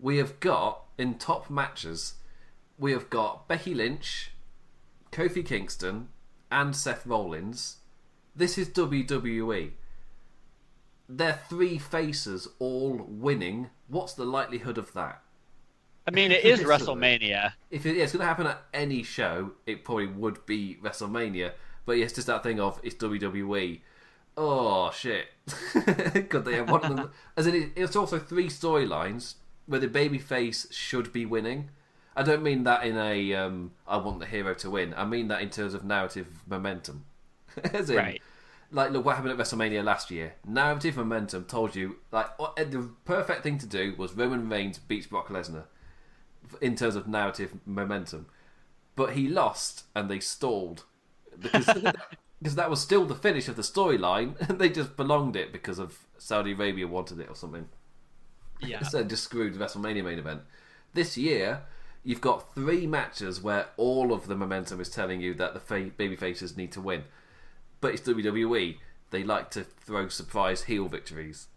S5: we have got, in top matches, we have got Becky Lynch, Kofi Kingston, and Seth Rollins. This is WWE they're three faces all winning. What's the likelihood of that?
S6: I mean, it is (laughs) WrestleMania.
S5: If it, yeah, it's going to happen at any show, it probably would be WrestleMania. But yeah, it's just that thing of it's WWE. Oh shit! (laughs) Could they have one of them? (laughs) As in, it- it's also three storylines where the babyface should be winning. I don't mean that in a um, I want the hero to win. I mean that in terms of narrative momentum. (laughs) In,
S6: Right.
S5: like look what happened at WrestleMania last year. Narrative momentum told you like the perfect thing to do was Roman Reigns beats Brock Lesnar in terms of narrative momentum, but he lost and they stalled because (laughs) because that was still the finish of the storyline (laughs) they just belonged it because of Saudi Arabia wanted it or something.
S6: Yeah.
S5: So just screwed the WrestleMania main event. This year, you've got three matches where all of the momentum is telling you that the fa- baby faces need to win. But it's WWE. They like to throw surprise heel victories.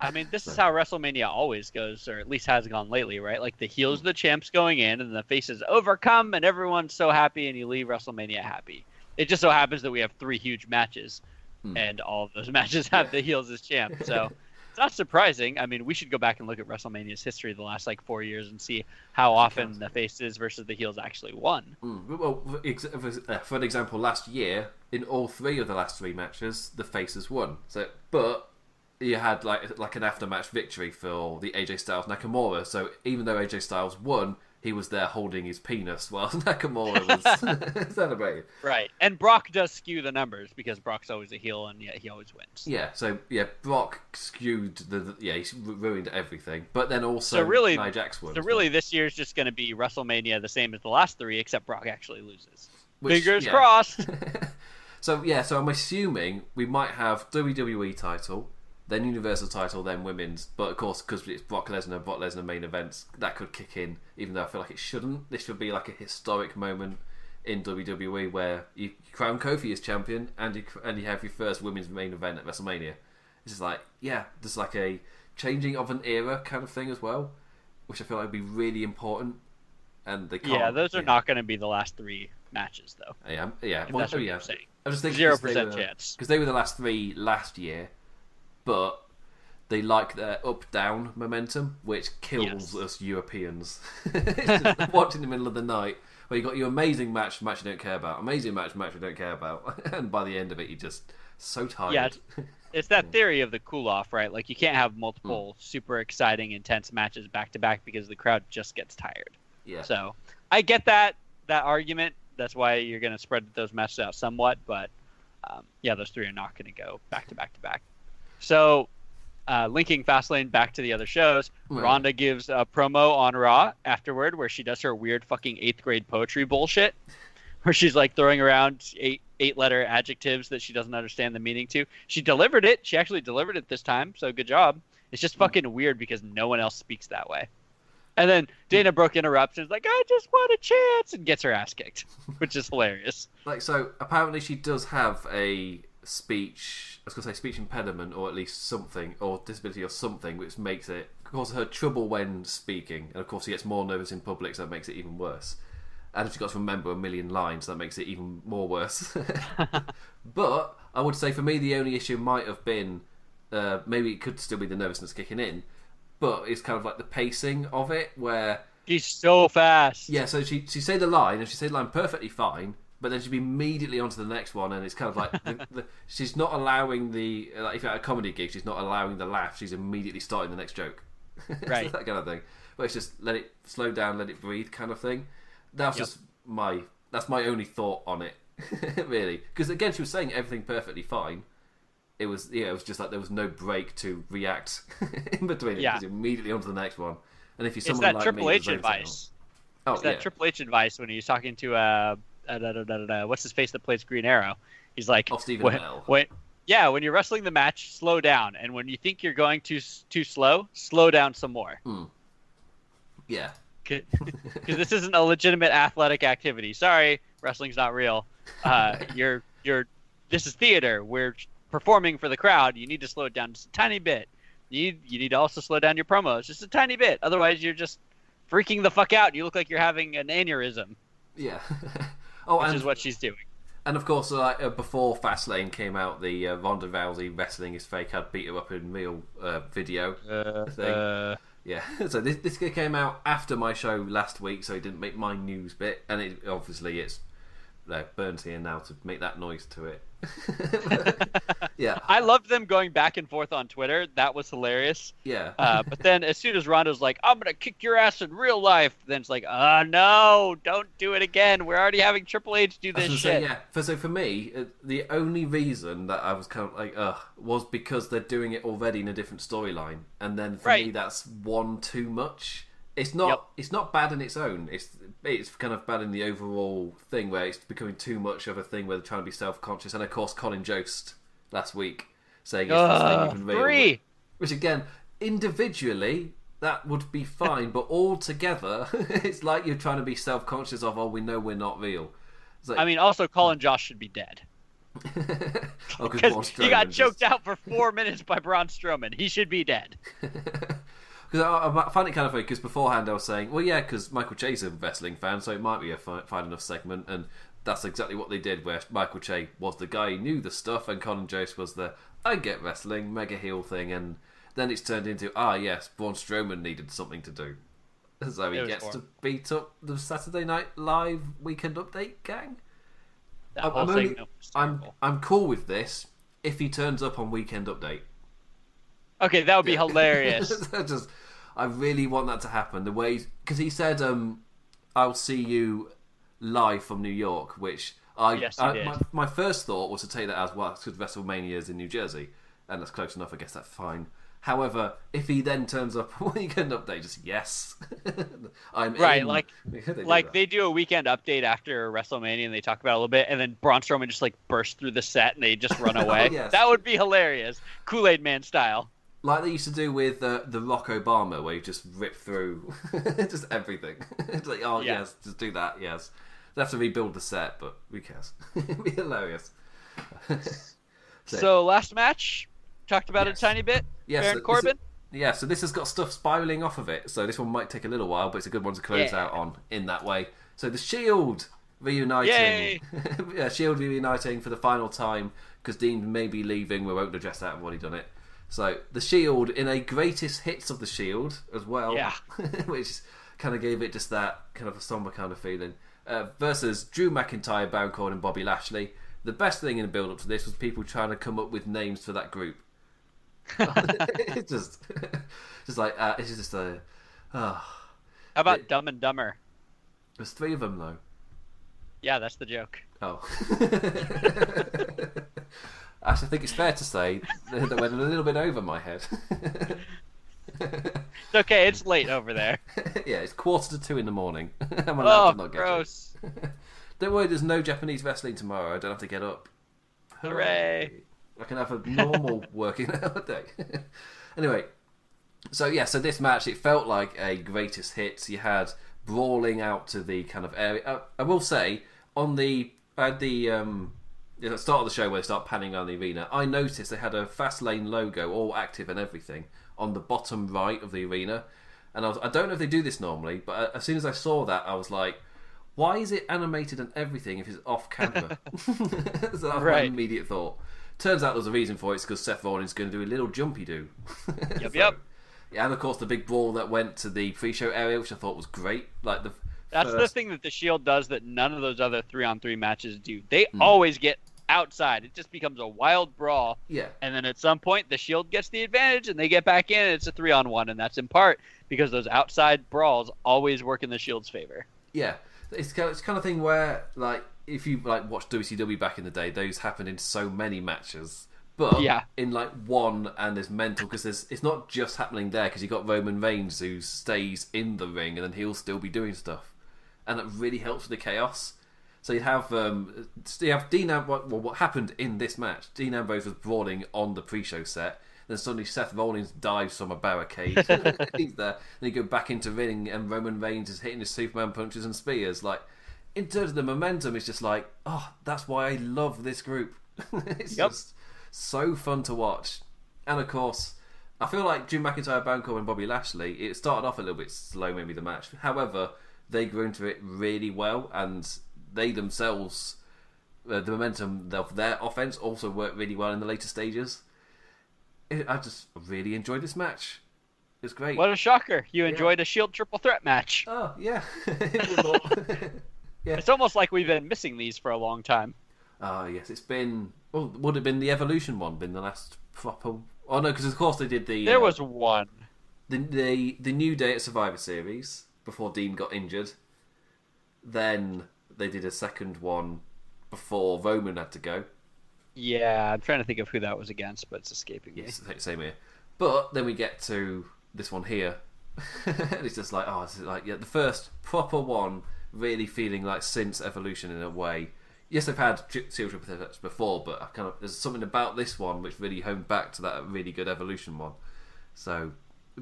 S6: I mean, this is how WrestleMania always goes, or at least has gone lately, right? Like the heels, the champs going in, and the faces overcome, and everyone's so happy, and you leave WrestleMania happy. It just so happens that we have three huge matches, hmm. and all of those (laughs) matches have the heels as champs. So (laughs) not surprising. I mean, we should go back and look at WrestleMania's history the last like four years and see how often the faces versus the heels actually won.
S5: Mm. Well, for for- uh, an example, last year in all three of the last three matches, the faces won. So, but you had like like an aftermatch victory for the AJ Styles Nakamura. So even though AJ Styles won, he was there holding his penis while (laughs) Nakamura was (laughs) celebrating.
S6: Right. And Brock does skew the numbers because Brock's always a heel, and yet he always wins.
S5: Yeah. So yeah, Brock skewed the, the yeah he ruined everything. But then also
S6: So really,
S5: Nia Jax won.
S6: so really,
S5: well.
S6: this year's just going to be WrestleMania, the same as the last three, except Brock actually loses.
S5: Which-
S6: Fingers
S5: yeah.
S6: crossed. (laughs)
S5: So yeah, so I'm assuming we might have WWE title, then Universal title, then women's. But of course, because it's Brock Lesnar, Brock Lesnar main events, that could kick in. Even though I feel like it shouldn't. This should be like a historic moment in WWE where you crown Kofi as champion and you and you have your first women's main event at WrestleMania. It's just like yeah, just like a changing of an era kind of thing as well, which I feel like would be really important. And they can't.
S6: yeah, those are not going to be the last three matches, though.
S5: Yeah, yeah. Well,
S6: that's what
S5: yeah.
S6: you're saying.
S5: I just think
S6: Zero percent chance.
S5: because they were the last three last year, but they like their up down momentum, which kills
S6: Yes.
S5: us Europeans. (laughs) Watching the middle of the night where you got your amazing match, match you don't care about, amazing match, match you don't care about, (laughs) and by the end of it, you're just so tired.
S6: Yeah, it's, that (laughs) theory of the cool off, right? Like you can't have multiple
S5: Hmm.
S6: super exciting, intense matches back to back because the crowd just gets tired.
S5: yeah.
S6: So I get that that argument. That's why you're going to spread those matches out somewhat, but um, yeah, those three are not going to go back to back to back. So, uh, linking Fastlane back to the other shows,
S5: Right.
S6: Ronda gives a promo on Raw afterward where she does her weird fucking eighth grade poetry bullshit. where she's like throwing around eight eight letter adjectives that she doesn't understand the meaning to. She delivered it. She actually delivered it this time, so good job. It's just fucking weird because no one else speaks that way. And then Dana Brooke interrupts and is like, "I just want a chance," and gets her ass kicked, which is hilarious.
S5: Like so, apparently she does have a speech. I was gonna say speech impediment, or at least something, or disability, or something, which makes it causes her trouble when speaking, and of course she gets more nervous in public, so that makes it even worse. And if she's got to remember a million lines, that makes it even more worse. (laughs) but I would say for me, the only issue might have been uh, maybe it could still be the nervousness kicking in, but it's kind of like the pacing of it, where
S6: She's so fast.
S5: yeah, so she she say the line and she said the line perfectly fine, but then she'd be immediately onto the next one, and it's kind of like the, (laughs) the, she's not allowing the like if you're at a comedy gig, she's not allowing the laugh. She's immediately starting the next joke, (laughs)
S6: Right.
S5: that kind of thing. But it's just let it slow down, let it breathe, kind of thing. That's
S6: Yep.
S5: just my that's my only thought on it, (laughs) really. Because again, she was saying everything perfectly fine. It was yeah, it was just like there was no break to react in between. It
S6: Yeah.
S5: was immediately onto the next one. And if you're
S6: It's
S5: someone
S6: that
S5: like
S6: Triple
S5: me,
S6: H advice.
S5: Oh,
S6: It's that
S5: yeah.
S6: Triple H advice when he was talking to uh, da, da, da, what's his face that plays Green Arrow. He's like,
S5: Oh, Stephen
S6: when, when- yeah, when you're wrestling the match, slow down, and when you think you're going too too slow, slow down some more.
S5: yeah.
S6: Because (laughs) (laughs) this isn't a legitimate athletic activity. Sorry, wrestling's not real. Uh, (laughs) you're you're this is theater. We're performing for the crowd. You need to slow it down just a tiny bit. You need you need to also slow down your promos just a tiny bit. Otherwise, you're just freaking the fuck out. You look like you're having an aneurysm,
S5: Yeah. Oh,
S6: which
S5: and,
S6: is what she's doing.
S5: and of course, like, uh, before Fastlane came out, the uh, Ronda Rousey wrestling is fake had beat her up in real uh, video thing.
S6: Uh,
S5: Yeah. (laughs) So this this came out after my show last week, so it didn't make my news bit, and it obviously it's uh, Burns here now to make that noise to it. (laughs) yeah.
S6: I loved them going back and forth on Twitter. That was hilarious.
S5: Yeah.
S6: Uh, but then as soon as Ronda's like, I'm gonna kick your ass in real life, then it's like, uh no, don't do it again. We're already having Triple H do this shit.
S5: say, yeah. For, so for me, uh, the only reason that I was kind of like, ugh, was because they're doing it already in a different storyline, and then for me, that's one too much. It's not.
S6: Yep.
S5: It's not bad in its own. It's it's kind of bad in the overall thing where it's becoming too much of a thing where they're trying to be self conscious. And of course, Colin Jost last week saying, "Is this
S6: Ugh,
S5: thing ah, even real?" Which again, individually. That would be fine, but all together, (laughs) it's like you're trying to be self-conscious of. Oh, we know we're not real. Like,
S6: I mean, also Colin Jost should be dead (laughs)
S5: oh, (laughs) 'cause Braun
S6: because he got
S5: Strowman
S6: choked
S5: just-
S6: out for four minutes by Braun Strowman. He should be dead.
S5: Because I, I find it kind of funny because beforehand I was saying, well, yeah, because Michael Che's a wrestling fan, so it might be a fi- fine enough segment, and that's exactly what they did. Where Michael Che was the guy who knew the stuff, and Colin Jost was the I get wrestling mega heel thing, and then it's turned into ah yes, Braun Strowman needed something to do, (laughs) so he gets to beat up the Saturday Night Live Weekend Update gang. I'm, I'm, only- I'm. I'm cool with this if he turns up on Weekend Update.
S6: Okay, that would be (laughs) hilarious. (laughs)
S5: I just, I really want that to happen. The way because he said, um, "I'll see you live from New York," which I,
S6: Yes,
S5: I my, my first thought was to take that as well because WrestleMania is in New Jersey, and that's close enough. I guess that's fine. However, if he then turns up (laughs) on Weekend Update, just yes, I'm
S6: Right,
S5: in.
S6: like-
S5: They do
S6: like
S5: that.
S6: they do a weekend update after WrestleMania and they talk about it a little bit, and then Braun Strowman just like bursts through the set and they just run away.
S5: Oh, yes.
S6: That would be hilarious, Kool Aid Man style.
S5: Like they used to do with uh, the Rock Obama, where you just rip through (laughs) just everything. it's (laughs) like, oh
S6: Yeah.
S5: yes, just do that. Yes, they have to rebuild the set, but who cares? (laughs) It'd be hilarious.
S6: So last match, talked about
S5: Yes.
S6: it a tiny bit.
S5: Yes,
S6: Baron
S5: this-
S6: Corbin.
S5: Yeah, so this has got stuff spiraling off of it. So this one might take a little while, but it's a good one to close
S6: Yeah.
S5: out on in that way. So the Shield reuniting. Yeah, Shield reuniting for the final time because Dean may be leaving. We won't address that. I've already done it. So the Shield in a greatest hits of the Shield as well.
S6: Yeah. (laughs)
S5: which kind of gave it just that kind of a somber kind of feeling. Uh, versus Drew McIntyre, Baron Corbin, and Bobby Lashley. The best thing in the build up to this was people trying to come up with names for that group. (laughs) (laughs) it's just, just like uh, it's just a. Uh,
S6: How about
S5: It-
S6: Dumb and Dumber?
S5: there's three of them though.
S6: Yeah, that's the joke.
S5: Oh. Actually, I think it's fair to say that went a little bit over my head.
S6: It's okay. It's late over there. (laughs)
S5: yeah, it's quarter to two in the morning. (laughs) my
S6: oh,
S5: laptop not it.
S6: gross. (laughs)
S5: Don't worry, there's no Japanese wrestling tomorrow. I don't have to get up.
S6: Hooray.
S5: I can have a normal working out day. anyway, so yeah, so this match it felt like a greatest hits. You had brawling out to the kind of area. Uh, I will say on the at the um, at the start of the show where they start panning around the arena, I noticed they had a Fastlane logo, all active and everything, on the bottom right of the arena. And I, was, I don't know if they do this normally, but uh, as soon as I saw that, I was like, why is it animated and everything if it's off camera? (laughs) (laughs) so that was my immediate thought. Turns out there's a reason for it. It's because Seth Rollins is going to do a little jumpy do. (laughs)
S6: Yep, yep.
S5: Yeah, and of course the big brawl that went to the pre-show area, which I thought was great. Like the
S6: That's the thing that the Shield does that none of those other three on three matches do. They
S5: Hmm.
S6: always get outside. It just becomes a wild brawl.
S5: Yeah,
S6: And then at some point, the Shield gets the advantage and they get back in. And it's a three on one. And that's in part because those outside brawls always work in the Shield's favor.
S5: yeah. It's kind of, it's kind of thing where like if you like watched WCW back in the day, those happened in so many matches. But
S6: Yeah.
S5: in like one, and there's mental because there's it's not just happening there because you got Roman Reigns who stays in the ring and then he'll still be doing stuff, and that really helps with the chaos. So you have um, you have Dean Am- what, well, what happened in this match? Dean Ambrose was brawling on the pre-show set. Then suddenly Seth Rollins dives from a barricade. (laughs) He's there. Then you go back into ring, and Roman Reigns is hitting his Superman punches and spears. Like in terms of the momentum, it's just like, oh, that's why I love this group. (laughs) it's
S6: Yep.
S5: just so fun to watch. And of course, I feel like Jim McIntyre, Corbin, and Bobby Lashley. It started off a little bit slow, maybe the match. However, they grew into it really well, and they themselves, uh, the momentum of their offense also worked really well in the later stages. It, I just really enjoyed this match. It was great.
S6: What a shocker. You enjoyed a Shield triple threat match.
S5: Oh yeah. (laughs) It was all- (laughs) yeah.
S6: It's almost like we've been missing these for a long time.
S5: Ah, yes, it's been. Well, would have been the Evolution one been the last proper? Oh no, because of course they did the.
S6: There
S5: uh,
S6: was one.
S5: the, the the New Day at Survivor Series before Dean got injured. Then they did a second one before Roman had to go.
S6: Yeah, I'm trying to think of who that was against, but it's escaping me.
S5: Yes, same here. But then we get to this one here. (laughs) and it's just like, oh, it's like yeah, the first proper one, really feeling like since Evolution in a way. Yes, they've had serial triple threats before, but I kind of there's something about this one which really honed back to that really good Evolution one. So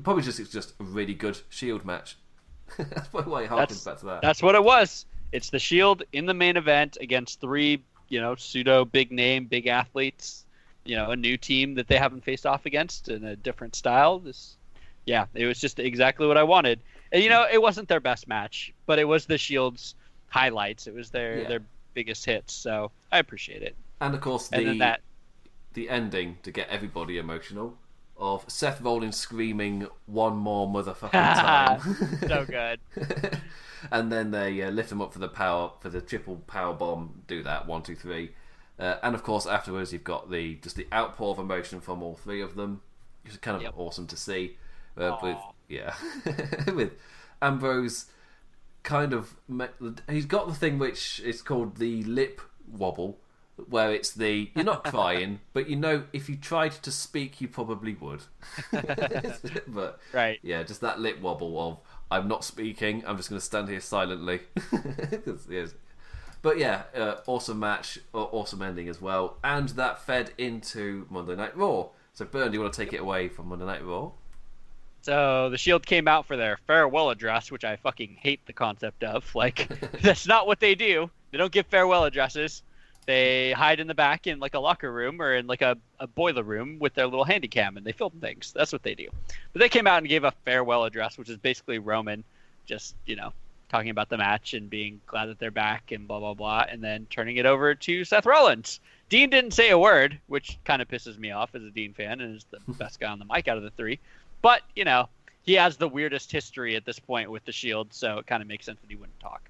S5: probably just it's just a really good Shield match. (laughs) That's probably why it harkens back to that.
S6: that's what it was. It's the Shield in the main event against three, you know, pseudo big name, big athletes. You know, a new team that they haven't faced off against in a different style. This, yeah, it was just exactly what I wanted. And you know, it wasn't their best match, but it was the Shield's highlights. It was their
S5: Yeah.
S6: their biggest hits. So I appreciate it.
S5: and of course
S6: And
S5: the
S6: then that
S5: the ending to get everybody emotional of Seth Rollins screaming one more motherfucking (laughs) time.
S6: so good. (laughs)
S5: and then they uh, lift him up for the power for the triple power bomb. Do that one, two, three, uh, and of course afterwards you've got the just the outpour of emotion from all three of them. It's kind of
S6: Yep.
S5: awesome to see. Uh, with yeah, (laughs) with Ambrose kind of he's got the thing which is called the lip wobble where it's the you're not (laughs) crying but you know if you tried to speak you probably would (laughs) but
S6: Right.
S5: yeah just that lip wobble of i'm not speaking i'm just going to stand here silently. (laughs) yes. but yeah uh, awesome match awesome ending as well and that fed into monday night raw so Bern, do you want to take it away from monday night raw
S6: So the Shield came out for their farewell address, which I fucking hate the concept of. Like, that's not what they do. They don't give farewell addresses. They hide in the back in like a locker room or in like a, a boiler room with their little handy cam and they film things. That's what they do. But they came out and gave a farewell address, which is basically Roman just, you know, talking about the match and being glad that they're back and blah blah blah, and then turning it over to Seth Rollins. Dean didn't say a word, which kind of pisses me off as a Dean fan and is the (laughs) best guy on the mic out of the three. But you know, he has the weirdest history at this point with the Shield, so it kind of makes sense that he wouldn't talk.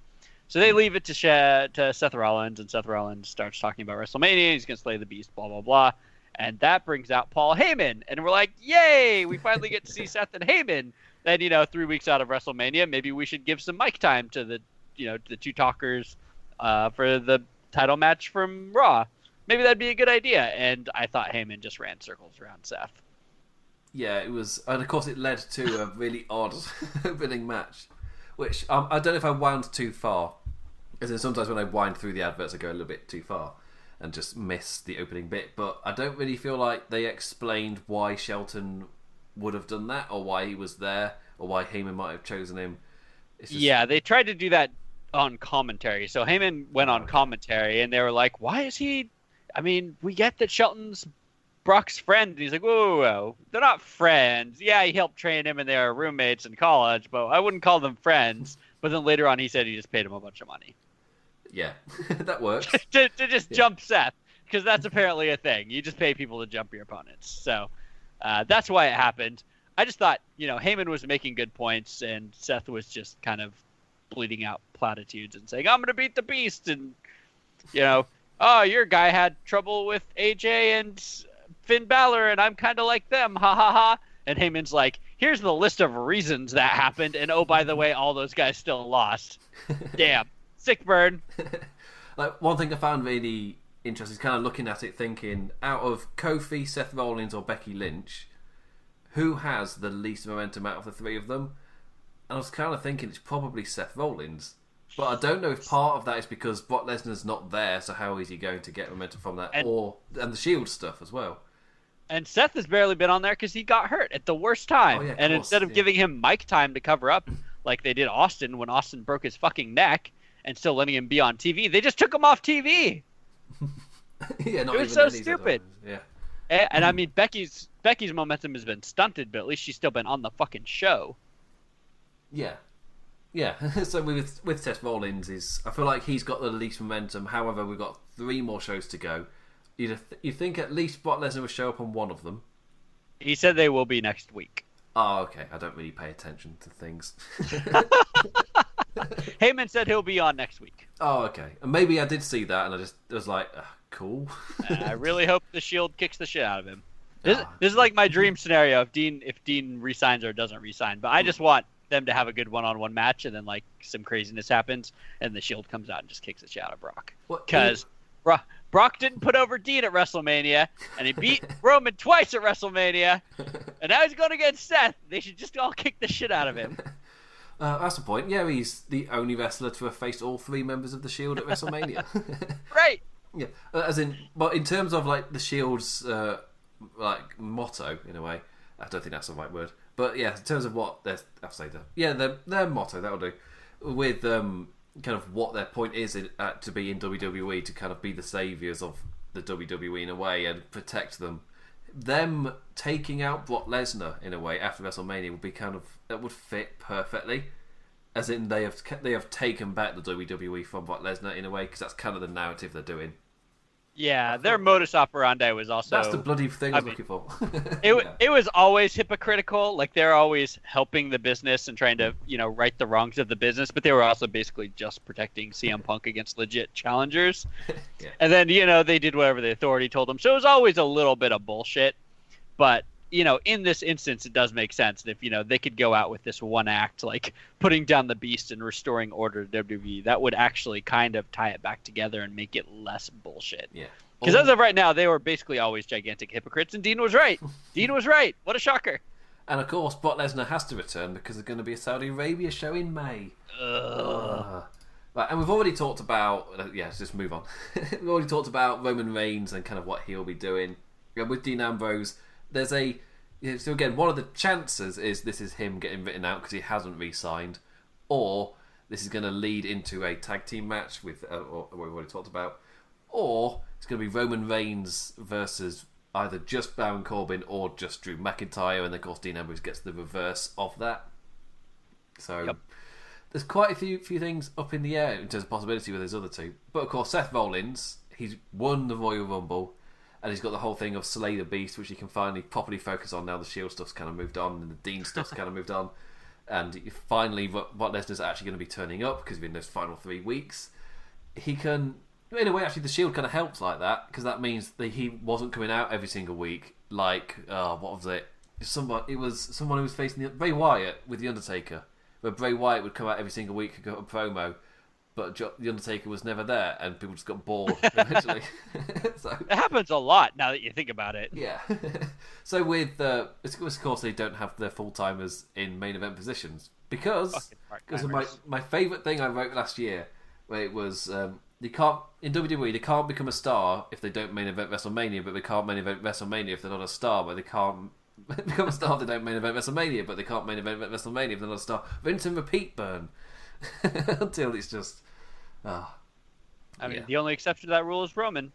S6: So they leave it to Sha- to Seth Rollins, and Seth Rollins starts talking about WrestleMania. He's gonna slay the Beast, blah blah blah, and that brings out Paul Heyman, and we're like, yay! We finally get to see (laughs) Seth and Heyman. Then you know, three weeks out of WrestleMania, maybe we should give some mic time to the you know the two talkers uh, for the title match from Raw. Maybe that'd be a good idea. And I thought Heyman just ran circles around Seth.
S5: Yeah, it was, and of course, it led to a really odd (laughs) opening match, which um, I don't know if I wound too far. As in sometimes when I wind through the adverts, I go a little bit too far and just miss the opening bit. But I don't really feel like they explained why Shelton would have done that, or why he was there, or why Heyman might have chosen him. Just-
S6: Yeah, they tried to do that on commentary. So Heyman went on commentary, and they were like, "Why is he? I mean, we get that Shelton's Brock's friend." And he's like, "Whoa, whoa, whoa, they're not friends. Yeah, he helped train him, and they are roommates in college, but I wouldn't call them friends." But then later on, he said he just paid him a bunch of money
S5: yeah, (laughs) that works. (laughs)
S6: to, to just jump Seth, because that's apparently a thing. You just pay people to jump your opponents. So uh, that's why it happened. I just thought, you know, Heyman was making good points, and Seth was just kind of bleeding out platitudes and saying, "I'm going to beat the Beast," and you know, oh, your guy had trouble with AJ and Finn Balor, and I'm kind of like them, ha ha ha. And Heyman's like, "Here's the list of reasons that happened, and oh, by the way, all those guys still lost. (laughs) Damn, sick burn." (laughs)
S5: Like one thing I found really interesting is kind of looking at it, thinking out of Kofi, Seth Rollins, or Becky Lynch, who has the least momentum out of the three of them? And I was kind of thinking it's probably Seth Rollins, but I don't know if part of that is because Brock Lesnar's not there, so how is he going to get momentum from that,
S6: And-
S5: or and the Shield stuff as well?
S6: And Seth has barely been on there because he got hurt at the worst time.
S5: Oh, yeah,
S6: and
S5: course,
S6: instead of
S5: yeah.
S6: giving him mic time to cover up, like they did Austin when Austin broke his fucking neck, and still letting him be on TV, they just took him off TV. (laughs)
S5: yeah, not
S6: It was so stupid.
S5: Yeah.
S6: And, and I hmm. mean, Becky's Becky's momentum has been stunted, but at least she's still been on the fucking show.
S5: Yeah, yeah. (laughs) so with with Seth Rollins is, I feel like he's got the least momentum. However, we've got three more shows to go. You you think at least Brock Lesnar will show up on one of them?
S6: He said they will be next week.
S5: Oh, okay. I don't really pay attention to things. (laughs)
S6: Heyman said he'll be on next week.
S5: oh, okay. And maybe I did see that, and I just was like, cool.
S6: I really (laughs) hope the Shield kicks the shit out of him. This,
S5: Ah.
S6: this is like my dream scenario if Dean if Dean resigns or doesn't resign. But I just want them to have a good one-on-one match, and then like some craziness happens, and the Shield comes out and just kicks the shit out of Brock. Because Bro- Brock didn't put over Dean at WrestleMania, and he beat (laughs) Roman twice at WrestleMania, and now he's going against Seth. They should just all kick the shit out of him. (laughs)
S5: Uh, that's the point. Yeah, he's the only wrestler to have faced all three members of the Shield at WrestleMania. (laughs)
S6: Right.
S5: Yeah, uh, as in, but in terms of like the Shield's uh, like motto, in a way, I don't think that's the right word. But yeah, in terms of what I'll say that, yeah, their their motto that'll do. With um, kind of what their point is in, uh, to be in WWE to kind of be the saviors of the WWE in a way and protect them. Them taking out Brock Lesnar in a way after WrestleMania would be kind of that would fit perfectly as in they have they have taken back the WWE from Brock Lesnar in a way because that's kind of the narrative they're doing.
S6: Yeah, their modus operandi was also
S5: That's the bloody thing I
S6: I
S5: was
S6: mean,
S5: looking for. (laughs)
S6: it,
S5: Yeah.
S6: it was always hypocritical. Like they're always helping the business and trying to, you know, right the wrongs of the business, but they were also basically just protecting CM Punk against legit challengers. (laughs)
S5: Yeah.
S6: And then, you know, they did whatever the authority told them. So it was always a little bit of bullshit. But, you know, in this instance, it does make sense. And if, you know, they could go out with this one act, like putting down the beast and restoring order to WWE, that would actually kind of tie it back together and make it less bullshit.
S5: yeah.
S6: Because as of right now, they were basically always gigantic hypocrites, and Dean was right. (laughs) Dean was right. What a shocker.
S5: and of course, Brock Lesnar has to return because there's going to be a Saudi Arabia show in May. Ugh. Right, and we've already talked about. Uh, yeah, let's just move on. (laughs) we've already talked about Roman Reigns and kind of what he'll be doing. Yeah, with Dean Ambrose, there's a. So again, one of the chances is this is him getting written out because he hasn't re-signed, or this is going to lead into a tag team match with uh, or, what we've already talked about, or it's going to be Roman Reigns versus either just Baron Corbin or just Drew McIntyre, and of course Dean Ambrose gets the reverse of that. So
S6: Yep.
S5: there's quite a few few things up in the air in terms of possibility with his other two. But of course, Seth Rollins, he's won the Royal Rumble, and he's got the whole thing of Slay the Beast, which he can finally properly focus on now. The Shield stuff's kind of moved on, and the Dean (laughs) stuff's kind of moved on, and finally, Brock Lesnar's actually going to be turning up because in those final three weeks, he can. In a way, actually, the Shield kind of helps like that because that means that he wasn't coming out every single week. Like, uh, what was it? Someone, it was someone who was facing the, Bray Wyatt with the Undertaker, where Bray Wyatt would come out every single week and go a promo, but Jo- the Undertaker was never there, and people just got bored (laughs) eventually. (laughs) so
S6: It happens a lot now that you think about it.
S5: yeah. (laughs) so with uh, of course they don't have their full timers in main event positions because because of my my favorite thing I wrote last year where it was um, you can't in WWE they can't become a star if they don't main event WrestleMania, but they can't main event WrestleMania if they're not a star, but they can't become a star if they don't main event WrestleMania, but they can't main event WrestleMania if they're not a star. Rinse and repeat burn (laughs) until it's just ah.
S6: I mean,
S5: Yeah.
S6: the only exception to that rule is Roman.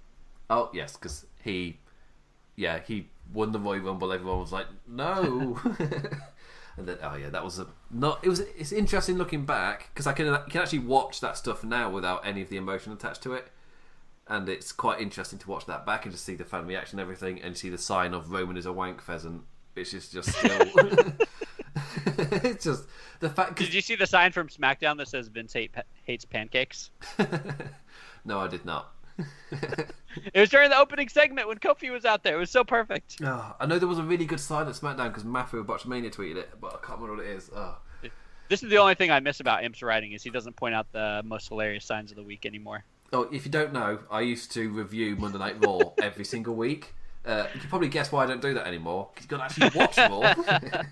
S5: Oh yes, because he, yeah, he won the Royal Rumble. Everyone was like, no. (laughs) and then, oh yeah, that was a not. It was. It's interesting looking back because I can you can actually watch that stuff now without any of the emotion attached to it, and it's quite interesting to watch that back and just see the fan reaction, and everything, and see the sign of Roman is a wank pheasant, which is just still. (laughs) (laughs) it's just the fact.
S6: Did you see the sign from SmackDown that says Vince hate, hates pancakes? (laughs)
S5: no, I did not. (laughs)
S6: It was during the opening segment when Kofi was out there. It was so perfect.
S5: Oh, I know there was a really good sign at SmackDown because Matthew of Botchamania tweeted it, but I can't remember what it is. Oh.
S6: This is the only thing I miss about Imp's writing is he doesn't point out the most hilarious signs of the week anymore.
S5: Oh, if you don't know, I used to review Monday Night Raw every single week. Uh, you can probably guess why I don't do that anymore. 'cause you've got to actually watch Raw.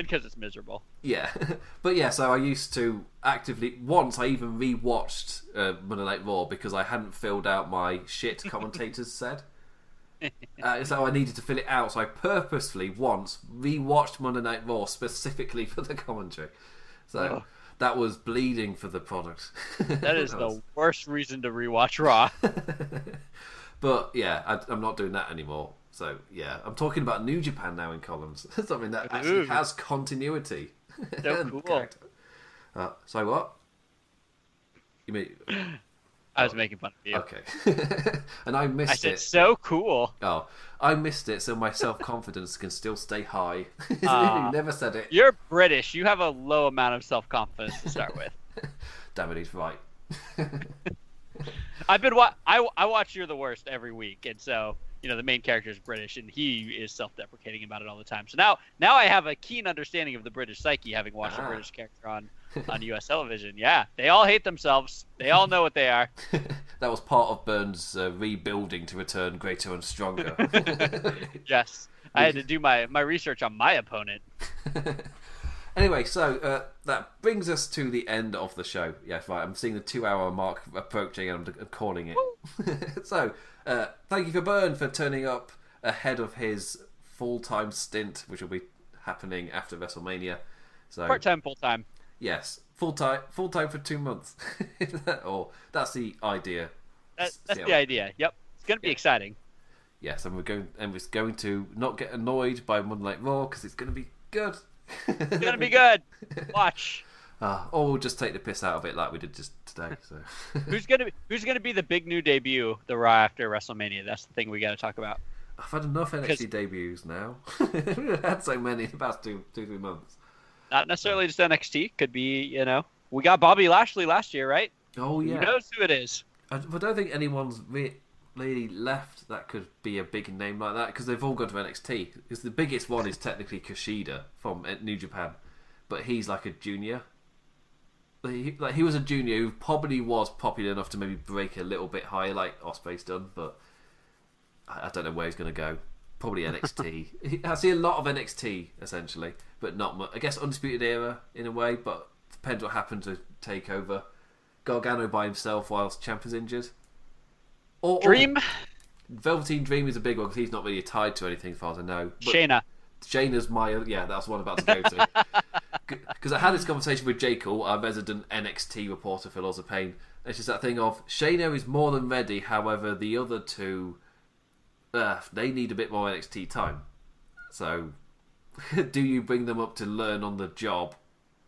S6: And because it's miserable.
S5: yeah, (laughs) but yeah. So I used to actively. Once I even rewatched uh, Monday Night Raw because I hadn't filled out my shit (laughs) commentators said. Uh, so I needed to fill it out. So I purposefully once rewatched Monday Night Raw specifically (laughs) for the commentary. So
S6: Oh.
S5: that was bleeding for the product.
S6: That is the worst reason to rewatch Raw.
S5: But yeah, I, I'm not doing that anymore. So yeah, I'm talking about New Japan now in columns. (laughs) Something that actually
S6: Ooh.
S5: has continuity.
S6: So (laughs) cool.
S5: Uh, so what? You mean
S6: I was making fun of you.
S5: okay? (laughs) and I missed
S6: I said,
S5: it.
S6: so cool.
S5: Oh, I missed it, so my self confidence can still stay high.
S6: Ah.
S5: you never said it.
S6: You're British. You have a low amount of self confidence to start with.
S5: Damn it, he's right.
S6: I've been wa- I, I watch You're the Worst every week, and so you know the main character is British, and he is self-deprecating about it all the time. So now now I have a keen understanding of the British psyche, having watched
S5: Ah.
S6: a British character on (laughs) on U.S. television. Yeah, they all hate themselves. They all know what they are. (laughs)
S5: that was part of Burns' uh, rebuilding to return greater and stronger. (laughs)
S6: Yes, I had to do my my research on my opponent.
S5: Anyway, so uh, that brings us to the end of the show. Yes, right. I'm seeing the two-hour mark approaching, and I'm, I'm calling it. so, uh, thank you for Byrne for turning up ahead of his full-time stint, which will be happening after WrestleMania. So,
S6: Part time, full time.
S5: yes, full-time, full-time for two months, (laughs) or that's the idea.
S6: That, that's
S5: Yeah.
S6: the idea. Yep, it's gonna be exciting.
S5: Yes, and we're going, and we're going to not get annoyed by Monday Night Raw because it's going to be good.
S6: It's gonna be (laughs) good. Watch.
S5: Uh, or we'll just take the piss out of it like we did just today. So. (laughs)
S6: Who's gonna be, Who's gonna be the big new debut the Raw after WrestleMania? That's the thing we got to talk about.
S5: I've had enough NXT
S6: 'Cause-
S5: debuts now. We've (laughs) had so many in the past two, two, three months.
S6: Not necessarily just NXT. Could be you know we got Bobby Lashley last year, right?
S5: Oh yeah.
S6: Who knows who it is?
S5: I, I don't think anyone's really left that could be a big name like that because they've all gone to NXT. Because the biggest one is technically Kushida from uh, New Japan, but he's like a junior. Like he, like he was a junior who probably was popular enough to maybe break a little bit higher, like Ospreay's done, but I, I don't know where he's going to go. Probably NXT. (laughs) I see a lot of NXT essentially, but not much. I guess Undisputed Era in a way, but depends what happens to take over. Gargano by himself whilst Champ is injured. Or, or-
S6: Dream
S5: Velveteen Dream is a big one because he's not really tied to anything, as far as I know. But
S6: Shayna.
S5: Shayna's my yeah, that's what I'm about to go to. (laughs) Because I had this conversation with Jake Hall, our resident NXT reporter for Lords of Pain. It's just that thing of Shayna is more than ready. However, the other two, uh, they need a bit more NXT time. So, (laughs) do you bring them up to learn on the job?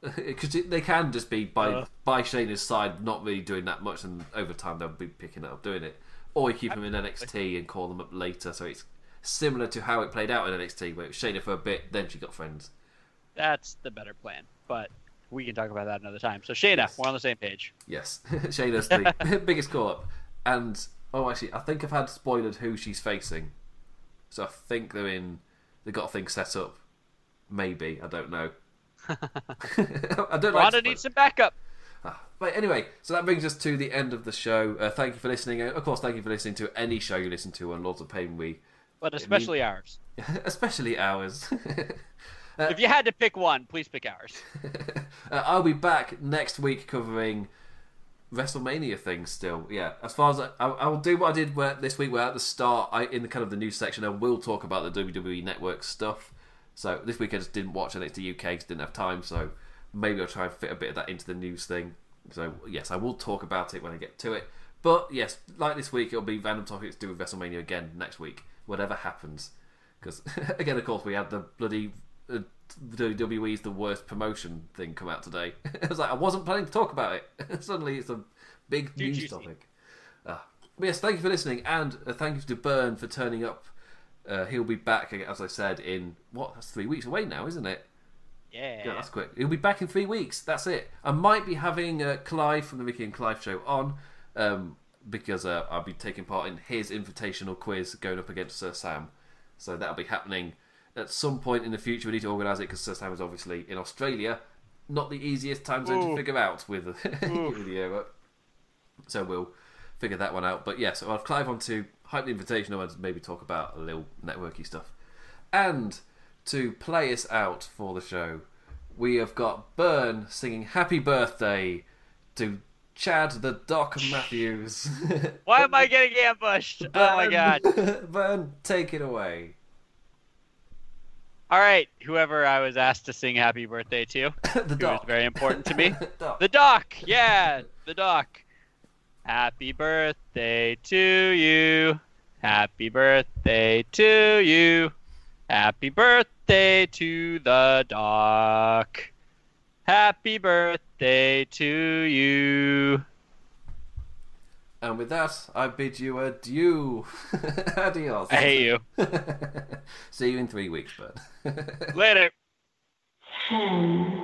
S5: (laughs) Because they can just be by
S6: Uh.
S5: by Shayna's side, not really doing that much, and over time they'll be picking it up doing it. Or you keep them in NXT and call them up later, so it's similar to how it played out in NXT, where it was Shayna for a bit, then she got friends.
S6: That's the better plan. But we can talk about that another time. So Shayna,
S5: Yes.
S6: we're on the same page.
S5: Yes, (laughs) Shayna's the (laughs) biggest call up. And oh, actually, I think I've had spoiled who she's facing, so I think they're in. They got things set up. Maybe I don't know. (laughs) I don't like.
S6: Ronda
S5: to
S6: needs some backup.
S5: Ah, But anyway, so that brings us to the end of the show. Uh, thank you for listening. Uh, Of course, thank you for listening to any show you listen to on Lords of Pain. We,
S6: But especially ours.
S5: especially ours.
S6: If you had to pick one, please pick ours. (laughs)
S5: Uh, I'll be back next week covering WrestleMania things. still. Yeah, as far as I, I, I will do what I did where, this week, where at the start, I in the kind of the news section, I will talk about the WWE Network stuff. So this week I just didn't watch NXT UK because didn't have time. So maybe I'll try and fit a bit of that into the news thing. So yes, I will talk about it when I get to it. But yes, like this week, it'll be random topics to do with WrestleMania again next week, whatever happens. Because (laughs) again, of course, we had the bloody uh, WWE's the worst promotion thing come out today. (laughs) I was like, I wasn't planning to talk about it. (laughs) Suddenly, it's a big news topic. Ah. But yes, thank you for listening, and uh, thank you to Burn for turning up. Uh, he'll be back, as I said, in what? That's three weeks away now, isn't it?
S6: Yeah.
S5: Yeah, that's quick. He'll be back in three weeks. That's it. I might be having uh, Clive from the Ricky and Clive show on um, because uh, I'll be taking part in his invitational quiz going up against Sir Sam. So that'll be happening at some point in the future. We need to organise it because Sir Sam is obviously in Australia. Not the easiest time zone to figure out with, (laughs) with the Euro. So we'll figure that one out. But yeah, so I'll Clive on to hype the invitational and maybe talk about a little networky stuff. And to play us out for the show, we have got Burn singing Happy Birthday to Chad the Doc Matthews.
S6: Why am I (laughs) getting ambushed? Oh my god. (laughs)
S5: Burn, take it away.
S6: All right, whoever I was asked to sing happy birthday to, (laughs)
S5: the
S6: who was very important to me. (laughs)
S5: Doc.
S6: The doc, yeah, the doc. Happy birthday to you. Happy birthday to you. Happy birthday to the doc. Happy birthday to you.
S5: And with that, I bid you adieu. (laughs) Adios.
S6: I hate you. (laughs)
S5: See you in three weeks, Byrne. (laughs)
S6: Later.
S4: Ten,